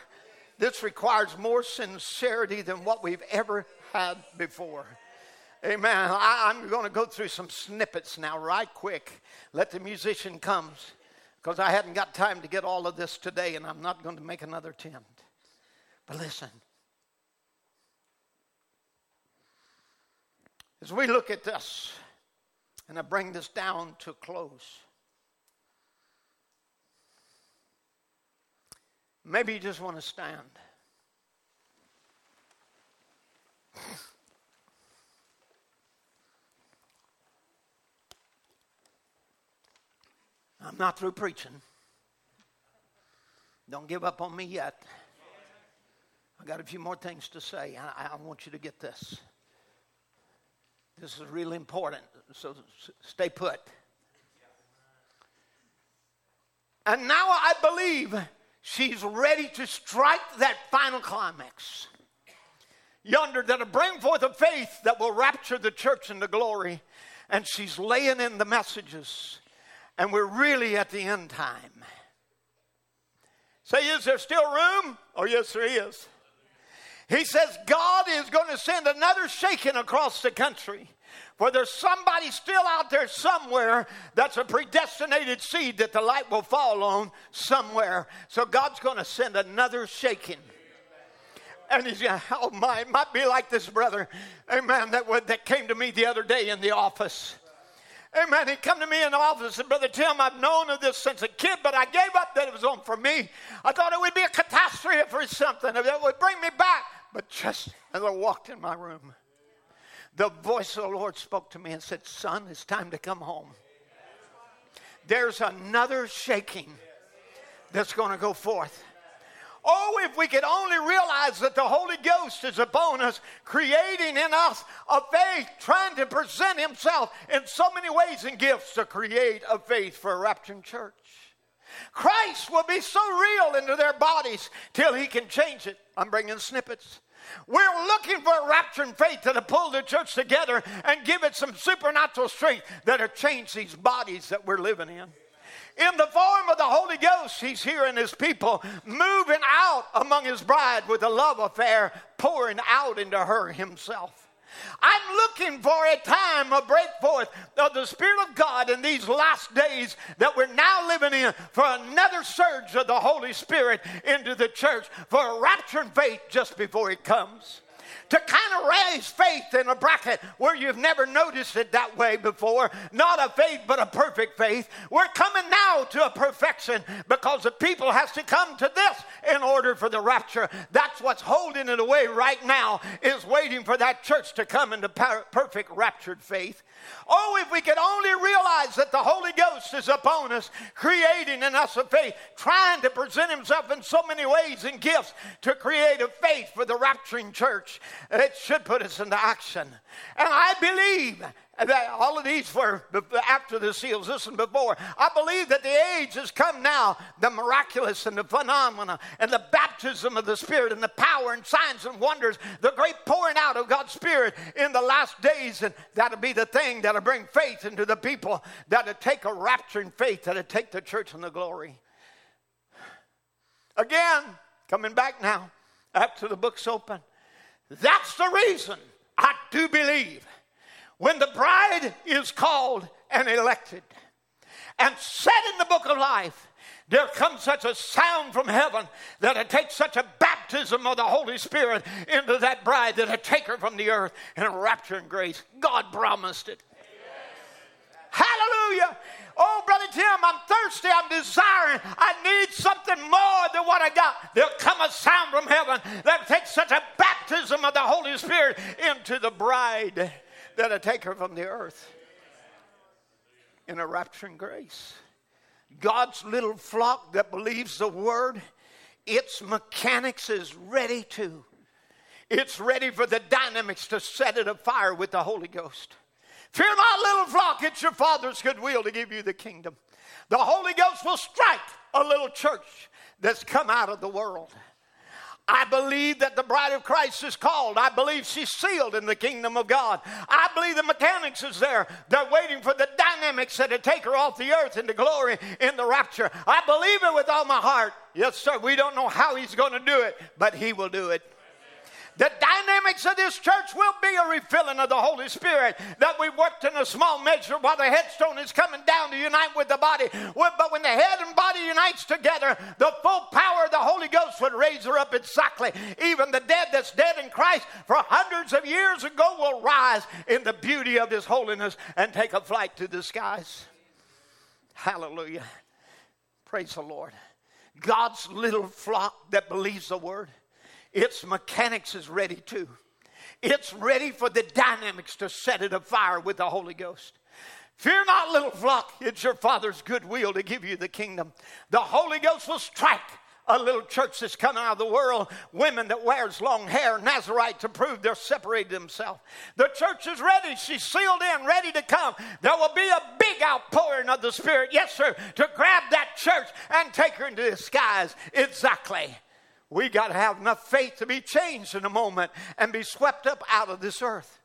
Speaker 2: This requires more sincerity than what we've ever had before. Amen. I, am going to go through some snippets now, right quick. Let the musician comes, because I hadn't got time to get all of this today, and I'm not going to make another attempt. But listen. As we look at this, and I bring this down to close. Maybe you just want to stand. I'm not through preaching. Don't give up on me yet. I got a few more things to say. I, I want you to get this. This is really important, so stay put. And now I believe she's ready to strike that final climax. Yonder, that'll bring forth a faith that will rapture the church into glory. And she's laying in the messages and we're really at the end time. Say, is there still room? Oh, yes, there is. He says God is going to send another shaking across the country. For there's somebody still out there somewhere that's a predestinated seed that the light will fall on somewhere. So God's going to send another shaking. And he's, oh my, it might be like this brother, amen, that, that came to me the other day in the office. Amen. He come to me in the office and said, Brother Tim, I've known of this since a kid, but I gave up that it was on for me. I thought it would be a catastrophe for something, that would bring me back. But just as I walked in my room, the voice of the Lord spoke to me and said, Son, it's time to come home. There's another shaking that's going to go forth. Oh, if we could only realize that the Holy Ghost is upon us, creating in us a faith, trying to present Himself in so many ways and gifts to create a faith for a rapturing church. Christ will be so real into their bodies till He can change it. I'm bringing snippets. We're looking for a rapturing faith that'll pull the church together and give it some supernatural strength that'll change these bodies that we're living in. In the form of the Holy Ghost, He's here in His people, moving out among His bride with a love affair, pouring out into her Himself. I'm looking for a time of breakforth of the Spirit of God in these last days that we're now living in for another surge of the Holy Spirit into the church for a rapturing faith just before it comes to kind of raise faith in a bracket where you've never noticed it that way before. Not a faith, but a perfect faith. We're coming now to a perfection because the people has to come to this in order for the rapture. That's what's holding it away right now is waiting for that church to come into perfect raptured faith. Oh, if we could only realize that the Holy Ghost is upon us, creating in us a faith, trying to present Himself in so many ways and gifts to create a faith for the rapturing church, it should put us into action. And I believe all of these were after the seals. Listen, before I believe that the age has come now, the miraculous and the phenomena and the baptism of the Spirit and the power and signs and wonders, the great pouring out of God's Spirit in the last days, and that'll be the thing that'll bring faith into the people, that'll take a rapturing faith, that'll take the church in the glory. Again, coming back now after the book's open. That's the reason I do believe when the bride is called and elected and set in the book of life, there comes such a sound from heaven that it takes such a baptism of the Holy Spirit into that bride that it take her from the earth in a rapture and grace. God promised it. Hallelujah. Oh, Brother Tim, I'm thirsty. I'm desiring. I need something more than what I got. There'll come a sound from heaven that takes such a baptism of the Holy Spirit into the bride that'll take her from the earth in a rapturing grace. God's little flock that believes the word, its mechanics is ready to. It's ready for the dynamics to set it afire with the Holy Ghost. Fear not, little flock, it's your Father's good will to give you the kingdom. The Holy Ghost will strike a little church that's come out of the world. I believe that the bride of Christ is called. I believe she's sealed in the kingdom of God. I believe the mechanics is there. They're waiting for the dynamics that to take her off the earth into glory in the rapture. I believe it with all my heart. Yes, sir. We don't know how he's going to do it, but he will do it. The dynamics of this church will be a refilling of the Holy Spirit that we worked in a small measure while the headstone is coming down to unite with the body. But when the head and body unites together, the full power of the Holy Ghost would raise her up exactly. Even the dead that's dead in Christ for hundreds of years ago will rise in the beauty of His holiness and take a flight to the skies. Hallelujah. Praise the Lord. God's little flock that believes the word its mechanics is ready too. It's ready for the dynamics to set it afire with the Holy Ghost. Fear not, little flock, it's your Father's good will to give you the kingdom. The Holy Ghost will strike a little church that's coming out of the world, women that wears long hair, Nazarite to prove they're separated themselves. The church is ready. She's sealed in, ready to come. There will be a big outpouring of the Spirit, yes, sir, to grab that church and take her into the skies. Exactly we got to have enough faith to be changed in a moment and be swept up out of this earth.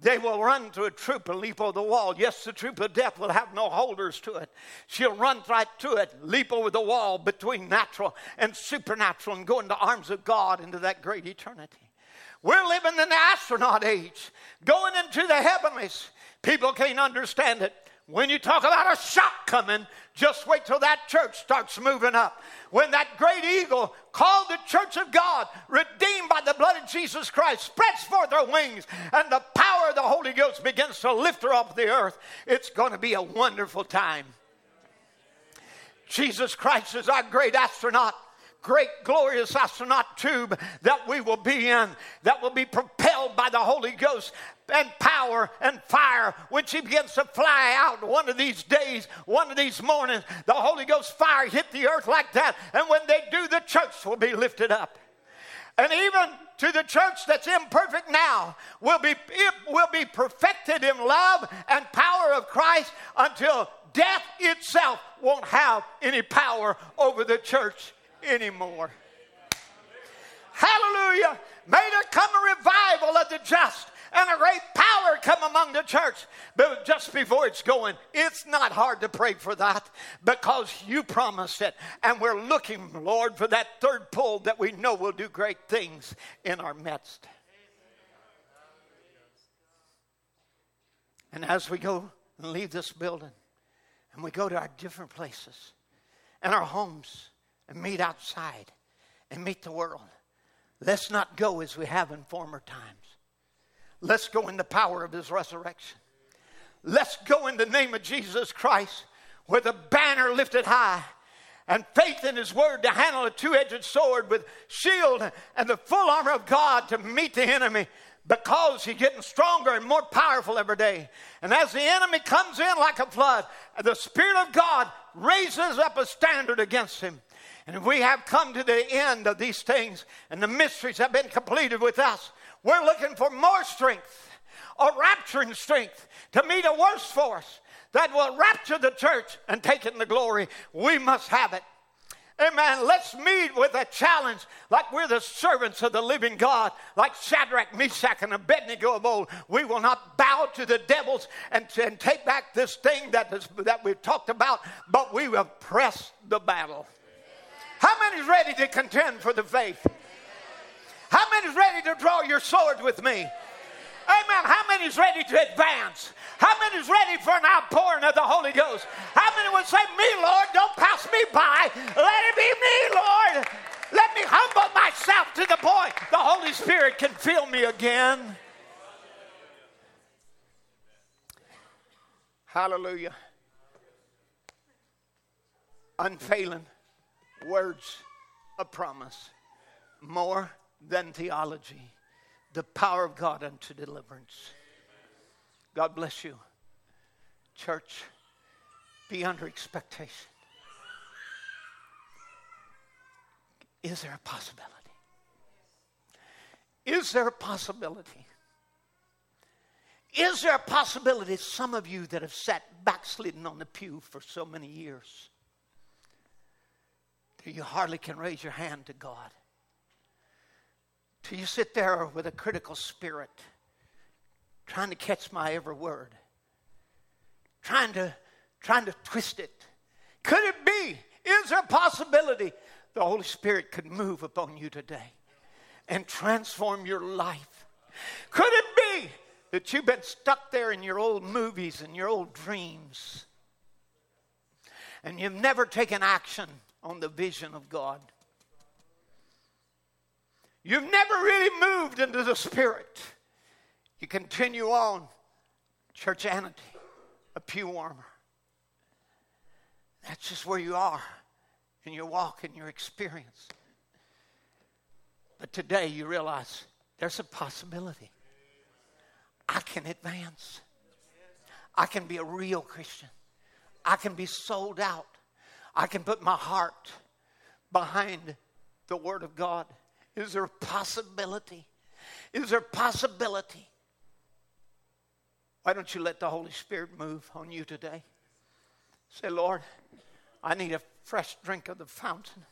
Speaker 2: They will run to a troop and leap over the wall. Yes, the troop of death will have no holders to it. She'll run right to it, leap over the wall between natural and supernatural, and go into the arms of God into that great eternity. We're living in the astronaut age, going into the heavenlies. People can't understand it. When you talk about a shock coming, just wait till that church starts moving up. When that great eagle called the church of God, redeemed by the blood of Jesus Christ, spreads forth her wings and the power of the Holy Ghost begins to lift her off the earth, it's going to be a wonderful time. Jesus Christ is our great astronaut great glorious astronaut tube that we will be in, that will be propelled by the Holy Ghost and power and fire when she begins to fly out one of these days, one of these mornings. The Holy Ghost fire hit the earth like that, and when they do, the church will be lifted up. And even to the church that's imperfect now will be it will be perfected in love and power of Christ until death itself won't have any power over the church anymore. Hallelujah. May there come a revival of the just and a great power come among the church. But just before it's going, it's not hard to pray for that because you promised it. And we're looking, Lord, for that third pull that we know will do great things in our midst. And as we go and leave this building and we go to our different places and our homes and meet outside and meet the world, let's not go as we have in former times. Let's go in the power of his resurrection. Let's go in the name of Jesus Christ with a banner lifted high and faith in his word to handle a two-edged sword with shield and the full armor of God to meet the enemy because he's getting stronger and more powerful every day. And as the enemy comes in like a flood, the Spirit of God raises up a standard against him. And we have come to the end of these things, and the mysteries have been completed with us. We're looking for more strength, a rapturing strength to meet a worse force that will rapture the church and take it in the glory. We must have it. Amen. Let's meet with a challenge like we're the servants of the living God, like Shadrach, Meshach, and Abednego of old. We will not bow to the devils and, and take back this thing that, is, that we've talked about, but we will press the battle. How many is ready to contend for the faith? How many is ready to draw your sword with me? Amen. How many is ready to advance? How many is ready for an outpouring of the Holy Ghost? How many would say, Me, Lord, don't pass me by. Let it be me, Lord. Let me humble myself to the point the Holy Spirit can fill me again. Hallelujah. Unfailing words of promise. More than theology, the power of God unto deliverance. God bless you. Church, be under expectation. Is there a possibility? Is there a possibility? Is there a possibility, some of you that have sat backslidden on the pew for so many years, that you hardly can raise your hand to God? Till you sit there with a critical spirit, trying to catch my every word, trying to, trying to twist it. Could it be? Is there a possibility the Holy Spirit could move upon you today and transform your life? Could it be that you've been stuck there in your old movies and your old dreams and you've never taken action on the vision of God? You've never really moved into the Spirit. You continue on, churchanity, a pew warmer. That's just where you are in your walk and your experience. But today you realize there's a possibility. I can advance. I can be a real Christian. I can be sold out. I can put my heart behind the Word of God. Is there a possibility? Is there a possibility? Why don't you let the Holy Spirit move on you today? Say, Lord, I need a fresh drink of the fountain.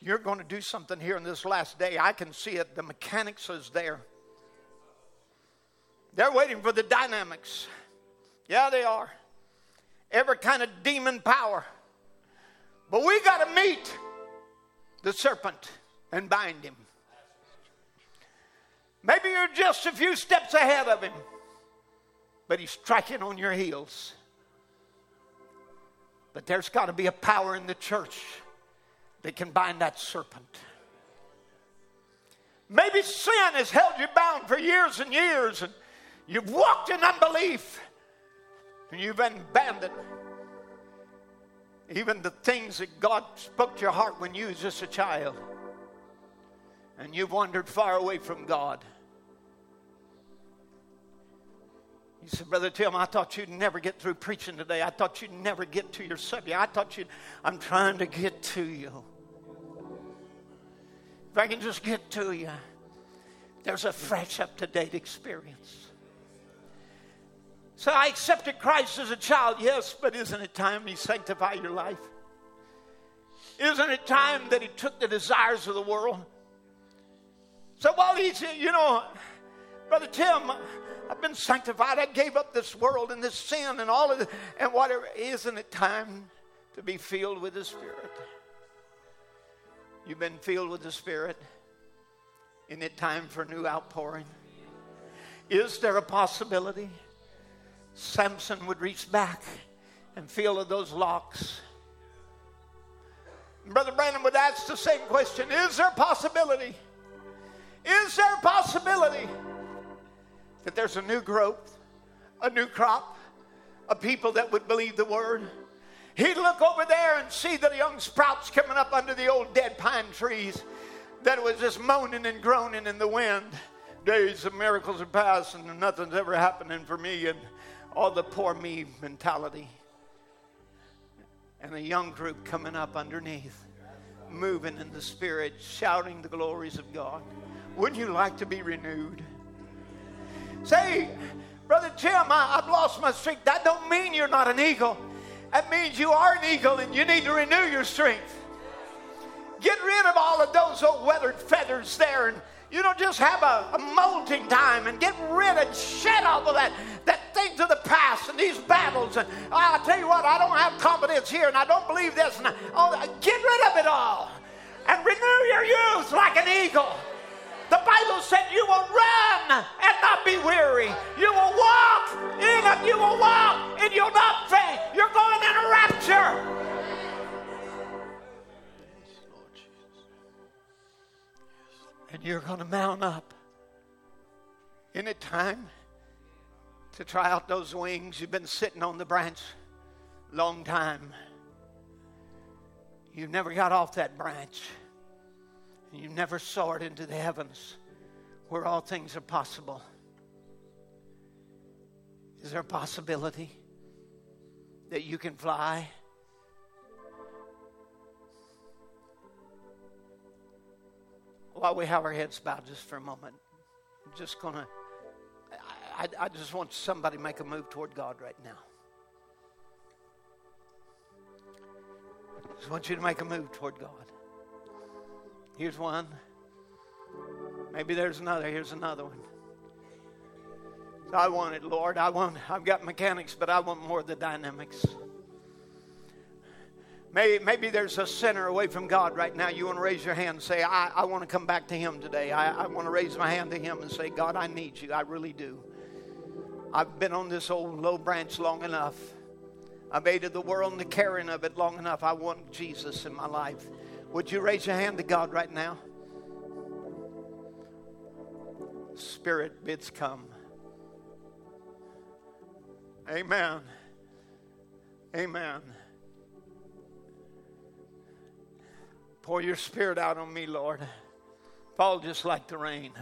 Speaker 2: You're going to do something here in this last day. I can see it. The mechanics is there. They're waiting for the dynamics. Yeah, they are. Every kind of demon power. But we got to meet the serpent and bind him. Maybe you're just a few steps ahead of him, but he's striking on your heels. But there's got to be a power in the church that can bind that serpent. Maybe sin has held you bound for years and years, and you've walked in unbelief, and you've been abandoned even the things that God spoke to your heart when you was just a child, and you've wandered far away from God. He said, Brother Tim, I thought you'd never get through preaching today. I thought you'd never get to your subject. I thought you'd, I'm trying to get to you. If I can just get to you, there's a fresh, up to date experience. So I accepted Christ as a child, yes, but isn't it time He sanctify your life? Isn't it time that He took the desires of the world? So while He's, you know, Brother Tim, I've been sanctified. I gave up this world and this sin and all of it, and whatever. Isn't it time to be filled with the Spirit? You've been filled with the Spirit. Isn't it time for new outpouring? Is there a possibility Samson would reach back and feel of those locks? Brother Branham would ask the same question Is there a possibility? Is there a possibility? that there's a new growth, a new crop, a people that would believe the word. He'd look over there and see the young sprouts coming up under the old dead pine trees that was just moaning and groaning in the wind. Days of miracles are past and nothing's ever happening for me and all the poor me mentality. And a young group coming up underneath, moving in the spirit, shouting the glories of God. Wouldn't you like to be renewed? Say, Brother Tim, I, have lost my strength. That don't mean you're not an eagle. That means you are an eagle and you need to renew your strength. Get rid of all of those old weathered feathers there and you don't just have a, a molting time and get rid and shed all of that, that things of the past and these battles. And ah, oh, I'll tell you what, I don't have confidence here and I don't believe this. And I, oh, get rid of it all and renew your youth like an eagle. The Bible said you will run and not be weary. You will walk in and you will walk and you'll not faint. You're going in a rapture. And you're going to mount up. In it time to try out those wings? You've been sitting on the branch long time. You've never got off that branch and you never soared into the heavens where all things are possible. Is there a possibility that you can fly? While we have our heads bowed just for a moment, I'm just going to, I, I just want somebody to make a move toward God right now. I just want you to make a move toward God. Here's one. Maybe there's another. Here's another one. I want it, Lord. I want. I've got mechanics, but I want more of the dynamics. Maybe, maybe there's a sinner away from God right now. You want to raise your hand and say, I, I want to come back to Him today. I, I want to raise my hand to Him and say, God, I need you. I really do. I've been on this old low branch long enough. I've aided the world in the carrying of it long enough. I want Jesus in my life. Would you raise your hand to God right now? Spirit bids come. Amen. Amen. Pour your spirit out on me, Lord. Fall just like the rain.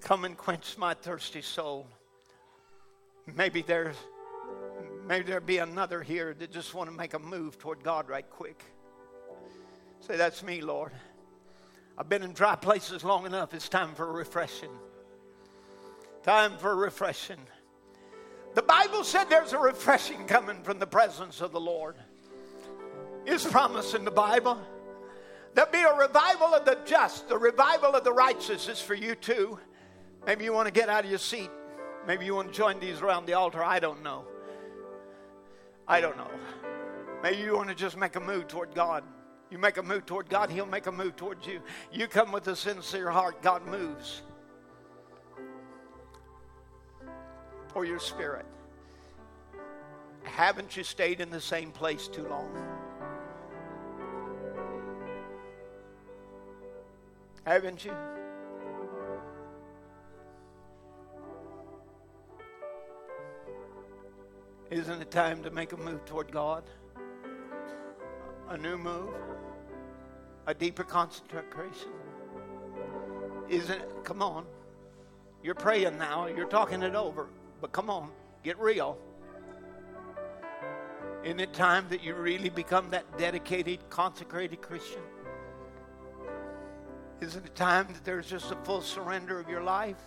Speaker 2: Come and quench my thirsty soul. Maybe there's maybe there be another here that just want to make a move toward God right quick. Say, that's me, Lord. I've been in dry places long enough. It's time for a refreshing. Time for a refreshing. The Bible said there's a refreshing coming from the presence of the Lord. Is promised in the Bible. There'll be a revival of the just, the revival of the righteous is for you too. Maybe you want to get out of your seat. Maybe you want to join these around the altar. I don't know. I don't know. Maybe you want to just make a move toward God. You make a move toward God, He'll make a move towards you. You come with a sincere heart, God moves. Or your spirit. Haven't you stayed in the same place too long? Haven't you? Isn't it time to make a move toward God? A new move? A deeper consecration. Isn't it? Come on. You're praying now. You're talking it over. But come on. Get real. Isn't it time that you really become that dedicated, consecrated Christian? Isn't it time that there's just a full surrender of your life?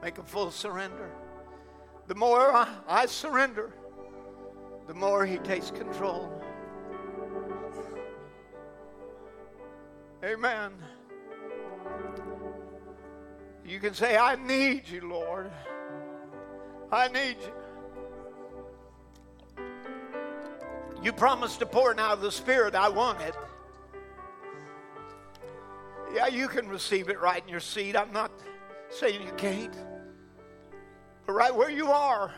Speaker 2: Make a full surrender. The more I, I surrender, the more He takes control. Amen. You can say, I need you, Lord. I need you. You promised to pour out of the Spirit. I want it. Yeah, you can receive it right in your seat. I'm not saying you can't. But right where you are,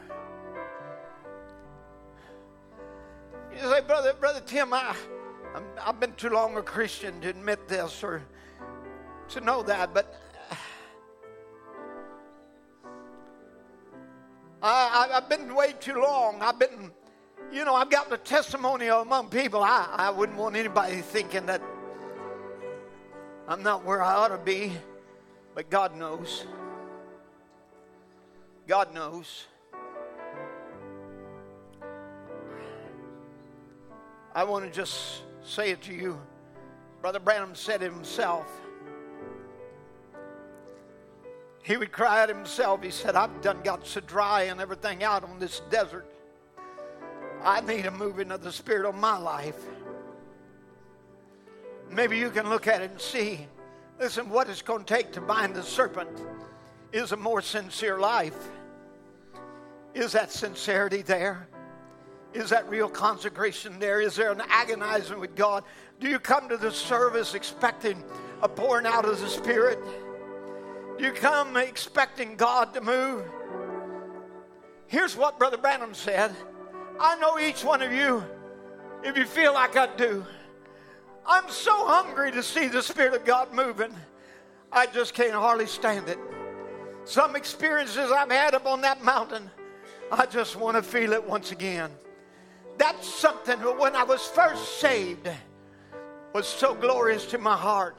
Speaker 2: you say, Brother, Brother Tim, I, i have been too long a Christian to admit this or to know that, but uh, I, have been way too long. I've been, you know, I've got the testimony among people. I, I wouldn't want anybody thinking that I'm not where I ought to be, but God knows. God knows. I want to just say it to you. Brother Branham said himself. He would cry out himself. He said, I've done got so dry and everything out on this desert. I need a moving of the Spirit on my life. Maybe you can look at it and see. Listen, what it's going to take to bind the serpent is a more sincere life. Is that sincerity there? Is that real consecration there? Is there an agonizing with God? Do you come to the service expecting a pouring out of the Spirit? Do you come expecting God to move? Here's what Brother Branham said I know each one of you, if you feel like I do, I'm so hungry to see the Spirit of God moving, I just can't hardly stand it. Some experiences I've had up on that mountain, I just want to feel it once again. That's something that when I was first saved was so glorious to my heart.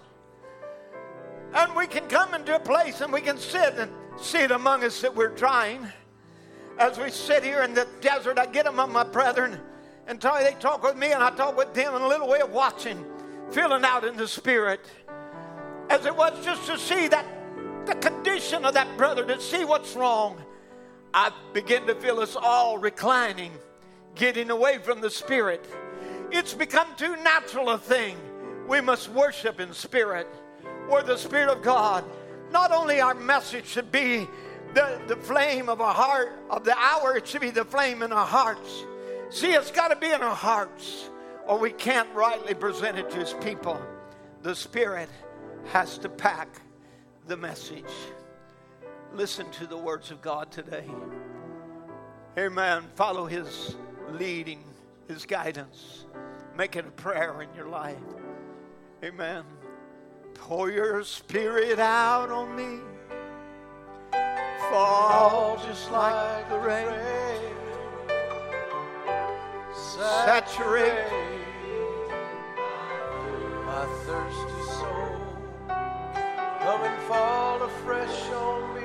Speaker 2: And we can come into a place and we can sit and see it among us that we're trying. As we sit here in the desert, I get among my brethren and tell they talk with me and I talk with them in a little way of watching, feeling out in the spirit. As it was just to see that the condition of that brother, to see what's wrong. I begin to feel us all reclining, getting away from the spirit. It's become too natural a thing. We must worship in spirit or the Spirit of God. Not only our message should be the, the flame of our heart, of the hour, it should be the flame in our hearts. See, it's got to be in our hearts, or we can't rightly present it to His people. The Spirit has to pack the message. Listen to the words of God today. Amen. Follow His leading, His guidance. Make it a prayer in your life. Amen. Pour your spirit out on me. Fall just like the rain.
Speaker 3: Saturate my thirsty soul. Come and fall afresh on me.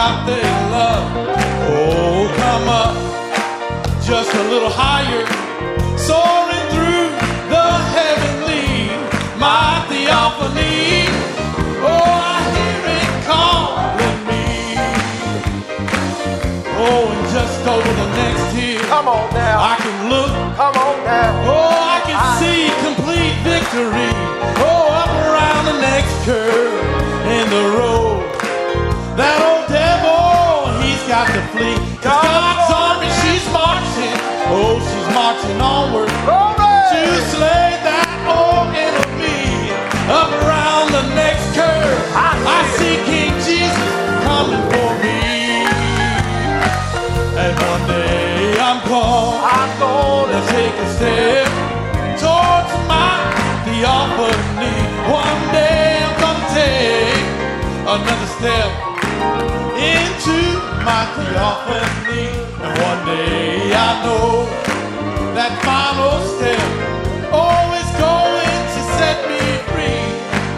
Speaker 1: The agape love. Oh, come up,
Speaker 2: just a little higher, soaring through the heavenly, my theophany. Oh, I hear it calling me. Oh, and just over the next hill,
Speaker 3: Come on now.
Speaker 2: I can look
Speaker 3: Come on now.
Speaker 2: Oh, I can see complete victory. Oh, up around the next curve in the road. That old devil, he's got to flee. 'Cause God's army, she's marching. Oh, she's marching onward to slay that old enemy. Up around the next curve, I see King Jesus coming for me. And one day I'm gonna
Speaker 3: I'm gonna
Speaker 2: take a step towards my theophany. One day I'm gonna take another step into my theophany. And one day I know that final step always going to set me free.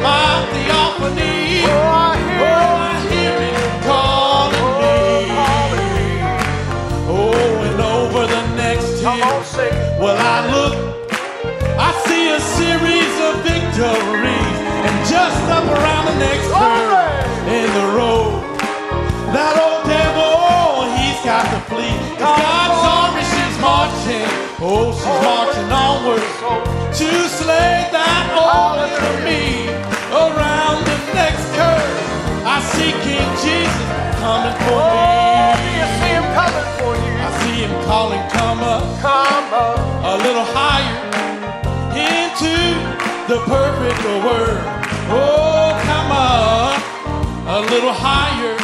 Speaker 2: My theophany.
Speaker 3: Oh, I hear
Speaker 2: Oh, I hear it oh, calling me. Oh, and over the next
Speaker 3: on.
Speaker 2: Well, I look, I see a series of victories, and just up around the next curve in the road, that marching, oh, she's marching onward to slay that old enemy around the next curve. I see King Jesus coming for
Speaker 3: Oh, do you
Speaker 2: me.
Speaker 3: see him coming for you?
Speaker 2: I see him calling, come up
Speaker 3: Come up.
Speaker 2: a little higher into the perfect word. Oh, come on, a little higher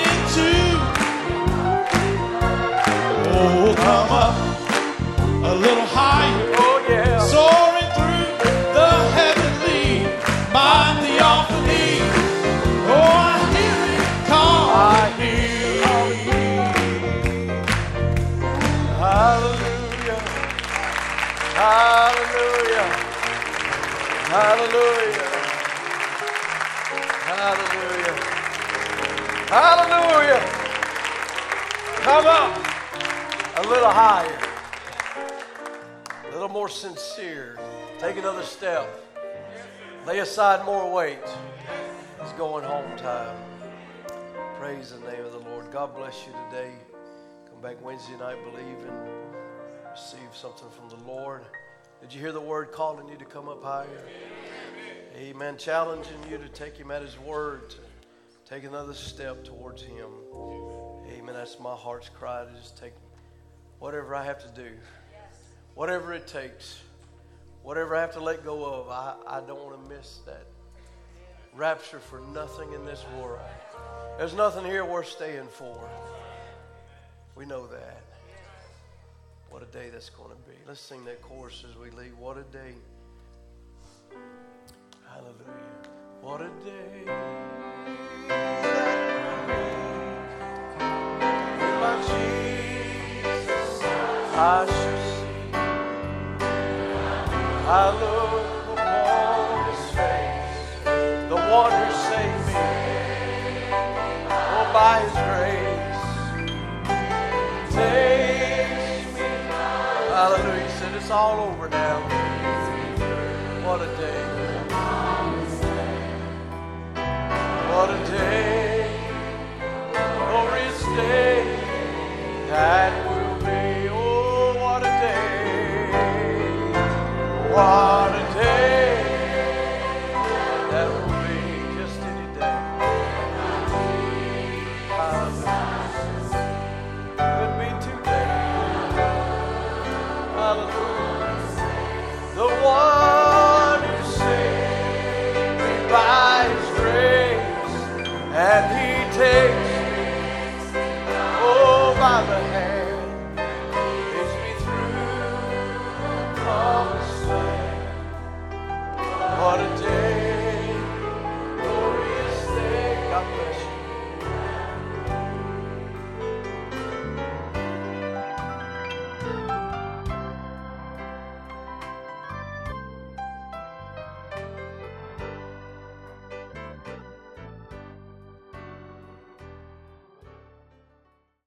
Speaker 2: into. Oh, come up
Speaker 3: Hallelujah. Hallelujah. Hallelujah. Hallelujah. Come up a little higher, a little more sincere. Take another step. Lay aside more weight. It's going home time. Praise the name of the Lord. God bless you today. Come back Wednesday night, believe and receive something from the Lord. Did you hear the word calling you to come up higher? Amen. Challenging you to take Him at His word, to take another step towards Him. Amen. That's my heart's cry to just take whatever I have to do, whatever it takes, whatever I have to let go of. I, I don't want to miss that rapture for nothing in this world. There's nothing here worth staying for. We know that. What a day that's going to be. Let's sing that chorus as we leave. What a day. Hallelujah. What a day. With my Jesus, I shall see. I look upon his face, the one who saved me. Oh, by his grace. It's all over now. What a day. What a day. Glorious day that will be. Oh, what a day. What a day. day.